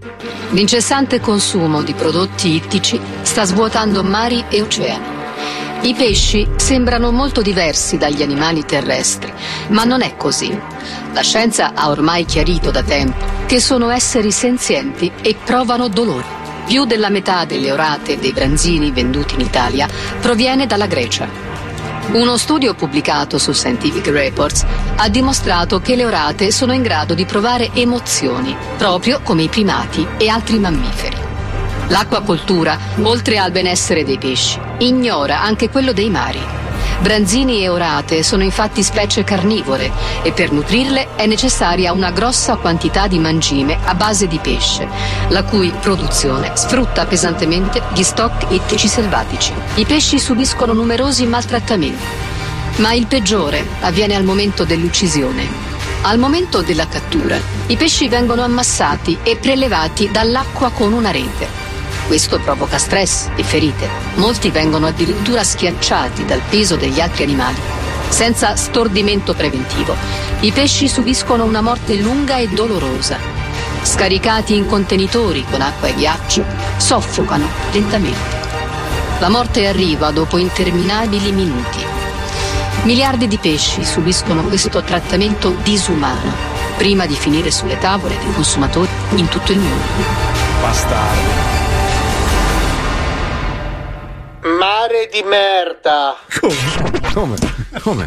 L'incessante consumo di prodotti ittici sta svuotando mari e oceani. I pesci sembrano molto diversi dagli animali terrestri, ma non è così. La scienza ha ormai chiarito da tempo che sono esseri senzienti e provano dolore. Più della metà delle orate e dei branzini venduti in Italia proviene dalla Grecia. Uno studio pubblicato su Scientific Reports ha dimostrato che le orate sono in grado di provare emozioni, proprio come i primati e altri mammiferi. L'acquacoltura, oltre al benessere dei pesci, ignora anche quello dei mari. Branzini e orate sono infatti specie carnivore e per nutrirle è necessaria una grossa quantità di mangime a base di pesce, la cui produzione sfrutta pesantemente gli stock ittici selvatici. I pesci subiscono numerosi maltrattamenti, ma il peggiore avviene al momento dell'uccisione. Al momento della cattura, i pesci vengono ammassati e prelevati dall'acqua con una rete. Questo provoca stress e ferite. Molti vengono addirittura schiacciati dal peso degli altri animali. Senza stordimento preventivo, i pesci subiscono una morte lunga e dolorosa. Scaricati in contenitori con acqua e ghiaccio, soffocano lentamente. La morte arriva dopo interminabili minuti. Miliardi di pesci subiscono questo trattamento disumano prima di finire sulle tavole dei consumatori in tutto il mondo. Bastardi. Mare di merda. Come? Come? Come?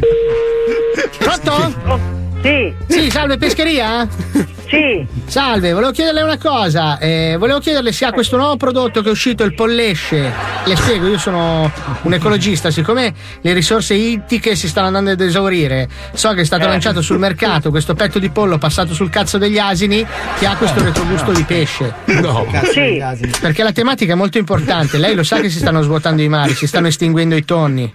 Pronto? Sì. Sì, salve pescheria? [laughs] Sì. Salve, volevo chiederle una cosa. eh, volevo chiederle se ha questo nuovo prodotto che è uscito, il pollesce. Le spiego, io sono un ecologista, siccome le risorse ittiche si stanno andando ad esaurire, so che è stato Eh. lanciato sul mercato questo petto di pollo passato sul cazzo degli asini che ha questo retrogusto di pesce. No. Sì. Perché la tematica è molto importante. Lei lo sa che si stanno svuotando i mari, si stanno estinguendo i tonni.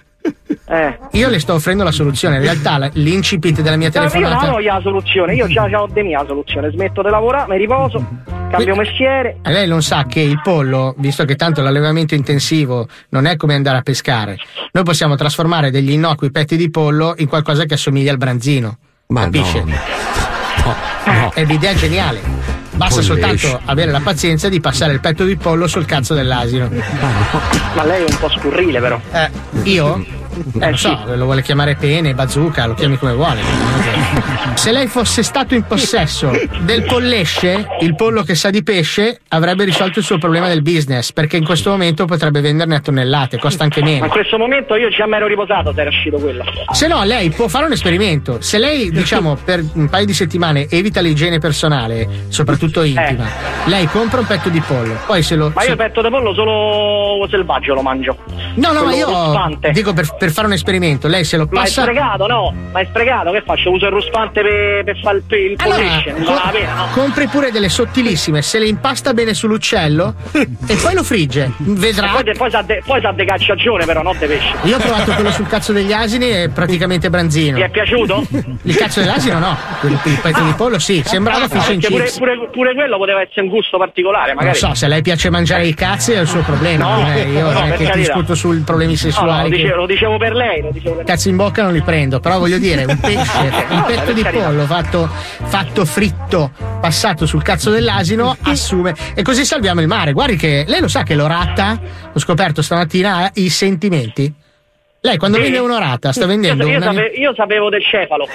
Eh. Io le sto offrendo la soluzione. In realtà la- l'incipit della mia No, io non telefonata. ho la soluzione, io già ho di mia soluzione. Smetto di lavorare, mi riposo, cambio mestiere. E lei non sa che il pollo, visto che tanto l'allevamento intensivo non è come andare a pescare, noi possiamo trasformare degli innocui petti di pollo in qualcosa che assomiglia al branzino. capisce? È l'idea geniale. Basta Pollesce. soltanto avere la pazienza di passare il petto di pollo sul cazzo dell'asino. Ma lei è un po' scurrile, però. Eh, io? Eh, lo so, lo vuole chiamare pene, bazooka, lo chiami come vuole. Se lei fosse stato in possesso del pollesce, il pollo che sa di pesce, avrebbe risolto il suo problema del business, perché in questo momento potrebbe venderne a tonnellate, costa anche Ma in meno. questo momento io mi ero riposato se era uscito quello. Se no, lei può fare un esperimento. Se lei, diciamo, per un paio di settimane evita l'igiene personale, soprattutto intima, lei compra un petto di pollo, poi se lo. Eh. Ma io se- il petto di pollo solo selvaggio lo mangio. No, no, ma Quello io ruspante. dico per, per fare un esperimento, lei se lo Ma è passa. sprecato, no? Ma è sprecato, che faccio? Uso il ruspante per, per fare il, pe- il Allora, non vale no? compri pure delle sottilissime, se le impasta bene sull'uccello e poi lo frigge. Vedrà. E poi, poi sa de, poi sa de cacciagione, però, non de pesce. Io ho provato quello sul cazzo degli asini e praticamente branzino. Ti è piaciuto? Il cazzo dell'asino no, il, il petto di pollo sì, sembrava Ah, fish and pure, pure, pure quello poteva essere un gusto particolare, Non magari. so, se a lei piace mangiare i cazzi è il suo problema. No, non è- io no, non è che carità. discuto sui problemi No, no, sessuali. lo, che- dicevo, dicevo per lei, lo dicevo per. Cazzo in bocca non li prendo, però voglio dire, un [laughs] pesce, un petto di pollo fatto, fatto fritto, passato sul cazzo dell'asino, assume. E così salviamo il mare. Guardi che lei lo sa che l'orata, l'ho scoperto stamattina, ha i sentimenti. Lei quando Sì. vende un'orata sta vendendo io, io, una- sape- io sapevo del cefalo.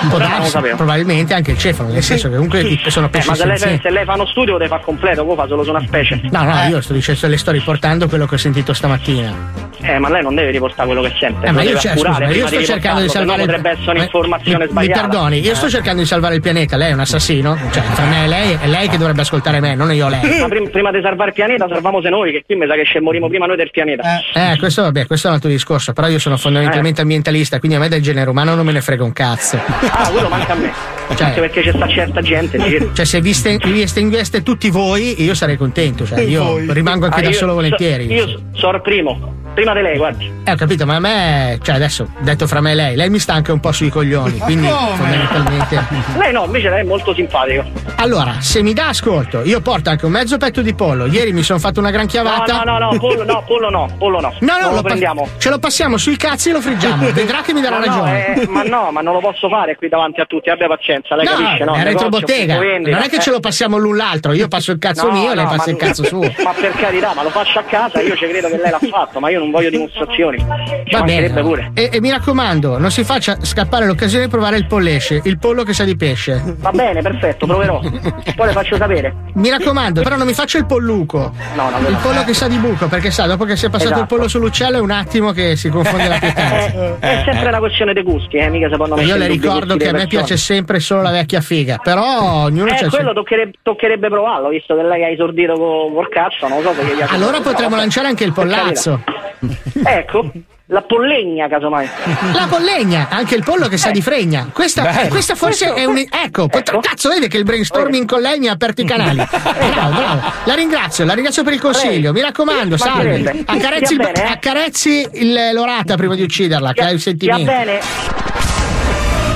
un po' darsi, sapevo. probabilmente anche il cefalo, nel senso che comunque sono Eh, pesci ma se lei, se lei fa uno studio lo deve fare completo, poi fa solo su una specie. No, no, io sto dicendo, le sto riportando quello che ho sentito stamattina. Eh, ma lei non deve riportare quello che sente. Eh, ma io, cioè, scusa, io prima sto di cercando di salvare no potrebbe essere un'informazione mi, sbagliata. Mi perdoni, io sto Eh. cercando di salvare il pianeta, lei è un assassino? Cioè, tra me e lei è lei che dovrebbe ascoltare me, non io lei. Ma prim- prima di salvare il pianeta, salviamo se noi, che qui mi sa che scemorimo prima noi del pianeta. Eh, questo vabbè, questo è un altro discorso, però io sono fondamentalmente ambientalista, quindi a me del genere umano non me ne frega un cazzo. Ah, quello manca a me. Cioè- Anche perché c'è sta certa gente in giro. Cioè, se vi, sten- vi estingueste tutti voi, io sarei contento, cioè, io rimango anche Ah, da io solo so- volentieri. io so- sono il primo. Prima di lei, guardi. Eh, ho capito, ma a me, cioè adesso, detto fra me e lei, lei mi sta anche un po' sui coglioni, quindi fondamentalmente. [laughs] Lei no, invece lei è molto simpatico. Allora, se mi dà ascolto, io porto anche un mezzo petto di pollo. Ieri mi sono fatto una gran No, chiavata. no, no, no, pollo no, pollo no, pollo no. No, no, non lo lo pa- prendiamo. ce lo passiamo sui cazzi e lo friggiamo. [laughs] Vedrà che mi darà Ma no, ragione. eh, ma no, ma non lo posso fare qui davanti a tutti, abbia pazienza, lei no, capisce, no? è retrobottega. Non è che eh. ce lo passiamo l'un l'altro. Io passo il cazzo No, mio e lei no, passa il cazzo suo. Ma per carità, ma lo faccio a casa, io ci credo che lei l'ha fatto, ma io non voglio dimostrazioni. Ci Va bene. pure. E, e mi raccomando, non si faccia scappare l'occasione di provare il pollesce. Il pollo che sa di pesce. Va bene, perfetto, proverò. Poi le faccio sapere. Mi raccomando, però non mi faccia il polluco. No, no, Il pollo che sa di buco, perché sa, dopo che si è passato Esatto. il pollo sull'uccello è un attimo che si confonde la pietanza. È sempre una questione dei gusti, eh, mica secondo me. Io le ricordo che a me piace sempre solo la vecchia figa, però ognuno Eh, il quello toccherebbe, toccherebbe provarlo, visto che lei ha esordito co- col cazzo, non lo so perché gli ha Allora potremmo lanciare anche il pollazzo. [laughs] Ecco, la pollegna casomai. La pollegna, anche il pollo che sa di fregna. Questa, questa forse Questo- è un. Ecco, pot- cazzo, vede che il brainstorming con lei mi ha aperto i canali. [laughs] Bravo, bravo. La ringrazio, la ringrazio per il consiglio. Mi raccomando, salvi. mancherebbe. Accarezzi, il- bene, eh? accarezzi il- l'orata prima di ucciderla, che ha il sentimento. bene.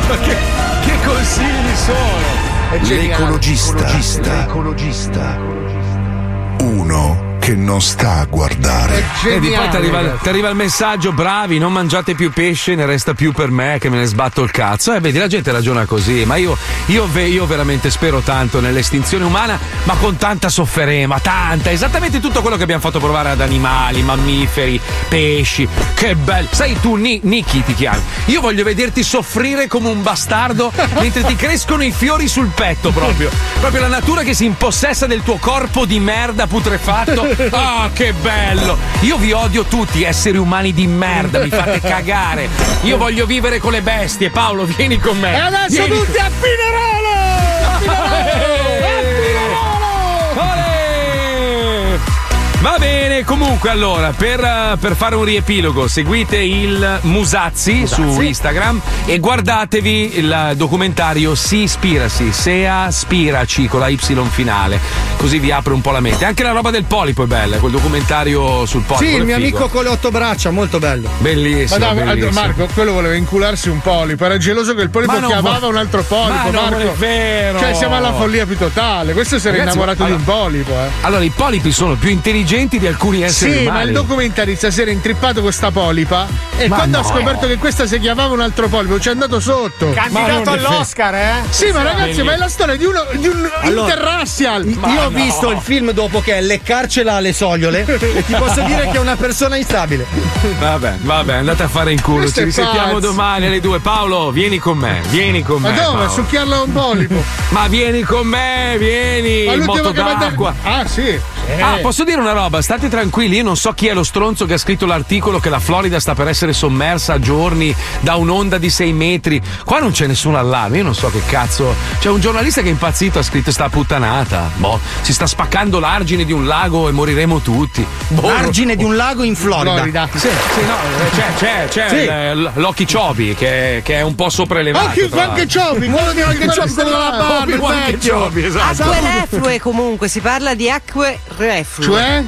Ma che, che consigli sono? L'ecologista. Uno che non sta a guardare. Vedi, poi ti arriva, ti arriva il messaggio: bravi, non mangiate più pesce, ne resta più per me che me ne sbatto il cazzo. E vedi, la gente ragiona così. Ma io, io, ve- io veramente spero tanto nell'estinzione umana, ma con tanta sofferenza, tanta, esattamente tutto quello che abbiamo fatto provare ad animali, mammiferi, pesci. Che bello. Sai tu, Ni- Nicky ti chiami. Io voglio vederti soffrire come un bastardo [laughs] mentre ti crescono i fiori sul petto proprio. Proprio la natura che si impossessa del tuo corpo di merda putrefatto. Ah, che bello! Io vi odio tutti, esseri umani di merda, mi fate cagare. Io voglio vivere con le bestie. Paolo, vieni con me. E adesso Vieni. tutti a [laughs] Va bene, comunque allora, per, eh, per fare un riepilogo, seguite il Musazzi, su Instagram e guardatevi il documentario Si Ispirasi, Sea Spiraci con la Y finale, così vi apre un po' la mente. Anche la roba del polipo è bella, quel documentario sul polipo. Sì, il mio figo. amico con le otto braccia, molto bello. Bellissimo. Ma dai, bellissimo. Marco, quello voleva incularsi un polipo, era geloso che il polipo chiamava vo- un altro polipo, Ma non Marco. è vero. Cioè, siamo alla follia più totale. Questo si era Ragazzi, innamorato ma- di un polipo, eh. Allora, i polipi sono più intelligenti di alcuni esseri Sì, umani. ma il documentarista si era intrippato questa polipa e Ma quando no. ha scoperto che questa si chiamava un altro polipo ci è andato sotto. Candidato all'Oscar, eh? Sì, ma ragazzi, ma è la storia di, uno, di un Allora, interracial. Io ho visto il film dopo che è leccarcela alle sogliole e ti posso [laughs] dire che è una persona instabile. Vabbè, vabbè, andate a fare in culo. Questo Ci risentiamo domani alle due. Paolo, vieni con me, vieni con Ma me. dove? Paolo. Succhiarla un polipo. Ma vieni con me, vieni. Ma l'ultimo moto che d'acqua. Ah, sì. Ah, posso dire una roba? State tranquilli, io non so chi è lo stronzo che ha scritto l'articolo che la Florida sta per essere sommersa a giorni da un'onda di 6 metri. Qua non c'è nessun allarme, io non so che cazzo. C'è un giornalista che è impazzito, ha scritto sta puttanata. Boh, si sta spaccando l'argine di un lago e moriremo tutti. Boh, L'argine di un lago in Florida. Florida. Sì, sì, no, eh, c'è, c'è, c'è Sì. il- l'Occhi Chobi che, che è un po' sopraelevato. Anche l'altro. Ciopi, quello di anche Ciopi, quello della barba, il vecchio. Kenobi, esatto. Acque reflue comunque, si parla di acque reflue. Cioè?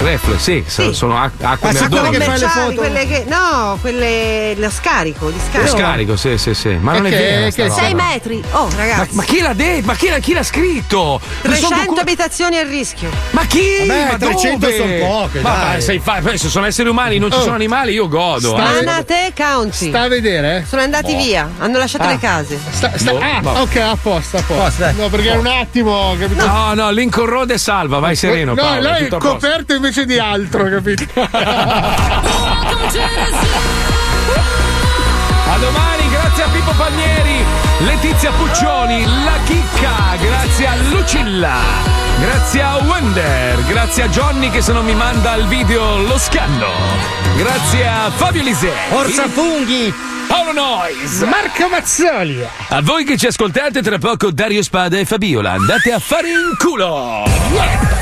Reflue, sì, so- sono ac- acque Ah, sì, merdose. quelle che fai le foto? quelle che. No, quelle. lo scarico, di Lo scarico. scarico, sì, sì, sì. Ma non è che- vero. che roba. 6 metri. Oh, Ma, ragazzi. ma chi l'ha detto? Ma chi l'ha, chi l'ha scritto? Ne sono 300 docu- abitazioni a rischio. Ma chi? Vabbè, ma 300 dove? son poche, Ma dai. sei fa- se sono esseri umani, non ci Oh. sono animali, io godo. Sta- eh. Manate County. Sta a vedere? Sono andati Boh. via, hanno lasciato Ah. le case. Sta, sta- Boh, ah, boh. ok, a posto, a posto. Posto, dai. no, perché un attimo, capito? No, no, Lincoln Road è salva, vai sereno. no, Paolo, lei è coperto invece di altro, capito? A domani, grazie a Pippo Palmieri, Letizia Puccioni, La Chicca, grazie a Lucilla, grazie a Wender, grazie a Johnny che se non mi manda il video lo scanno, grazie a Fabio Lisei, Orsa funghi! Paolo Nois, Marco Mazzoli. a voi che ci ascoltate tra poco Dario Spada e Fabiola, andate a fare in culo!